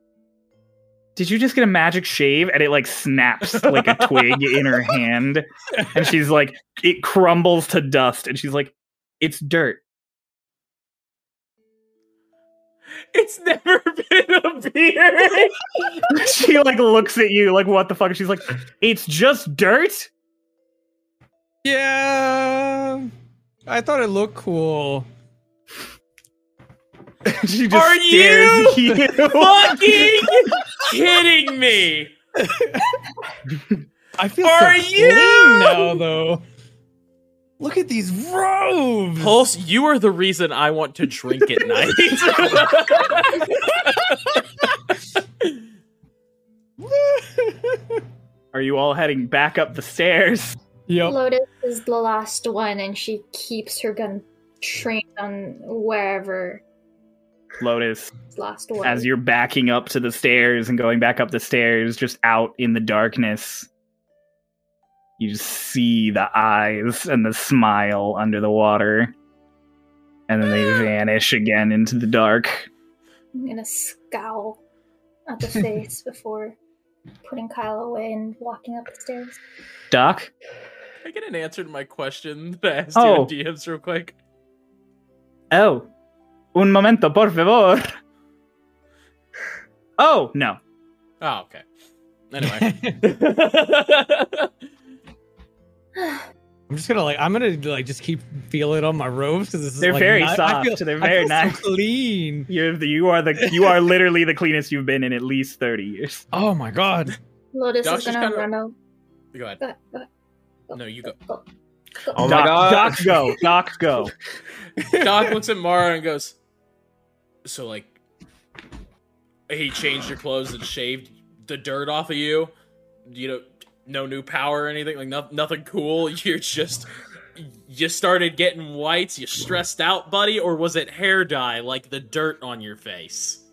did you just get a magic shave?" And it like snaps like a twig <laughs> in her hand, and she's like, it crumbles to dust, and she's like, "It's dirt."
It's never <laughs> been a beard. <laughs>
she like looks at you like, "What the fuck?" She's like, "It's just dirt."
yeah. I thought it looked cool. <laughs>
she just
Are
stares
you
at you.
fucking <laughs> kidding me?
I feel
Are
so
you?
clean now though. Look at these robes.
Pulse, you are the reason I want to drink at night. <laughs>
Are you all heading back up the stairs?
Yep.
Lotus is the last one, and she keeps her gun trained on wherever
Lotus,
is last one.
as you're backing up to the stairs and going back up the stairs, just out in the darkness, you just see the eyes and the smile under the water. And then they <gasps> vanish again into the dark.
I'm gonna scowl at the <laughs> face before putting Kyle away and walking up the stairs.
Doc?
Can I get an answer to my question <laughs> that I asked
Oh.
you in oh. DMs real quick?
Oh. Un momento, por favor. Oh, no.
Oh, okay. Anyway. <laughs>
I'm just gonna like I'm gonna like just keep feeling on my robes because this is
They're
like,
very
not-
soft.
I feel,
They're
I
very
feel so
nice.
clean.
You're the, you are the you are literally the cleanest you've been in at least thirty years.
Oh my god.
Lotus
Josh
is
is
gonna
kinda-
run out.
Go ahead.
Go ahead, go ahead, go,
No, you go.
go.
Oh my
Doc,
god.
Doc, go. Doc, go. <laughs>
Doc looks at Mara and goes, "So like, he changed your clothes and shaved the dirt off of you. You know, no new power or anything. Like no, nothing cool. <laughs> You're just." You started getting whites. You stressed out, buddy, or was it hair dye, like the dirt on your face? <sighs>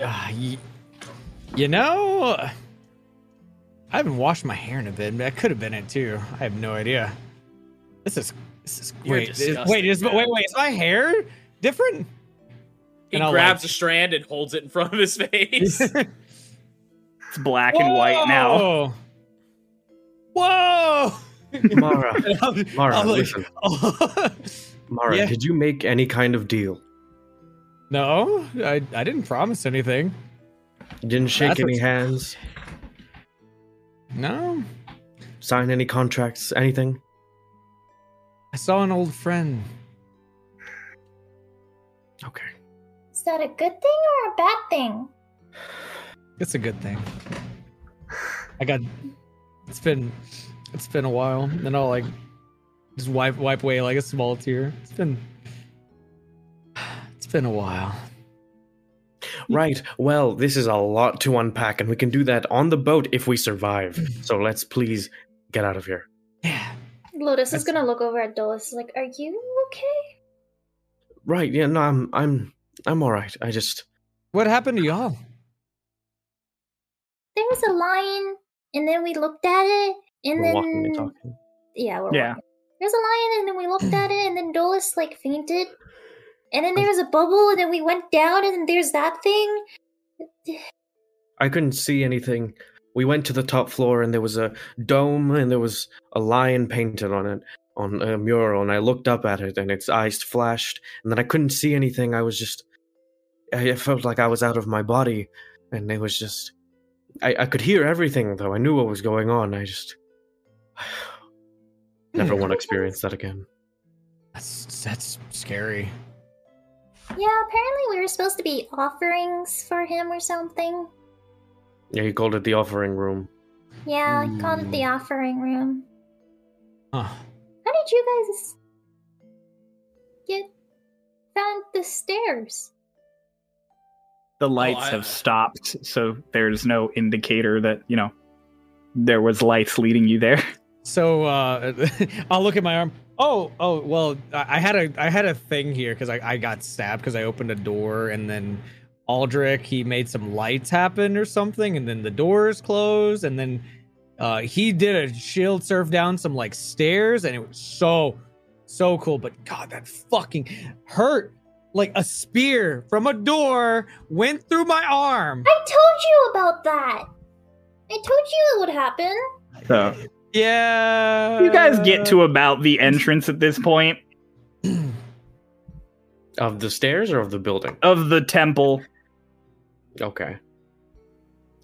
Uh, you, you know, I haven't washed my hair in a bit. That could have been it too. I have no idea. This is this is great. Is- wait, is wait, wait, is my hair different?
He
And
grabs
like-
a strand and holds it in front of his face. <laughs>
It's black and white now.
Whoa!
Mara, <laughs> Mara,
I'm like,
listen.
oh. <laughs>
Mara,
Yeah.
did you make any kind of deal?
no, I I didn't promise anything.
You didn't shake
That's
any hands,
No,
sign any contracts, anything?
I saw an old friend.
Okay.
Is that a good thing or a bad thing?
It's a good thing. I got. It's been. It's been a while, and I'll like just wipe wipe away like a small tear. It's been. It's been a while. <laughs>
Right. Well, this is a lot to unpack, and we can do that on the boat if we survive. Mm-hmm. So let's please get out of here.
Yeah.
Lotus is gonna look over at Dolus like, are you okay?
Right. Yeah. No, I'm. I'm. I'm all right. I just.
What happened to y'all?
There was a lion, and then we looked at it, and then
We're
then
walking and talking.
yeah, we're
Yeah.
walking. There's a lion, and then we looked at it, and then Dolus like fainted, and then there was a bubble, and then we went down, and then there's that thing.
I couldn't see anything. We went to the top floor, and there was a dome, and there was a lion painted on it on a mural. And I looked up at it, and its eyes flashed, and then I couldn't see anything. I was just. I I felt like I was out of my body, and it was just. I, I could hear everything, though. I knew what was going on. I just. <sighs> Never want to <sighs> experience that again.
That's that's scary.
Yeah, apparently we were supposed to be offerings for him or something.
Yeah, he called it the offering room.
Yeah, I called it the offering room.
Huh.
How did you guys get found the stairs?
The lights
I-
have stopped, so there's no indicator that you know there was lights leading you there.
So uh <laughs> I'll look at my arm. Oh, oh, well, I I had a I had a thing here because I, I got stabbed because I opened a door and then Aldrich he made some lights happen or something and then the doors closed and then uh he did a shield surf down some like stairs and it was so so cool but god that fucking hurt like a spear from a door went through my arm
I told you about that. I told you it would happen.
So
yeah
you guys get to about the entrance at this point
Of the stairs or of the building?
of the temple.
Okay.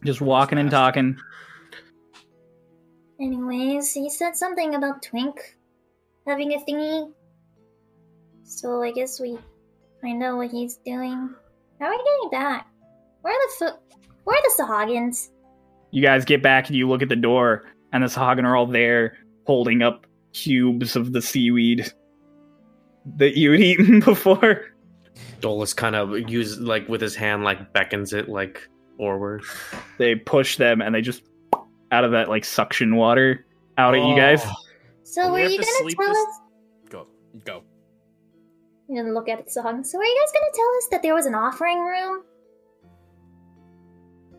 Just walking and talking.
Anyways, he said something about Twink having a thingy. So I guess we find out what he's doing. How are we getting back? Where are the foot? Where are the Sahagins?
You guys get back and you look at the door, and the Sahagin are all there holding up cubes of the seaweed that you had eaten <laughs> before.
Dolus kind of uses like with his hand, like beckons it like forward.
They push them and they just out of that like suction water out at you guys.
Oh.
So
We
were you gonna
sleep
tell
this-
us?
Go, go.
You didn't look at the Sahagin. So are you guys gonna tell us that there was an offering room?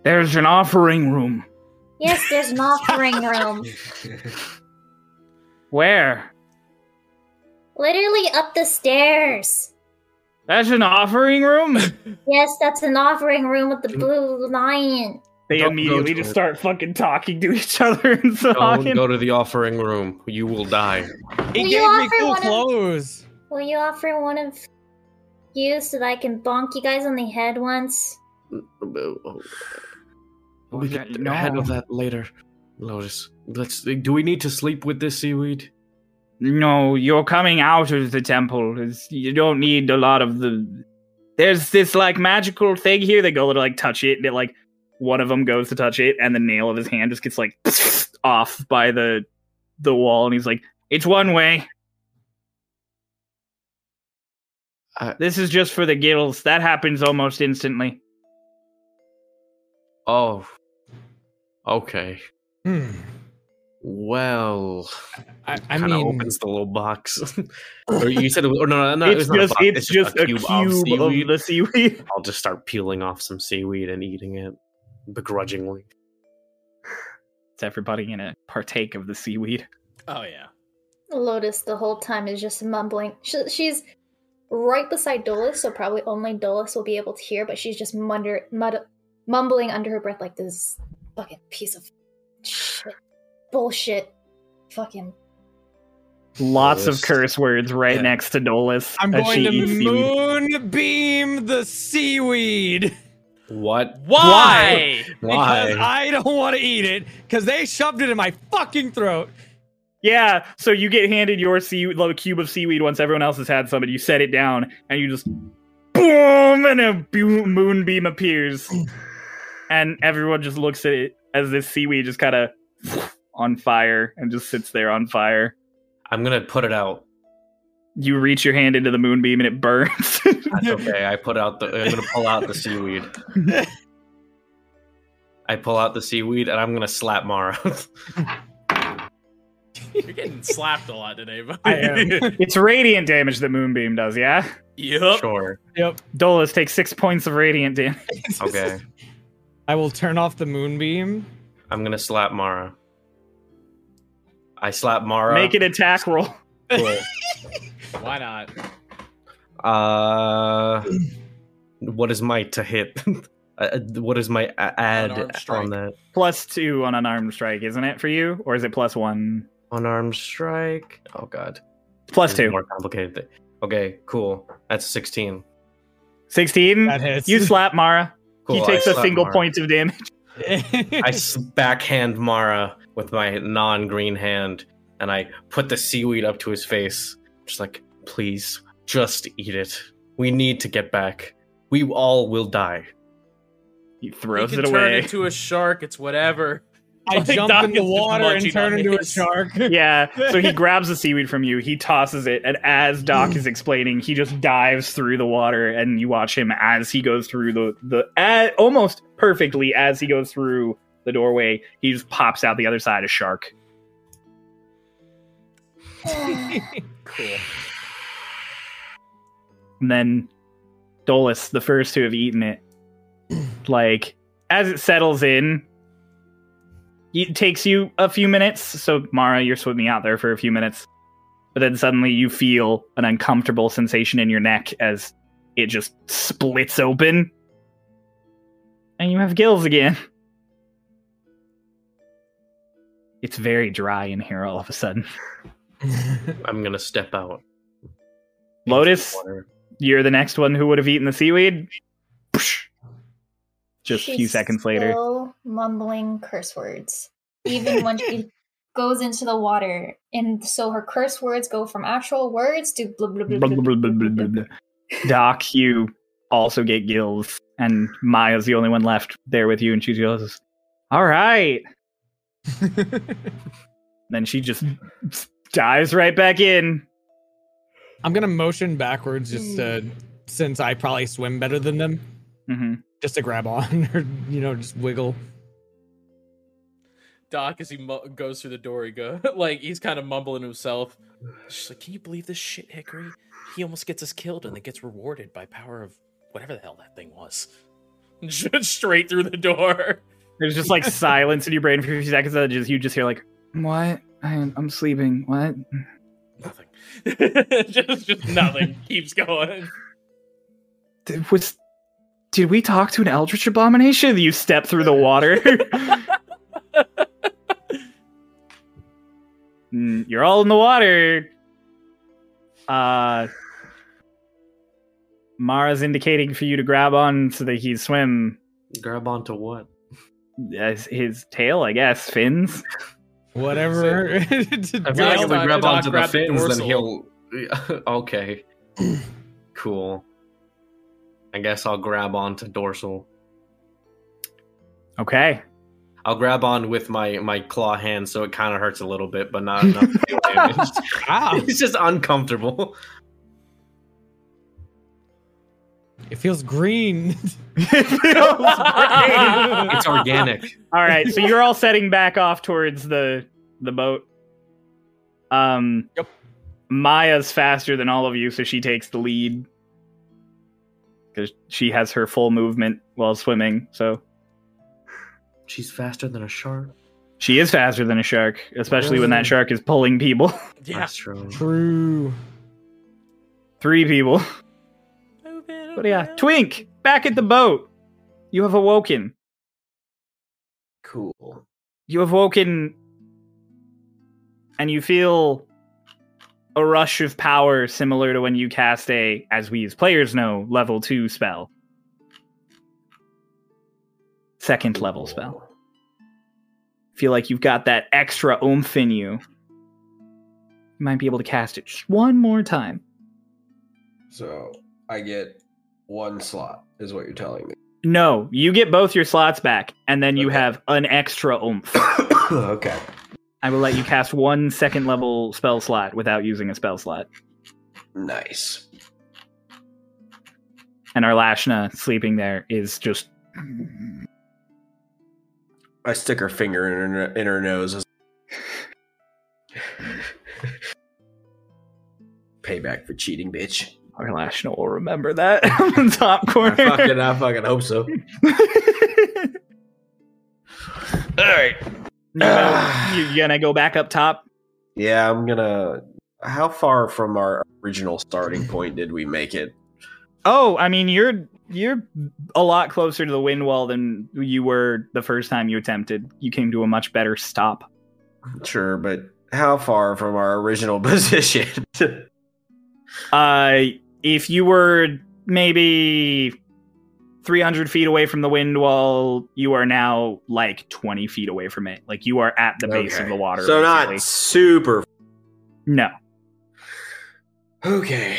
There's an offering room.
Yes, there's an offering room. <laughs>
Where?
Literally up the stairs.
That's an offering room? <laughs>
Yes, that's an offering room with the blue lion.
They
Don't
immediately just
it.
start fucking talking to each other and
Don't go to the offering room. You will die.
he
Will you
gave me
offer
cool
one of-
clothes
Will you offer one of you so that I can bonk you guys on the head once? Mm, mm, mm, oh.
We
yeah,
get
no.
ahead of that later. Lotus, let's. Do we need to sleep with this seaweed?
No, you're coming out of the temple. It's- you don't need a lot of the. There's this like magical thing here. They go to like touch it. And it like one of them goes to touch it, and the nail of his hand just gets like <laughs> off by the the wall, and he's like, "It's one way."
Uh,
This is just for the gills. That happens almost instantly.
Oh. Okay.
Hmm.
Well,
I, I
kind of
mean,
opens the little box. <laughs> or you said, it was, or no, no, no,
it's
not a
just
box,
it's, just, a cube, of,
seaweed.
the seaweed. <laughs>
I'll just start peeling off some seaweed and eating it begrudgingly.
It's everybody gonna partake of the seaweed.
Oh yeah.
Lotus the whole time is just mumbling. She, she's right beside Dolus, so probably only Dolus will be able to hear, but she's just munder, mud, mumbling under her breath like this fucking piece of shit. Bullshit. Fucking.
Lots of curse words right
Yeah.
next to Dolus.
I'm going
she
to moonbeam the seaweed.
What?
Why?
Because
Why?
I don't want to eat it because they shoved it in my fucking throat.
Yeah, so you get handed your sea little cube of seaweed once everyone else has had some, and you set it down, and you just boom, and a bu- moonbeam appears, and everyone just looks at it as this seaweed just kind of on fire and just sits there on fire.
I'm gonna put it out.
You reach your hand into the moonbeam, and it burns. <laughs>
That's okay. I put out the. I'm gonna pull out the seaweed. I pull out the seaweed and I'm gonna slap Mara. <laughs>
You're getting slapped a lot today, buddy.
I am.
it's radiant damage that moonbeam does. Yeah,
yep.
sure.
Yep.
Dolus takes six points of radiant damage.
Okay. <laughs>
I will turn off the moonbeam.
I'm gonna slap Mara. I slap Mara.
Make an attack roll.
Cool. <laughs>
Why not?
Uh, what is my to hit? <laughs> Uh, what is my a- add
Unarmed
on that?
Plus two on unarmed strike, isn't it for you, or is it plus one?
On Unarmed strike. Oh god.
Plus
This is a
two.
More complicated thing. Okay, cool. That's 16.
16.
That hits.
You slap Mara.
Cool.
he takes a single
Mara.
point of damage. <laughs>
I backhand Mara with my non-green hand, and I put the seaweed up to his face. Just like, please, just eat it. We need to get back. We all will die.
He
You
throws
can
it
turn
away.
into a shark. It's whatever.
I
Like,
jump
Doc
in the water and
munching
turn
on
into a shark. <laughs>
yeah, so he <laughs> grabs the seaweed from you. He tosses it, and as
Mm.
Doc is explaining, he just dives through the water, and you watch him as he goes through the the uh, almost perfectly as he goes through the doorway. He just pops out the other side a shark. <sighs> <laughs>
Cool.
And then Dolus, the first to have eaten it, <clears throat> like as it settles in, it takes you a few minutes. So Mara, you're swimming out there for a few minutes, but then suddenly you feel an uncomfortable sensation in your neck as it just splits open, and you have gills again. It's very dry in here all of a sudden. <laughs>
I'm gonna step out.
Lotus, you're the next one who would have eaten the seaweed. Psh. Just a few
She's
seconds later.
Still mumbling curse words, even when she <laughs> goes into the water, and so her curse words go from actual words to blah blah blah.
Blah,
blah,
blah, blah, blah, blah, blah. Doc, you also get gills, and Maya's the only one left there with you, and she goes, "All right." <laughs> then she just dives right back in.
I'm gonna motion backwards just uh, since I probably swim better than them,
hmm
just to grab on <laughs> or you know just wiggle.
Doc, as he mu- goes through the door, he go <laughs> like he's kind of mumbling to himself. She's like, "Can you believe this shit, Hickory? He almost gets us killed, and then gets rewarded by power of whatever the hell that thing was." <laughs> Just straight through the door.
There's just like silence in your brain for a few seconds, and just you just hear like, "What? I'm, I'm sleeping. What?"
Nothing. just, just nothing. Keeps going.
Did, was did we talk to an eldritch abomination? You step through the water. <laughs> Mm, You're all in the water. Uh, Mara's indicating for you to grab on so that he swim.
Grab onto what?
As his tail, I guess, fins.
Whatever.
I feel like if we grab onto the
grabbed the
fins, then he'll. <laughs> okay. <clears throat> cool. I guess I'll grab onto dorsal.
Okay.
I'll grab on with my my claw hand, so it kind of hurts a little bit, but not <laughs> enough damage.
Ow. <laughs>
It's just uncomfortable.
It feels green. <laughs> it feels green.
It's organic.
All right, so you're all setting back off towards the the boat. Um,
Yep.
Maya's faster than all of you, so she takes the lead because she has her full movement while swimming. So
She's faster than a shark.
she is faster than a shark, especially when that shark is pulling people. <laughs>
Yeah.
That's true.
True.
Three people. But yeah, Twink, back at the boat. You have awoken.
Cool.
You have woken and you feel a rush of power similar to when you cast a, as we as players know, level 2 spell. Second level spell. Feel like you've got that extra oomph in you. You might be able to cast it just one more time.
So I get one slot, is what you're telling me.
No, you get both your slots back, and then you
Okay.
have an extra oomph. <coughs>
okay.
I will let you cast one second level spell slot without using a spell slot.
Nice.
And Narlashna sleeping there is just
I stick her finger in her, in her nose. as- Payback for cheating, bitch.
Narlashna will remember that <laughs> on the top
I
corner.
fucking, I fucking hope so. <laughs> All right. <sighs>
you, gonna, you gonna go back up top?
Yeah, I'm gonna. How far from our original starting <laughs> point did we make it?
Oh, I mean you're you're a lot closer to the wind wall than you were the first time you attempted. You came to a much better stop.
Sure, but how far from our original <laughs> position?
Uh, if you were maybe 300 feet away from the wind wall, you are now like 20 feet away from it. Like you are at the base of the water.
So
basically.
not super.
No.
Okay.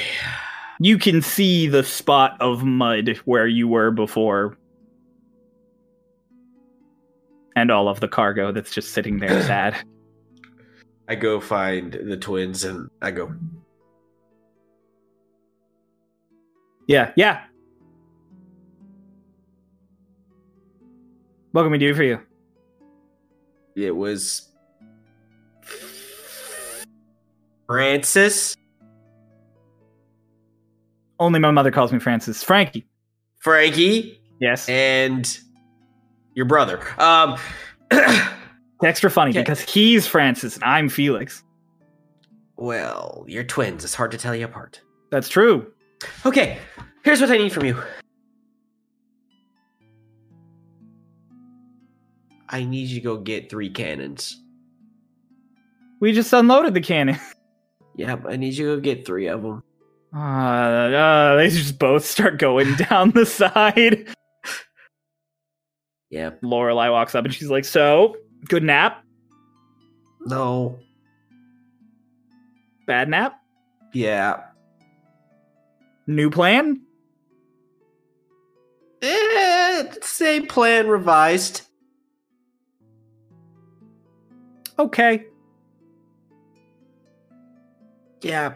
You can see the spot of mud where you were before. And all of the cargo that's just sitting there <clears throat> sad.
I go find the twins and I go.
Yeah, yeah. What can we do for you?
It was Francis,
Only my mother calls me Francis. Frankie.
Frankie,
Yes.
and your brother. Um, <clears throat>
extra funny
Okay.
because he's Francis and I'm Felix.
well, you're twins. It's hard to tell you apart.
That's true.
Okay, here's what I need from you. I need you to go get three cannons.
We just unloaded the cannon. <laughs>
Yep, I need you to go get three of them.
Uh, uh, they just both start going <laughs> down the side.
Yep.
Lorelai walks up and she's like, "So, good nap?
No.
Bad nap?
Yeah.
New plan?
Eh, same plan revised.
Okay.
Yeah.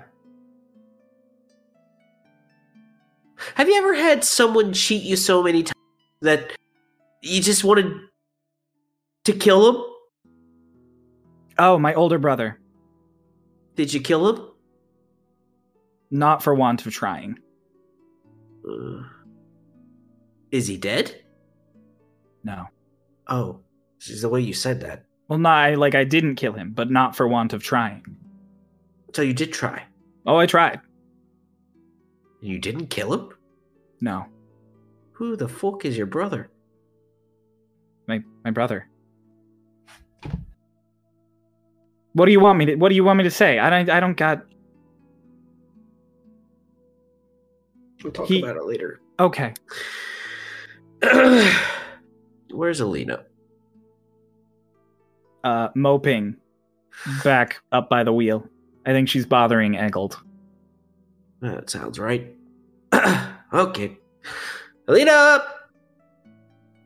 Have you ever had someone cheat you so many times that you just wanted to kill him?
Oh, my older brother.
Did you kill him?
Not for want of trying.
Uh, is he dead?
No.
Oh, this is the way you said that.
Well, not I, like I didn't kill him, but not for want of trying.
So you did try.
Oh, I tried.
You didn't kill him?
No,
Who the fuck is your brother?
my my brother. What do you want me to? What do you want me to say? I don't. I don't got.
We'll talk
He-
about it later.
Okay. <sighs>
Where's Alina?
Uh, moping back up by the wheel. I think she's bothering Eggold.
That sounds right. <clears throat> okay. Alina!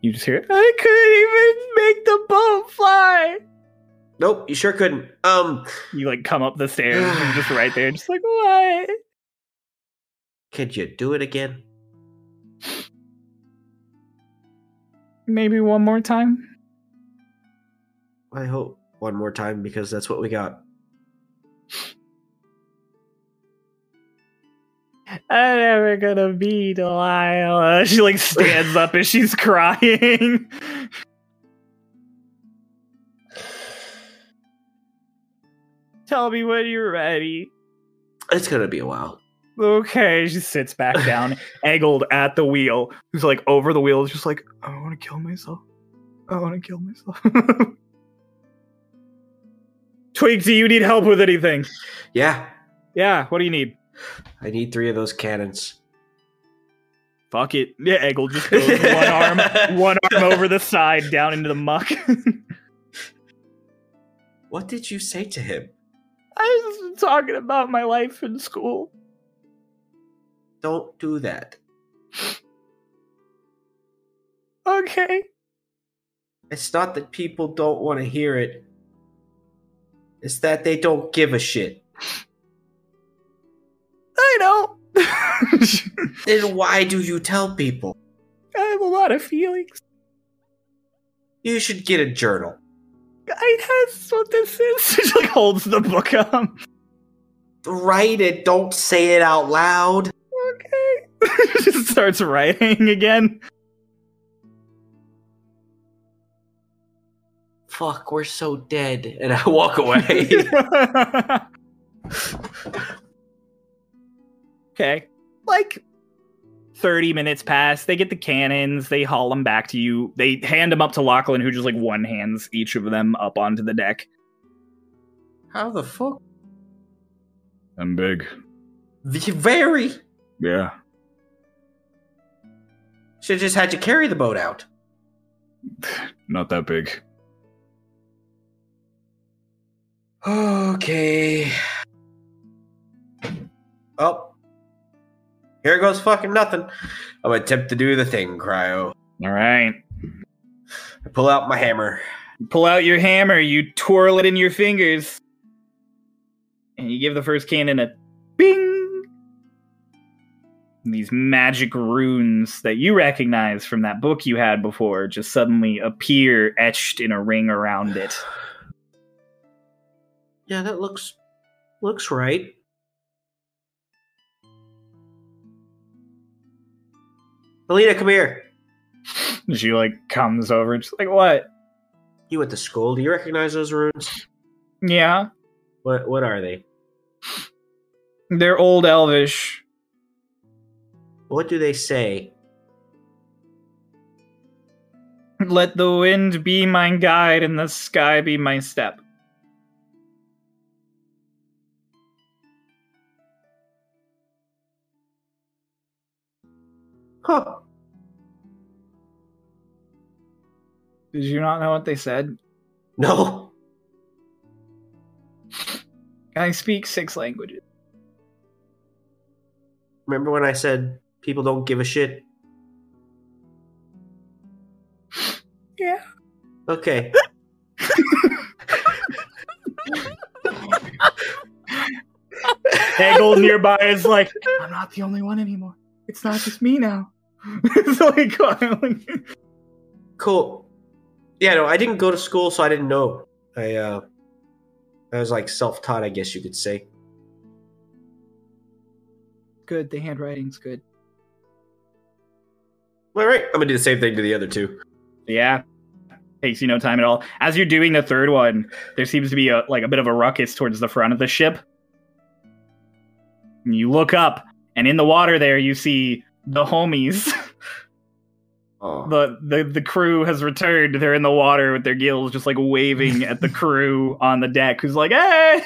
You just hear, I couldn't even make the boat fly.
Nope, you sure couldn't. Um,
You like come up the stairs and just right there, just like, <sighs> what?
could you do it again?
Maybe one more time?
I hope one more time because that's what we got.
I'm never gonna be Delilah. <laughs> She like stands up and she's crying. <laughs> Tell me when you're ready.
It's gonna be a while.
Okay, she sits back <laughs> down, Eggold at the wheel. Who's like over the wheel, just like, I want to kill myself. I want to kill myself. Twink, do you need help with anything?
Yeah,
Yeah, what do you need?
I need three of those cannons.
Fuck it. Yeah, Eggold just goes one <laughs> arm, one arm over the side, down into the muck. <laughs>
What did you say to him?
I was talking about my life in school.
Don't do that.
Okay.
It's not that people don't want to hear it. It's that they don't give a shit.
I know. <laughs>
Then why do you tell people?
I have a lot of feelings.
You should get a journal.
I that's what this is. she like holds the book up.
Write it, don't say it out loud.
Okay. <laughs> Just starts writing again.
Fuck, we're so dead. And I walk away. <laughs>
okay. Like 30 minutes pass. They get the cannons. They haul them back to you. They hand them up to Lachlan, who just like one hands each of them up onto the deck.
How the fuck?
I'm big.
V- Very.
Yeah.
Should have just had you carry the boat out. <sighs>
Not that big.
Okay. Oh. Here goes fucking nothing. I'm gonna attempt to do the thing, Cryo.
All right.
I pull out my hammer.
You pull out your hammer, you twirl it in your fingers, and you give the first cannon a bing. These magic runes that you recognize from that book you had before just suddenly appear etched in a ring around it.
Yeah, that looks looks right. Melina, come here. <laughs>
She like comes over and she's like, What?
You went to school. Do you recognize those runes?
Yeah.
What what are they?
They're old elvish.
What do they say?
Let the wind be my guide and the sky be my step.
Huh.
Did you not know what they said?
No.
I speak six languages.
Remember when I said people don't give a shit?
Yeah.
Okay. <laughs>
Hagel nearby is like, I'm not the only one anymore. It's not just me now. <laughs> it's like, <laughs> like
cool. Yeah, no, I didn't go to school, so I didn't know. I uh I was like self-taught, I guess you could say.
good. The handwriting's good.
All right, I'm gonna do the same thing to the other two.
Yeah. Takes you no time at all. As you're doing the third one, there seems to be a like a bit of a ruckus towards the front of the ship. And you look up, and in the water there you see the homies. <laughs>
Oh.
the, the the crew has returned. They're in the water with their gills just like waving at the <laughs> crew on the deck who's like, hey!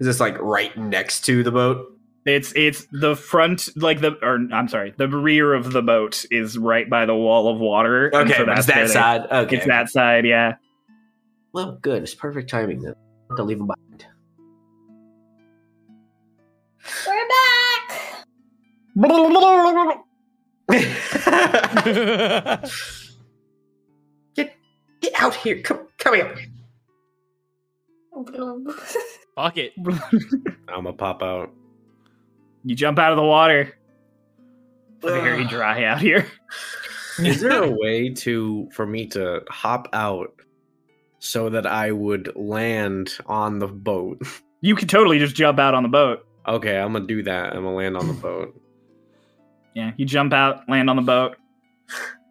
Is this like right next to the boat?
It's it's the front, like the or I'm sorry, the rear of the boat is right by the wall of water.
Okay,
so
but it's
that's
that
where they-
side. Okay.
It's that side, yeah.
Well, good. It's perfect timing then. to leave him behind.
We're back.
Get get out here. Come come here.
Fuck it.
I'm gonna pop out.
You jump out of the water. Very dry out here.
Is there a <laughs> way to for me to hop out so that I would land on the boat?
You could totally just jump out on the boat.
Okay, I'm gonna do that. I'm gonna land on the boat.
Yeah, you jump out, land on the boat.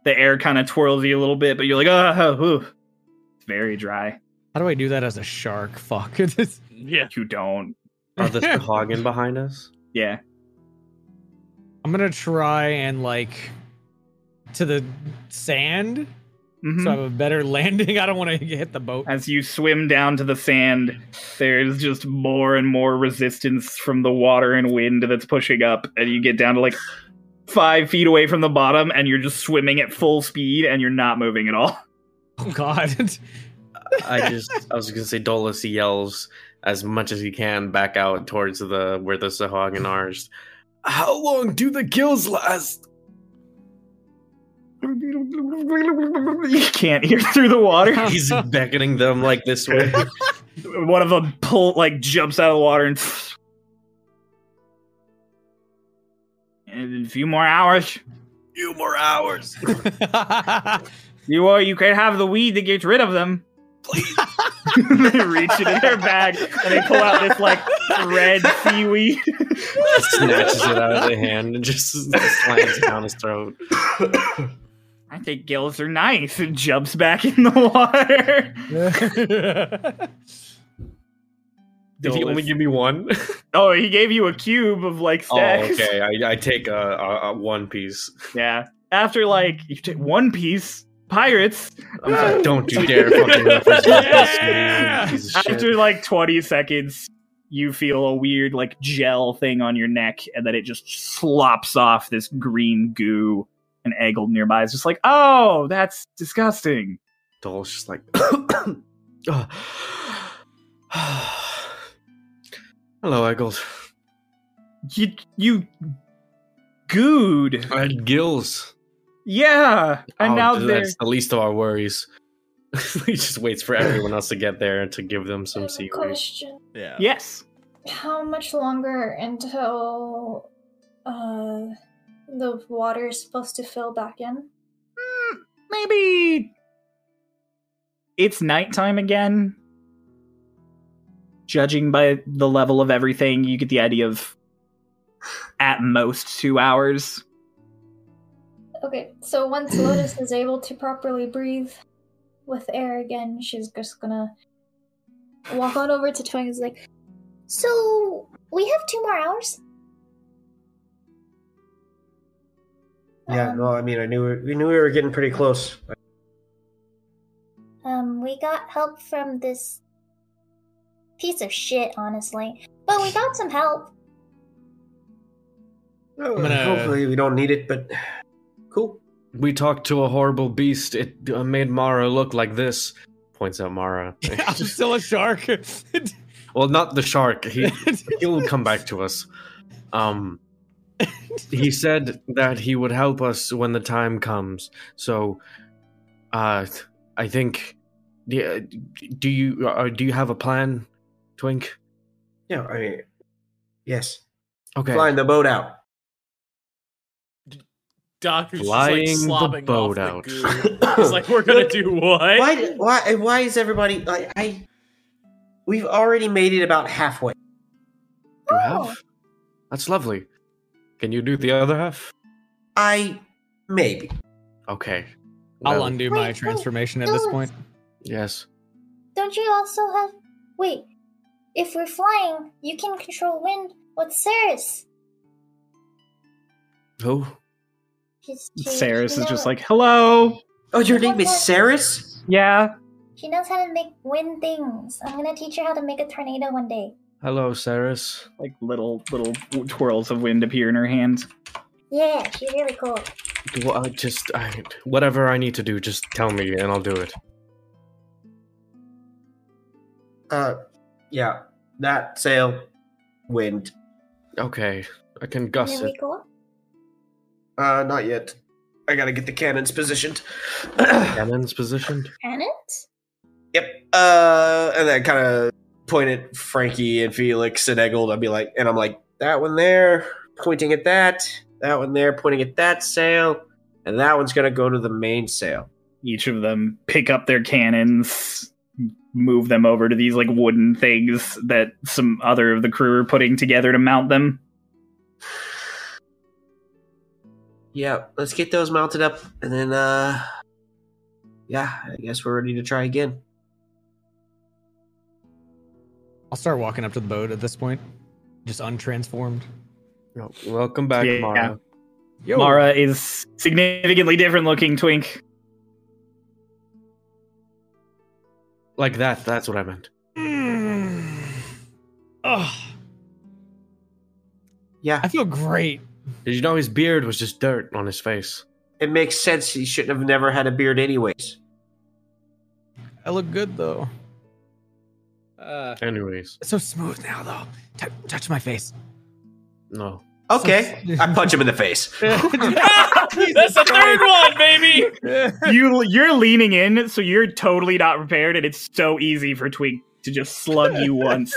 The air kind of twirls you a little bit, but you're like, oh, oh, ooh." it's very dry.
How do I do that as a shark? <laughs> Fuck. <laughs>
Yeah.
You don't.
Are the <laughs> Sahagin behind us?
Yeah.
I'm gonna try and like to the sand
Mhm.
so I have a better landing. I don't want to hit the boat.
As you swim down to the sand, there's just more and more resistance from the water and wind that's pushing up, and you get down to like five feet away from the bottom, and you're just swimming at full speed, and you're not moving at all. <laughs>
Oh God.
I just I was gonna say Dolus yells as much as he can back out towards the where the Sahagin are. How long do the kills last?
You can't hear <laughs> through the water. <laughs>
He's beckoning them like this way.
One of them pull like jumps out of the water and. A few more hours,
Few more hours. <laughs>
you or you can have the weed that gets rid of them.
Please.
they <laughs> reach it in their bag and they pull out this like red seaweed.
Snatches it out of the hand and just slams it down his throat.
I think gills are nice and jumps back in the water. <laughs>
Did he only give me one?
Oh, he gave you a cube of like
Oh,
stacks.
okay. I, I take a, a, a one piece.
Yeah. After like you take one piece, pirates.
I'm like, don't you dare fucking reference this
Yeah!
to me, you piece of shit.
After like 20 seconds, you feel a weird like gel thing on your neck, and then it just slops off this green goo. And Eggold nearby is just like, oh, that's disgusting.
Dolus just like, hello, Eggold.
You you gooed.
I had gills.
Yeah. And
Oh,
now they're
that's the least of our worries. <laughs> he just waits for everyone else to get there to give them some secrets.
question.
Yeah.
Yes.
How much longer until uh the water is supposed to fill back in?
Hmm, maybe it's nighttime again. Judging by the level of everything, you get the idea of at most two hours.
Okay, so once <clears throat> Lotus is able to properly breathe with air again, she's just gonna walk on over to Twink and is like, So we have two more hours?
Yeah,
Um,
no, I mean, I knew we knew we were getting pretty close.
Um, we got help from this piece of shit, honestly. But we got some help.
Well,
gonna-
Hopefully, we don't need it, but <sighs> cool.
We talked to a horrible beast. It uh, made Mara look like this. Points out Mara. <laughs>
I'm still a shark. <laughs>
well, not the shark. He <laughs> he'll come back to us. Um, he said that he would help us when the time comes. So, uh, I think. Do do you uh, do you have a plan, Twink?
Yeah, I mean, yes.
Okay.
Flying the boat out.
Doc is
Flying
just
the
like slobbing
boat
off
out.
the. He's like, we're gonna <laughs> do what?
Why? Why? Why is everybody like I? We've already made it about halfway.
You
Oh.
have? That's lovely. Can you do the other half?
I maybe.
Okay.
I'll undo
Wait,
my
wait,
transformation at this point.
Yes.
Don't you also have. Wait. If we're flying, you can control wind with Ceres.
Who?
She's, she,
Saris
she
is just like, hello.
Oh, your name is Saris.
Yeah.
She knows how to make wind things. I'm gonna teach her how to make a tornado one day.
Hello, Saris.
Like little little twirls of wind appear in her hands.
Yeah, she's really cool.
Do I just I, whatever I need to do, just tell me and I'll do it.
Uh, Yeah, that sail, wind.
Okay, I can
And
gust
then we
it.
go.
Uh, not yet. I gotta get the cannons positioned. <coughs>
Cannons positioned.
Can it?
Yep. Uh, and then kind of point at Frankie and Felix and Eggold. I'd be like, and I'm like, that one there, pointing at that. That one there, pointing at that sail, and that one's gonna go to the main sail.
Each of them pick up their cannons, move them over to these like wooden things that some other of the crew are putting together to mount them.
Yeah, let's get those mounted up, and then, uh, yeah, I guess we're ready to try again.
I'll start walking up to the boat at this point, just untransformed.
Oh, welcome back,
Yeah.
Mara.
Yo,
Mara is significantly different looking twink.
Like that. That's what I meant.
Mm. Ugh,
Yeah,
I feel great.
Did you know his beard was just dirt on his face?
it makes sense. He shouldn't have never had a beard, anyways.
I look good though. Uh,
Anyways,
it's so smooth now though. Tou- touch my face.
no.
Okay, I punch him in the face. <laughs> <laughs>
That's the third one, baby. <laughs>
you you're leaning in, so you're totally not prepared, and it's so easy for Twink to just slug you once.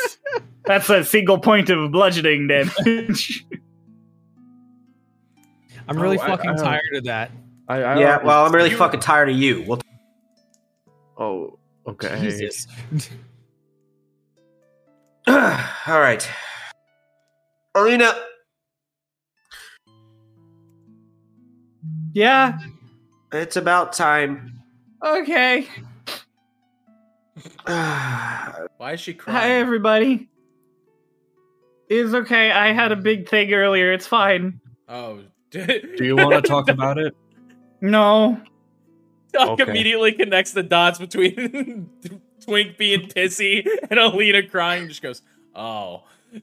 That's a single point of bludgeoning damage.
I'm really
Oh,
fucking
I-
tired of that.
I, I
yeah, well, I'm really fucking tired of you. Well,
Oh, okay.
Jesus. <sighs>
all right, Alina.
Yeah.
It's about time.
Okay. <sighs>
Why is she crying?
Hi, everybody. It's okay. I had a big thing earlier. It's fine.
Oh, <laughs>
Do you want to talk about it?
No.
Doc
Okay.
immediately connects the dots between <laughs> Twink being pissy and Alina crying. Just goes, oh. <laughs>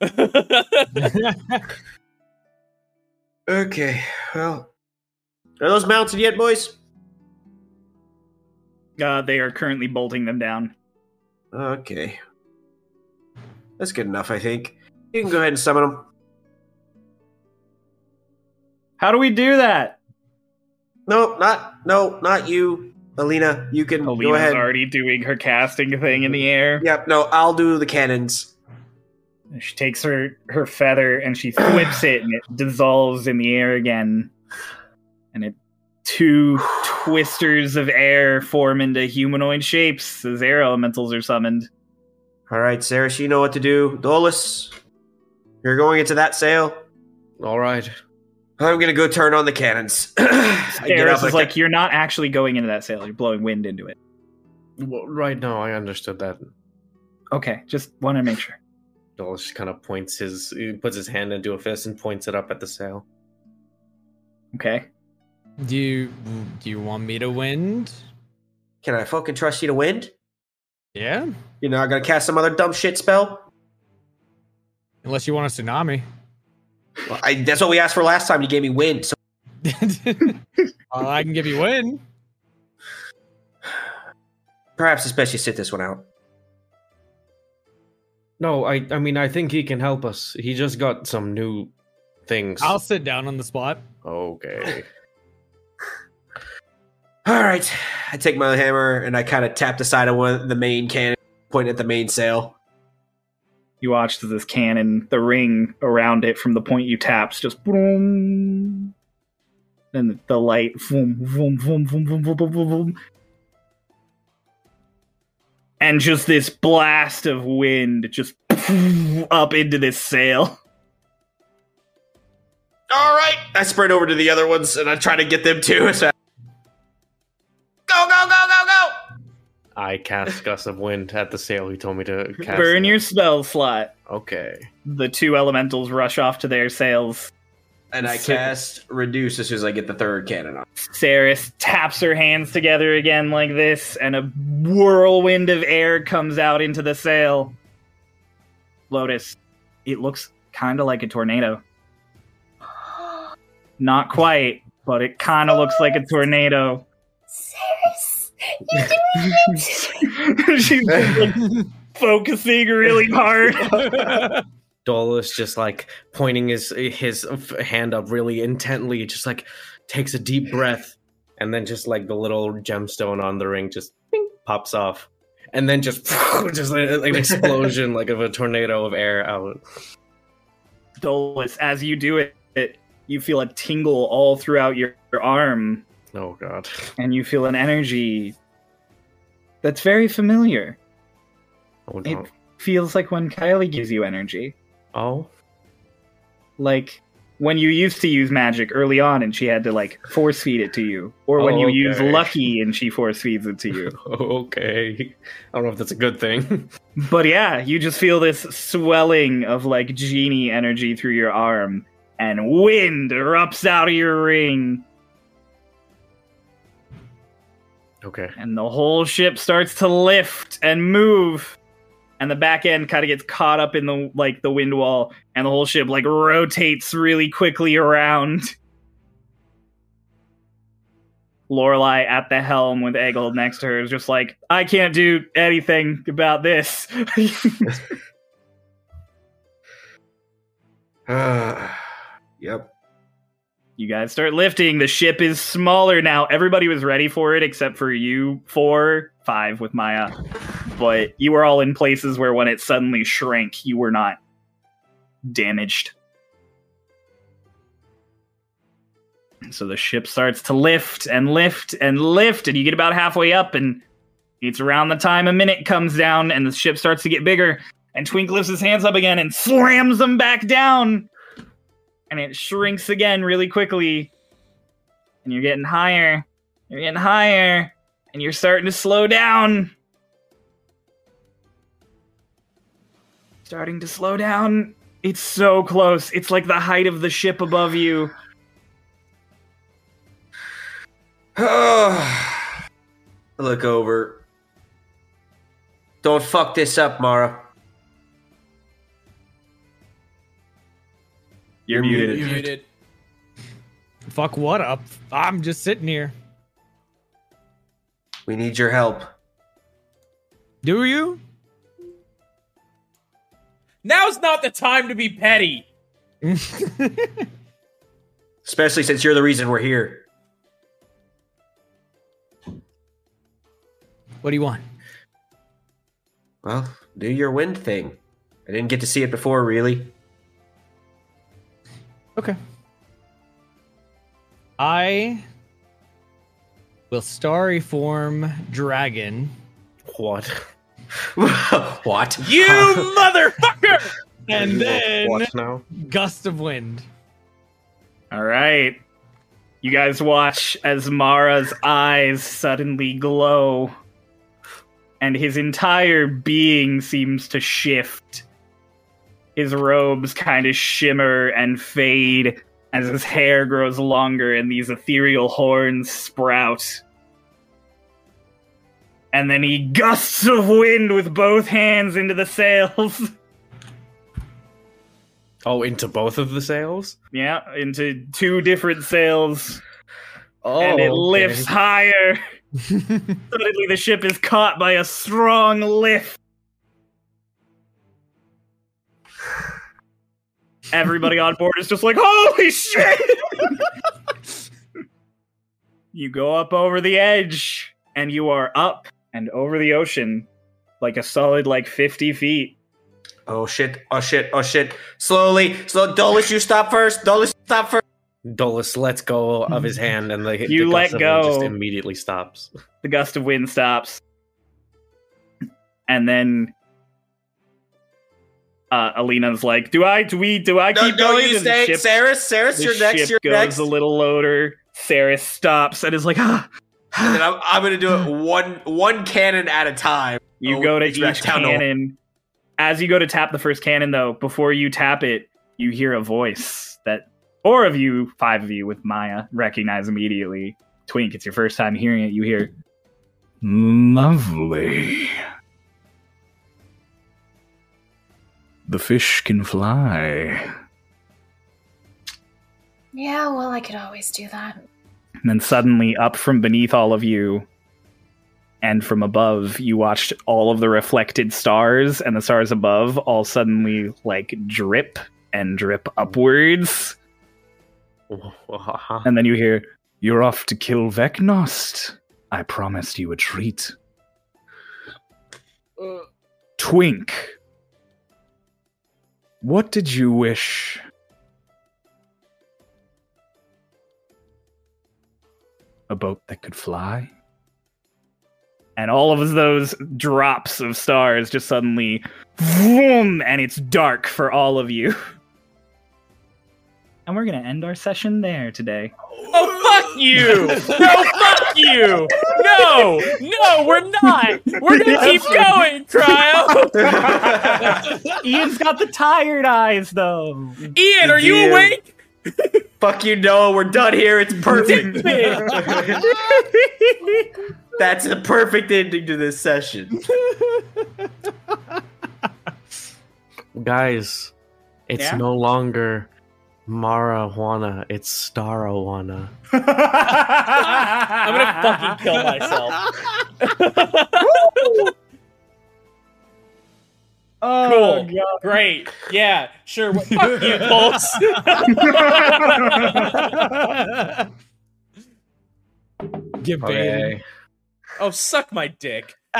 Okay, well, are those mounted yet, boys?
Uh, they are currently bolting them down.
Okay, that's good enough, I think. You can go ahead and summon them.
How do we do that?
No, not no, not you, Alina. You can go ahead.
already doing her casting thing in the air.
Yep, no, I'll do the cannons.
She takes her her feather and she flips <clears throat> it, and it dissolves in the air again. And it two twisters of air form into humanoid shapes as air elementals are summoned.
All right, Sarah, you know what to do. Dolus, you're going into that sail.
All right.
I'm gonna go turn on the cannons. <clears throat> I get
Eris
up, I
is like,
ca-
you're not actually going into that sail. You're blowing wind into it.
Well, right now, I understood that.
Okay, just want to make sure.
Dolus just kind of points his, he puts his hand into a fist and points it up at the sail.
Okay.
Do you do you want me to wind?
Can I fucking trust you to wind?
Yeah.
You're not gonna cast some other dumb shit spell?
Unless you want a tsunami.
Well, I, that's what we asked for last time. You gave me wind. So <laughs>
Uh, I can give you wind.
perhaps it's best you sit this one out.
No, I, I mean, I think he can help us. He just got some new things.
I'll sit down on the spot.
Okay. <laughs>
All right. I take my hammer and I kind of tap the side of one the main cannon, point at the main sail.
You watch this cannon, the ring around it from the point you taps, just boom. And the light, boom, boom, boom, boom, boom, boom, boom, boom, boom. And just this blast of wind just <laughs> up into this sail.
All right. I sprint over to the other ones and I try to get them too. <laughs> So
I cast Gust of Wind at the sail he told me to <laughs> cast.
Burn
it.
your spell slot.
Okay.
The two elementals rush off to their sails.
And I
Sick.
cast reduce as soon as I get the third cannon on.
Saris taps her hands together again like this, and a whirlwind of air comes out into the sail. Lotus, it looks kind of like a tornado. <gasps> Not quite, but it kind of looks like a tornado.
Saris, you're doing <laughs> it.
She's like <laughs> focusing really hard. <laughs>
Dolus just like pointing his his hand up really intently, just like takes a deep breath, and then just like the little gemstone on the ring just ping, pops off, and then just just like, like an explosion like of a tornado of air out.
Dolus, as you do it, it, you feel a tingle all throughout your, your arm,
Oh god.
and you feel an energy that's very familiar.
Oh no.
It feels like when Kaley gives you energy.
Oh.
Like when you used to use magic early on and she had to like force feed it to you. Or when
Oh,
you use. Lucky and she force feeds it to you. <laughs>
Okay. I don't know if that's a good thing. <laughs>
But yeah, you just feel this swelling of like genie energy through your arm, and wind erupts out of your ring,
okay.
and the whole ship starts to lift and move. And the back end kind of gets caught up in the like the wind wall, and the whole ship like rotates really quickly around. Lorelai at the helm with Eggold next to her is just like, I can't do anything about this. <laughs> <laughs>
Ah, yep.
You guys start lifting. The ship is smaller now. Everybody was ready for it except for you four, five with Maya. But you were all in places where when it suddenly shrank, you were not damaged. So the ship starts to lift and lift and lift, and you get about halfway up, and it's around the time a minute comes down, and the ship starts to get bigger. And Twink lifts his hands up again and slams them back down and it shrinks again really quickly. And you're getting higher. You're getting higher. And you're starting to slow down. Starting to slow down. It's so close. It's like the height of the ship above you.
I <sighs> look over. Don't fuck this up, Mara.
You're muted.
You muted.
Fuck what up? I'm just sitting here.
We need your help.
Do you?
Now's not the time to be petty. <laughs>
Especially since you're the reason we're here.
What do you want?
Well, do your wind thing. I didn't get to see it before, really.
Okay. I will starry form dragon
What? <laughs>
what?
You <laughs> motherfucker!
and then
what now?
gust of wind.
All right. You guys watch as Mara's eyes suddenly glow, and his entire being seems to shift. His robes kind of shimmer and fade as his hair grows longer and these ethereal horns sprout. And then he gusts of wind with both hands into the sails. <laughs>
Oh, into both of the sails?
yeah, into two different sails.
Oh,
and it oh,
okay.
lifts higher. <laughs> Suddenly, the ship is caught by a strong lift. Everybody on board is just like, "Holy shit!" you go up over the edge, and you are up and over the ocean, like a solid like fifty feet.
Oh shit! Oh shit! Oh shit! Slowly, slow. Dolus, you stop first. Dolus, stop first.
Dolus lets go of his hand, and the
You
the
let
gust of wind just
go.
immediately stops.
the gust of wind stops and then uh alina's like do i do we do i
No,
keep
no,
going
you
And
stay.
ship-
Saris, Saris, you're next.
ship
You're
goes
next.
a little lower Saris stops and is like ah
And then I'm, I'm gonna do it <sighs> one one cannon at a time.
you
Oh,
go to each cannon as you go to tap the first cannon though before you tap it you hear a voice that four of you five of you with maya recognize immediately twink it's your first time hearing it you hear
Lovely. The fish can fly.
Yeah, well, I could always do that.
And then suddenly, up from beneath all of you, and from above you watched all of the reflected stars and the stars above all suddenly like drip and drip upwards. And then you hear you're off to kill vecnost. I promised you a treat.
Uh,
twink what did you wish? A boat that could fly? And all of those drops of stars just suddenly vroom, and it's dark for all of you <laughs> and we're gonna end our session there today
Oh fuck you! No, fuck you! No, no, we're not. We're gonna keep going, Cryo. <laughs>
ian's got the tired eyes though
Ian, are you
Dude.
awake?
Fuck you, Noah. We're done here. It's perfect. That's the perfect ending to this session.
Guys, it's
Yeah?
no longer marijuana, it's starawana.
I'm gonna fucking kill myself. <laughs>
oh,
Cool.
God.
Great. Yeah, sure. Well, Fuck you, <laughs> Pulse.
Get baited.
Okay.
oh, suck my dick. <laughs>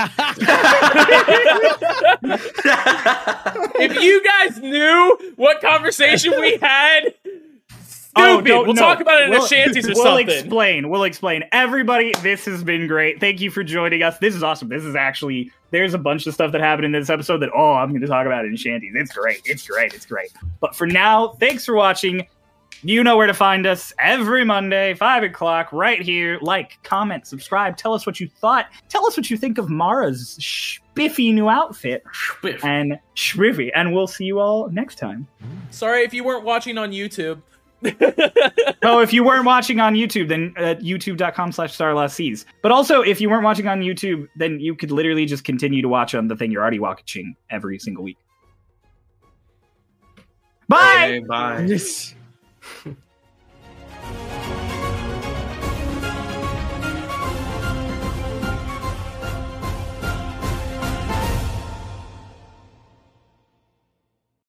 If you guys knew what conversation we had, stupid.
Oh,
we'll
no.
talk about it in
We'll-
the shanties or <laughs>
we'll
something.
explain. We'll explain. Everybody, this has been great. Thank you for joining us. This is awesome. This is actually there's a bunch of stuff that happened in this episode that oh I'm going to talk about it in shanties. It's great. It's great. It's great. But for now, thanks for watching. You know where to find us every Monday, five o'clock, right here. Like, comment, subscribe. Tell us what you thought. Tell us what you think of Mara's spiffy new outfit and shriffy. And we'll see you all next time.
Sorry if you weren't watching on YouTube.
Oh, if you weren't watching on YouTube, then uh, at youtube.com slash starlosseas. But also, if you weren't watching on YouTube, then you could literally just continue to watch on the thing you're already watching every single week. Bye!
Okay, bye.
Yes. <laughs>